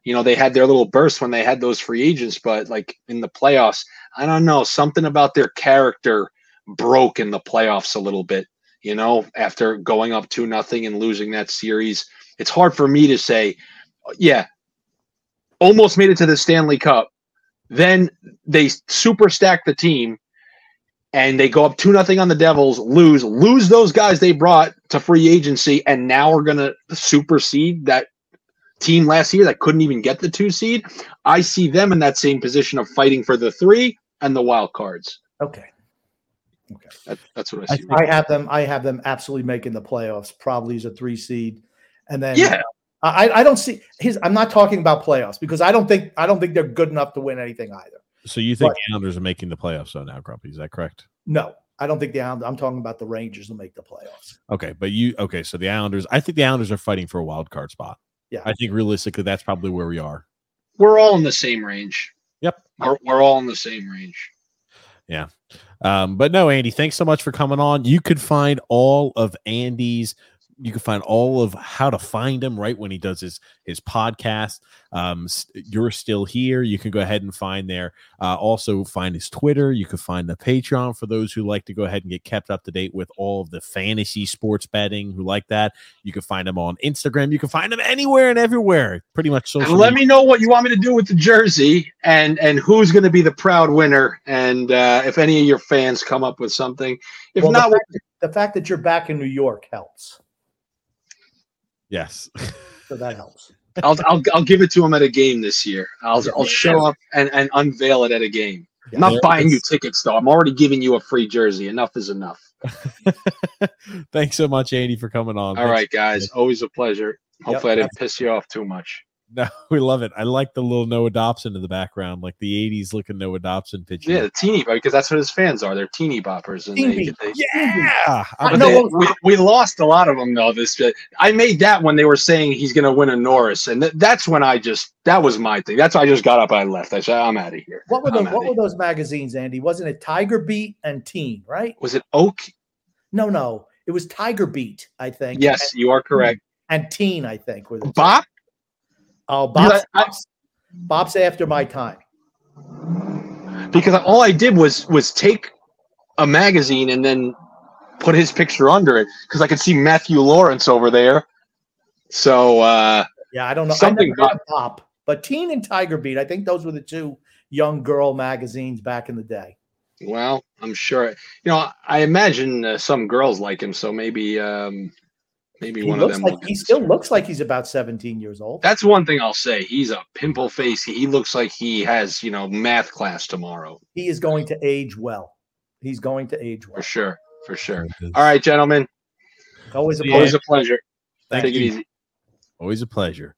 you know, they had their little burst when they had those free agents, but like in the playoffs, I don't know, something about their character broke in the playoffs a little bit. You know, after going up two nothing and losing that series, it's hard for me to say, yeah, almost made it to the Stanley Cup. Then they super stack the team and they go up two nothing on the Devils, lose, lose those guys they brought to free agency, and now we're gonna supersede that team last year that couldn't even get the two seed. I see them in that same position of fighting for the three and the wild cards. Okay. That, that's what I I see. I have them. I have them absolutely making the playoffs. Probably as a three seed, and then yeah, I, I don't see his. I'm not talking about playoffs because I don't think I don't think they're good enough to win anything either. So you think But- the Islanders are making the playoffs though now, Grumpy? Is that correct? No, I don't think the Islanders. I'm talking about the Rangers will make the playoffs. Okay, but you okay? So the Islanders, I think the Islanders are fighting for a wild card spot. Yeah. I think realistically, that's probably where we are. we're all in the same range. Yep. We're, we're all in the same range. Um, but no, Andy, thanks so much for coming on. You could find all of Andy's. You can find all of how to find him right when he does his his podcast. Um, you're still here. You can go ahead and find there. Uh, also find his Twitter. You can find the Patreon for those who like to go ahead and get kept up to date with all of the fantasy sports betting. Who like that? You can find him on Instagram. You can find him anywhere and everywhere. Pretty much social. And let media. me know what you want me to do with the jersey and and who's going to be the proud winner. And uh, if any of your fans come up with something, if Well, the not, fact, the fact that you're back in New York helps. Yes. So that helps. I'll, I'll I'll give it to him at a game this year. I'll I'll show up and, and unveil it at a game. I'm not buying you tickets though. I'm already giving you a free jersey. Enough is enough. Thanks so much, Andy, for coming on. All Thanks right, guys. Always a pleasure. Hopefully, I didn't piss you off too much. No, we love it. I like the little Noah Dobson in the background, like the '80s looking Noah Dobson picture. Yeah, the teeny because that's what his fans are. They're teeny boppers, and Teeny. they, yeah. I know they- we, we lost a lot of them though. This I made that when they were saying he's going to win a Norris, and th- that's when I just that was my thing. That's why I just got up. I left. I said I'm out of here. What were I'm those? What were here. those magazines, Andy? Wasn't it Tiger Beat and Teen? Right? Was it Oak? No, no. It was Tiger Beat, I think. Yes, you are correct. And, and Teen, I think. Were the two. Bop. Oh, Bop's, I- Bop's, Bop's after my time. because all I did was was take a magazine and then put his picture under it because I could see Matthew Lawrence over there. So uh, Yeah, I don't know. Something read Pop, but Teen and Tiger Beat. I think those were the two young girl magazines back in the day. well, I'm sure you know. I imagine uh, some girls like him, so maybe um, maybe He one of them. like he still started. looks like he's about 17 years old. That's one thing I'll say. He's a pimple face. He looks like he has you know math class tomorrow He is going to age well. He's going to age well. for sure, for sure. All right, gentlemen. Always a Yeah. Always pleasure. a pleasure. Thank Take you. it easy. Always a pleasure.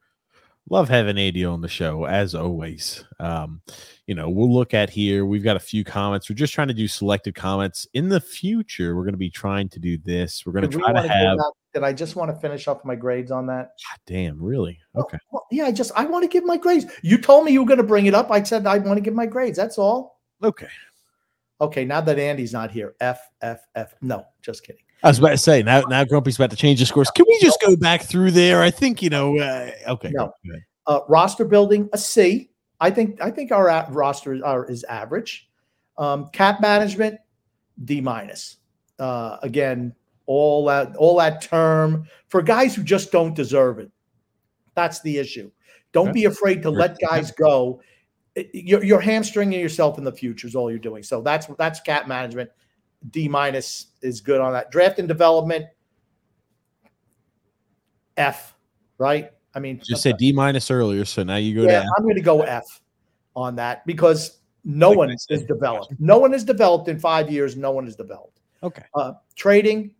Love having AD on the show as always. Um, you know, we'll look at here. We've got a few comments. We're just trying to do selected comments. In the future, we're going to be trying to do this. We're going to try to have. Did I just want to finish off my grades on that? God damn, really? Okay. Well, yeah, I just I want to give my grades. You told me you were going to bring it up. I said I want to give my grades. That's all. Okay. Okay, now that Andy's not here, F F F. No, just kidding. I was about to say now. Now Grumpy's about to change the scores. Can we just go back through there? I think you know. Uh, okay. No. Uh, roster building a C. I think I think our roster are, is average. Um, cap management D minus. Uh, again, all that all that term for guys who just don't deserve it. That's the issue. Don't be afraid to let guys go. You're, you're hamstringing yourself in the future. Is all you're doing. So that's that's cap management. D minus is good on that. Draft and development. F. Right. I mean, Just said D minus earlier, so now you go yeah, I'm going to go F on that because no Like one is developed. No one is developed in five years. No one is developed. okay. Uh, trading,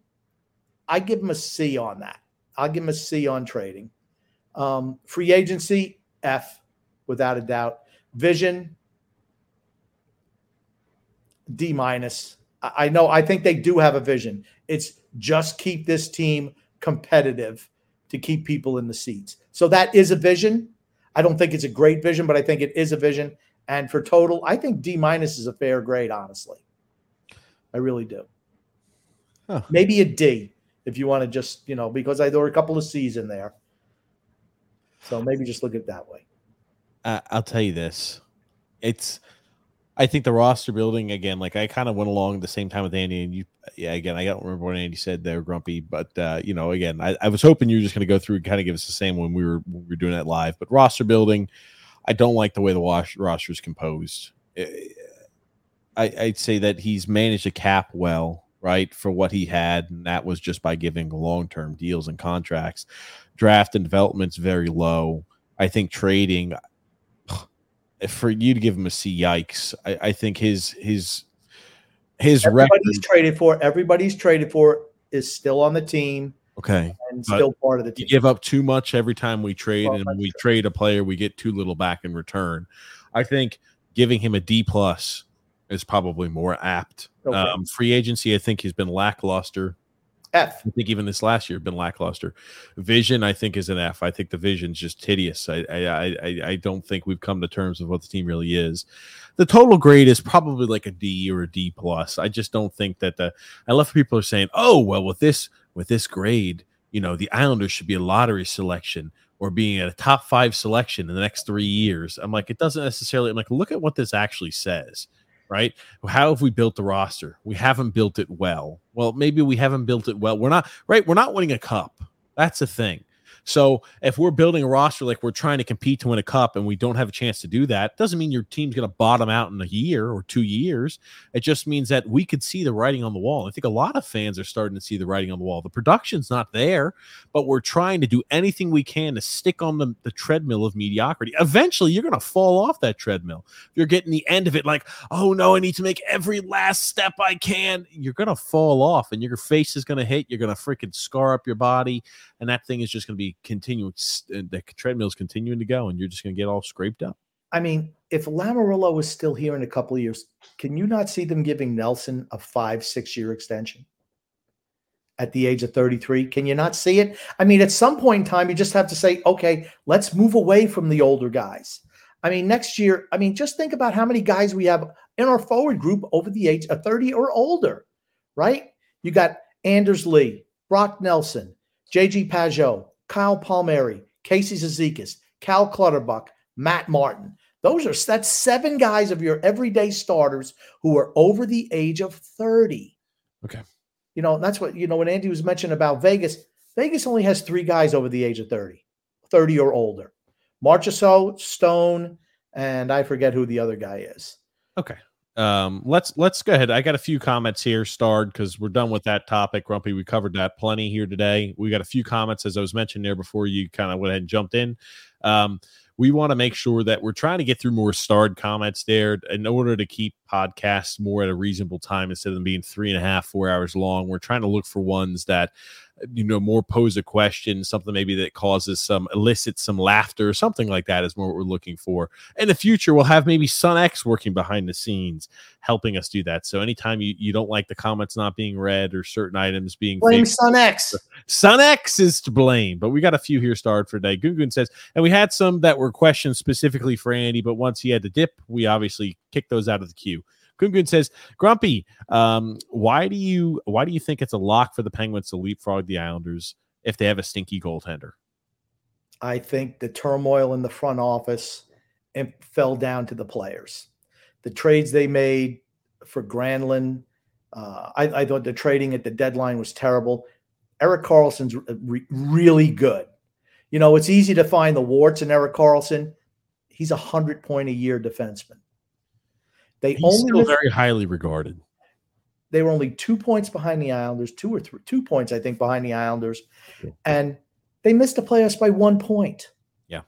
I give him a C on that. I'll give him a C on trading. Um, free agency, F, without a doubt. Vision, D minus. I I know. I think they do have a vision. It's just keep this team competitive to keep people in the seats. So that is a vision. I don't think it's a great vision, but I think it is a vision. And for total, I think D minus is a fair grade, honestly. I really do. Huh. Maybe a D if you want to just, you know, because I there were a couple of C's in there. So maybe just look at it that way. I I'll tell you this. It's I think the roster building again, like I kind of went along the same time with Andy, and you, yeah, again, I don't remember what Andy said there, Grumpy, but uh, you know, again, I, I was hoping you were just going to go through and kind of give us the same when we were when we were doing that live. But roster building, I don't like the way the wash, roster is composed. Eh, I, I'd say that he's managed a cap well, right, for what he had, and that was just by giving long term deals and contracts. Draft and development's very low. I think trading for you to give him a C, yikes. I, I think his his his record. Everybody's traded for, everybody's traded for is still on the team Okay, and But still part of the you team. give up too much every time we trade, Well, and we true. trade a player, we get too little back in return. I think giving him a D plus is probably more apt. Okay. Um, free agency, I think, has been lackluster. F. I think even this last year been lackluster. Vision, I think, is an F. I think the vision's just hideous. I I I, I- don't think we've come to terms with what the team really is. The total grade is probably like a D or a D plus. I just don't think that the I love people are saying, oh well, with this with this grade, you know, the Islanders should be a lottery selection or being a top five selection in the next three years. I'm like, it doesn't necessarily. I'm like, look at what this actually says right? How have we built the roster? We haven't built it well. Well, maybe we haven't built it well. We're not right. We're not winning a cup. That's the thing. So if we're building a roster like we're trying to compete to win a cup and we don't have a chance to do that, doesn't mean your team's going to bottom out in a year or two years. It just means that we could see the writing on the wall. I think a lot of fans are starting to see the writing on the wall. The production's not there, but we're trying to do anything we can to stick on the, the treadmill of mediocrity. Eventually, you're going to fall off that treadmill. You're getting the end of it like, oh no, I need to make every last step I can. You're going to fall off and your face is going to hit. You're going to freaking scar up your body. And that thing is just going to be continuing. Uh, the treadmill's continuing to go and you're just going to get all scraped up. I mean, if Lamoriello was still here in a couple of years, can you not see them giving Nelson a five, six year extension at the age of 33? Can you not see it? I mean, at some point in time, you just have to say, okay, let's move away from the older guys. I mean, next year, I mean, just think about how many guys we have in our forward group over the age of 30 or older, right? You got Anders Lee, Brock Nelson, JG Pageau, Kyle Palmieri, Casey Cizikas, Cal Clutterbuck, Matt Martin. Those are that's seven guys of your everyday starters who are over the age of 30. Okay. You know, that's what you know when Andy was mentioning about Vegas. Vegas only has three guys over the age of 30, 30 or older. Marchessault, Stone, and I forget who the other guy is. Okay. Um, let's let's go ahead. I got a few comments here, starred because we're done with that topic. Grumpy, we covered that plenty here today. We got a few comments as I was mentioning there before you kind of went ahead and jumped in. Um, we want to make sure that we're trying to get through more starred comments there in order to keep podcasts more at a reasonable time instead of them being three and a half, four hours long. We're trying to look for ones that you know more pose a question something maybe that causes some elicits some laughter or something like that is more what we're looking for in the future we'll have maybe sun x working behind the scenes helping us do that so anytime you, you don't like the comments not being read or certain items being Blame fixed, Sun X. Sun X is to blame, but we got a few here starred for today. Gungun says, and we had some that were questions specifically for Andy, but once he had to dip, we obviously kicked those out of the queue. Gungun says, Grumpy, um, why do you why do you think it's a lock for the Penguins to leapfrog the Islanders if they have a stinky goaltender? I think the turmoil in the front office and fell down to the players. The trades they made for Granlund, uh, I, I thought the trading at the deadline was terrible. Erik Karlsson's re- really good. You know, it's easy to find the warts in Erik Karlsson. He's a hundred point a year defenseman. They He's only still very highly regarded. they were only two points behind the Islanders, two or three, two points, I think, behind the Islanders. And they missed the playoffs by one point. Yeah.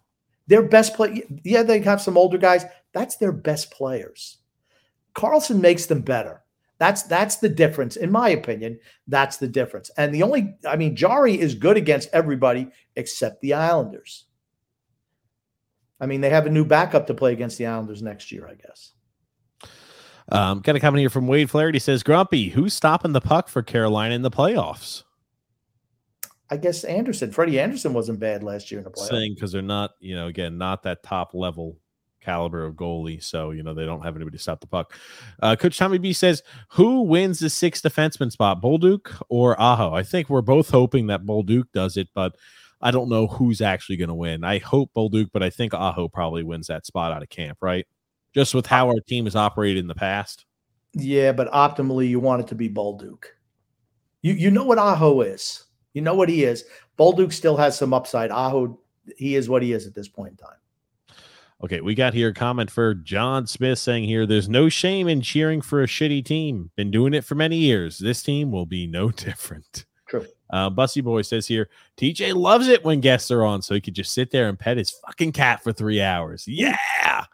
Their best play, yeah, they have some older guys. That's their best players. Karlsson makes them better. That's that's the difference, in my opinion. That's the difference. And the only, I mean, Jarry is good against everybody except the Islanders. I mean, they have a new backup to play against the Islanders next year, I guess. Um, got a comment here from Wade Flaherty says, Grumpy, who's stopping the puck for Carolina in the playoffs? I guess Andersen, Freddie Andersen wasn't bad last year in the playoffs. Saying because they're not, you know, again, not that top level caliber of goalie. So, you know, they don't have anybody to stop the puck. Uh, Coach Tommy B says, Who wins the sixth defenseman spot, Bolduc or Aho? I think we're both hoping that Bolduc does it, but I don't know who's actually going to win. I hope Bolduc, but I think Aho probably wins that spot out of camp, right? Just with how our team has operated in the past. Yeah, but optimally, you want it to be Bolduc. You you know what Aho is. You know what he is. Bolduc still has some upside. Aho, he is what he is at this point in time. Okay, we got here a comment for John Smith saying here, there's no shame in cheering for a shitty team. Been doing it for many years. This team will be no different. True. Uh, Bussy Boy says here, TJ loves it when guests are on, so he could just sit there and pet his fucking cat for three hours. Yeah.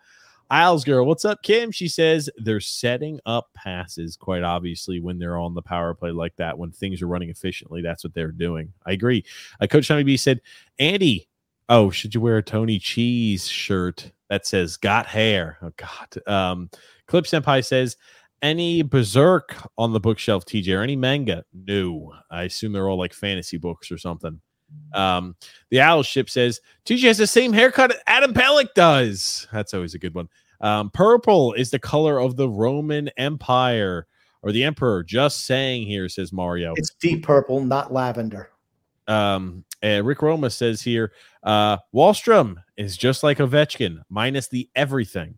Isles girl, what's up, Kim? She says they're setting up passes quite obviously when they're on the power play like that. When things are running efficiently, that's what they're doing. I agree. Uh, Coach Tommy B said, Andy, oh, should you wear a Tony Cheese shirt that says "Got hair"? Oh God. Um, Clip Senpai says, any berserk on the bookshelf, TJ, or any manga? No, I assume they're all like fantasy books or something. Um, the owl ship says TJ has the same haircut Adam Pelech does. That's always a good one. Um, purple is the color of the Roman Empire or the Emperor. Just saying here, says Mario. It's deep purple, not lavender. Um, and Rick Roma says here, uh, Wahlstrom is just like Ovechkin, minus the everything.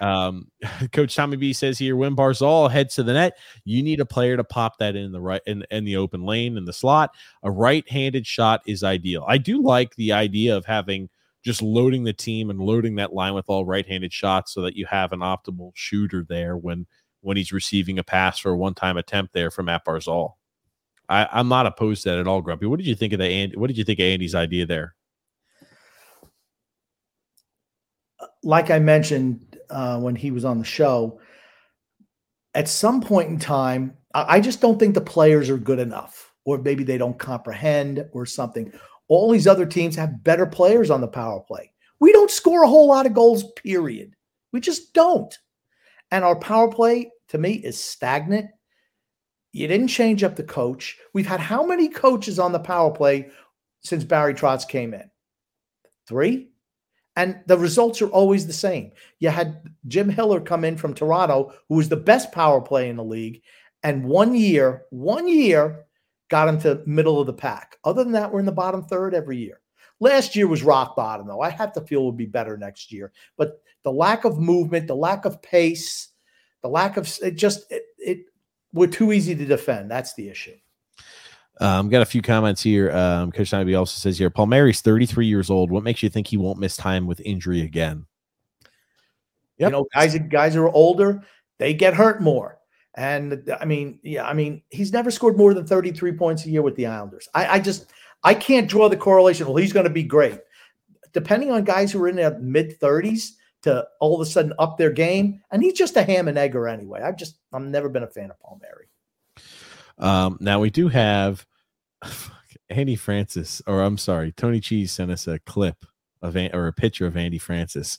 Um, Coach Tommy B says here, when Barzal heads to the net, you need a player to pop that in the right in, in the open lane in the slot. A right-handed shot is ideal. I do like the idea of having just loading the team and loading that line with all right-handed shots so that you have an optimal shooter there when when he's receiving a pass for a one-time attempt there from Matt Barzal. I, I'm not opposed to that at all, Grumpy. What did you think of the Andy? What did you think of Andy's idea there? Like I mentioned uh, when he was on the show, at some point in time, I, I just don't think the players are good enough, or maybe they don't comprehend, or something. All these other teams have better players on the power play. We don't score a whole lot of goals, period. We just don't. And our power play, to me, is stagnant. You didn't change up the coach. We've had how many coaches on the power play since Barry Trotz came in? Three? And the results are always the same. You had Jim Hiller come in from Toronto, who was the best power play in the league, and one year, one year got into middle of the pack. Other than that, we're in the bottom third every year. Last year was rock bottom, though. I have to feel we'll be better next year. But the lack of movement, the lack of pace, the lack of it just it, it we're too easy to defend. That's the issue. Um, I've got a few comments here. Um, Coach Nibby also says here, Palmieri's 33 years old. What makes you think he won't miss time with injury again? Yep. You know, guys, guys are older, they get hurt more. And I mean, yeah, I mean, he's never scored more than 33 points a year with the Islanders. I, I just I can't draw the correlation. Well, he's going to be great. Depending on guys who are in their mid 30s to all of a sudden up their game, and he's just a ham and egger anyway. I've just I've never been a fan of Palmieri. Um, now we do have Andy Francess, or I'm sorry, Tony Cheese sent us a clip of or a picture of Andy Francess,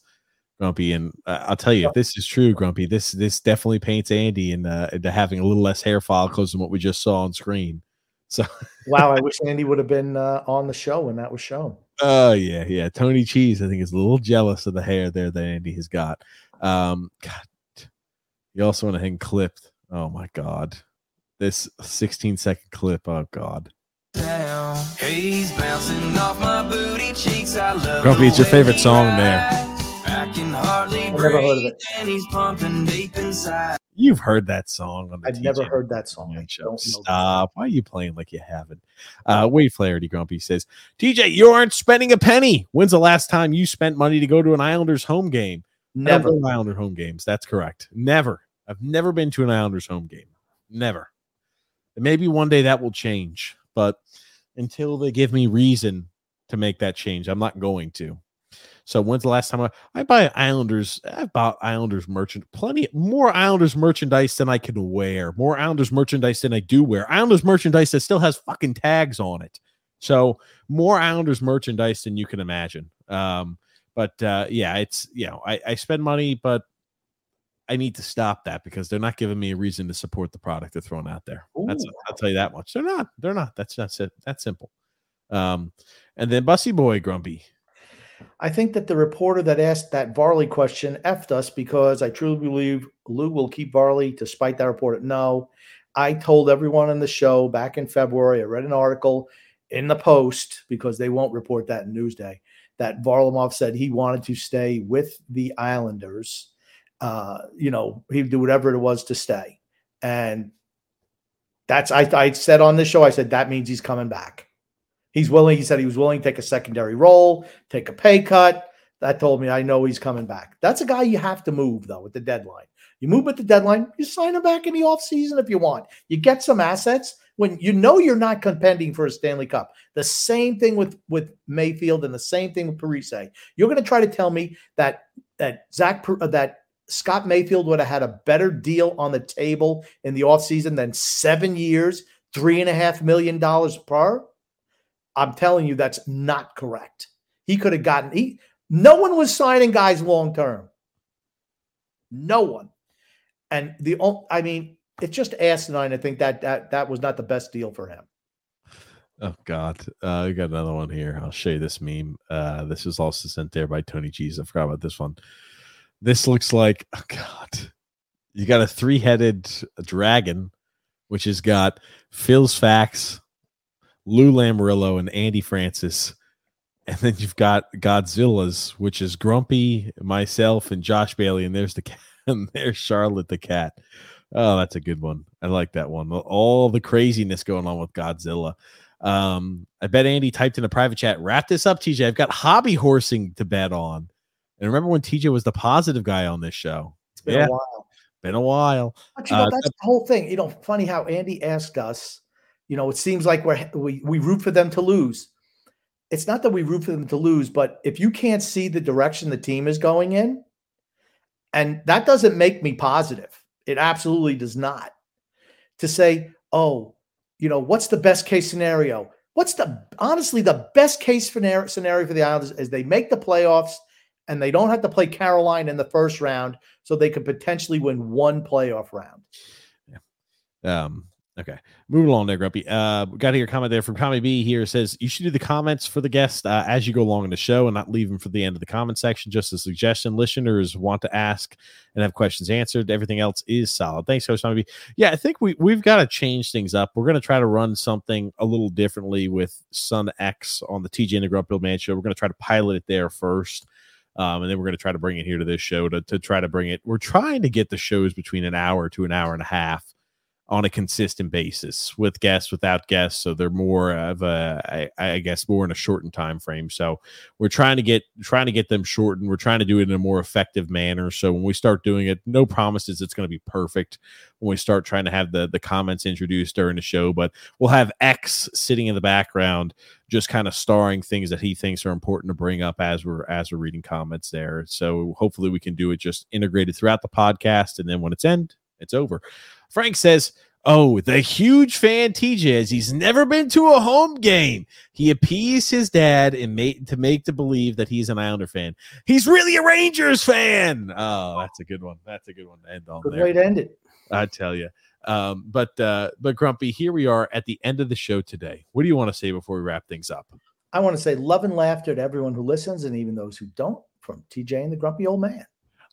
Grumpy, and uh, I'll tell you, if this is true, Grumpy, this this definitely paints Andy in, uh, into having a little less hair follicles than what we just saw on screen. So, wow, I wish Andy would have been uh, on the show when that was shown. Oh yeah, yeah. Tony Cheese, I think, is a little jealous of the hair there that Andy has got. Um, God, you also went ahead and clipped. Oh my God, this 16 second clip. Oh God. He's bouncing off my booty cheeks. I love Grumpy, it's your favorite song there. I can hardly I've never heard of it. And he's pumping deep inside. You've heard that song on the I've TJ never heard that song. Show. Stop. Why are you playing like you haven't? Uh, Wade Flaherty Grumpy says, TJ, you aren't spending a penny. When's the last time you spent money to go to an Islanders home game? Never. Islander home games. That's correct. Never. I've never been to an Islanders home game. Never. And maybe one day that will change, but until they give me reason to make that change, I'm not going to. So when's the last time I, I buy Islanders? I've bought Islanders merchant plenty more Islanders merchandise than I can wear. More Islanders merchandise than I do wear. Islanders merchandise that still has fucking tags on it. So more Islanders merchandise than you can imagine. Um, But uh, yeah, it's you know I, I spend money, but I need to stop that because they're not giving me a reason to support the product they're throwing out there. That's I'll tell you that much. They're not. They're not. That's that's it. That's simple. Um, and then Bussy Boy Grumpy. I think that the reporter that asked that Varley question effed us because I truly believe Lou will keep Varley despite that report. No, I told everyone on the show back in February, I read an article in the Post because they won't report that in Newsday that Varlamov said he wanted to stay with the Islanders. Uh, you know, he'd do whatever it was to stay. And that's, I, I said on this show, I said that means he's coming back. He's willing. He said he was willing to take a secondary role, take a pay cut. That told me I know he's coming back. That's a guy you have to move though at the deadline. You move at the deadline, you sign him back in the offseason if you want. You get some assets when you know you're not contending for a Stanley Cup. The same thing with with Mayfield and the same thing with Parise. You're going to try to tell me that that Zach that Scott Mayfield would have had a better deal on the table in the offseason than seven years, three and a half million dollars per. I'm telling you, that's not correct. He could have gotten he. No one was signing guys long term. No one. And the I mean, it's just asinine. I think that that that was not the best deal for him. Oh God, uh, I got another one here. I'll show you this meme. Uh, this was also sent there by Tony G's. I forgot about this one. This looks like oh God. You got a three-headed dragon, which has got Phil's facts, Lou Lamoriello, and Andy Francess, and then you've got Godzilla's, which is Grumpy, myself, and Josh Bailey, and there's the cat, and there's Charlotte the cat. Oh, that's a good one. I like that one. All the craziness going on with Godzilla. Um, I bet Andy typed in a private chat. Wrap this up, TJ. I've got hobby horsing to bet on. And remember when TJ was the positive guy on this show? It's been Yeah. a while. Been a while. But you know, Uh, that's the whole thing. You know, funny how Andy asked us, you know, it seems like we're we we root for them to lose. It's not that we root for them to lose, but if you can't see the direction the team is going in, and that doesn't make me positive. It absolutely does not. To say, oh, you know, what's the best case scenario? What's the honestly the best case scenario scenario for the Islanders is they make the playoffs and they don't have to play Carolina in the first round, so they could potentially win one playoff round. Um, okay. Moving along there, Grumpy. Uh, got a comment there from Tommy B here says you should do the comments for the guest uh, as you go along in the show and not leave them for the end of the comment section. Just a suggestion. Listeners want to ask and have questions answered. Everything else is solid. Thanks, Coach Tommy B. Yeah, I think we we've got to change things up. We're going to try to run something a little differently with Sun X on the TJ and the Grumpy Man show. We're going to try to pilot it there first. Um, and then we're going to try to bring it here to this show to, to try to bring it. We're trying to get the shows between an hour to an hour and a half on a consistent basis with guests, without guests. So they're more of a, I, I guess, more in a shortened time frame. So we're trying to get trying to get them shortened. We're trying to do it in a more effective manner. So when we start doing it, no promises it's going to be perfect when we start trying to have the the comments introduced during the show. But we'll have X sitting in the background, just kind of starring things that he thinks are important to bring up as we're as we're reading comments there. So hopefully we can do it just integrated throughout the podcast, and then when it's end, it's over. Frank says, Oh, the huge fan TJ is he's never been to a home game. He appeased his dad and made to make to believe that he's an Islander fan. He's really a Rangers fan. Oh, that's a good one. That's a good one to end on Good there. way to end it. I tell you. Um, but uh, but Grumpy, here we are at the end of the show today. What do you want to say before we wrap things up? I want to say love and laughter to everyone who listens and even those who don't from TJ and the Grumpy Old Man.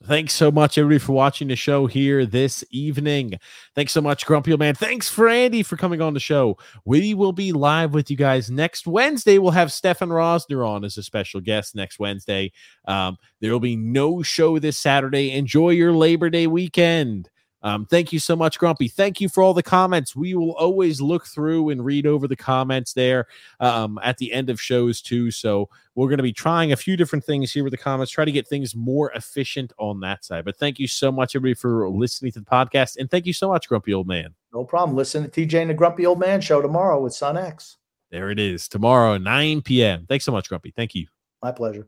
Thanks so much, everybody, for watching the show here this evening. Thanks so much, Grumpy Old Man. Thanks for Andy for coming on the show. We will be live with you guys next Wednesday. We'll have Stefan Rosner on as a special guest next Wednesday. Um, there will be no show this Saturday. Enjoy your Labor Day weekend. Um, thank you so much, Grumpy. Thank you for all the comments. We will always look through and read over the comments there um, at the end of shows, too. So we're going to be trying a few different things here with the comments, try to get things more efficient on that side. But thank you so much, everybody, for listening to the podcast. And thank you so much, Grumpy Old Man. No problem. Listen to TJ and the Grumpy Old Man show tomorrow with Sun X. There it is tomorrow, 9 p.m. Thanks so much, Grumpy. Thank you. My pleasure.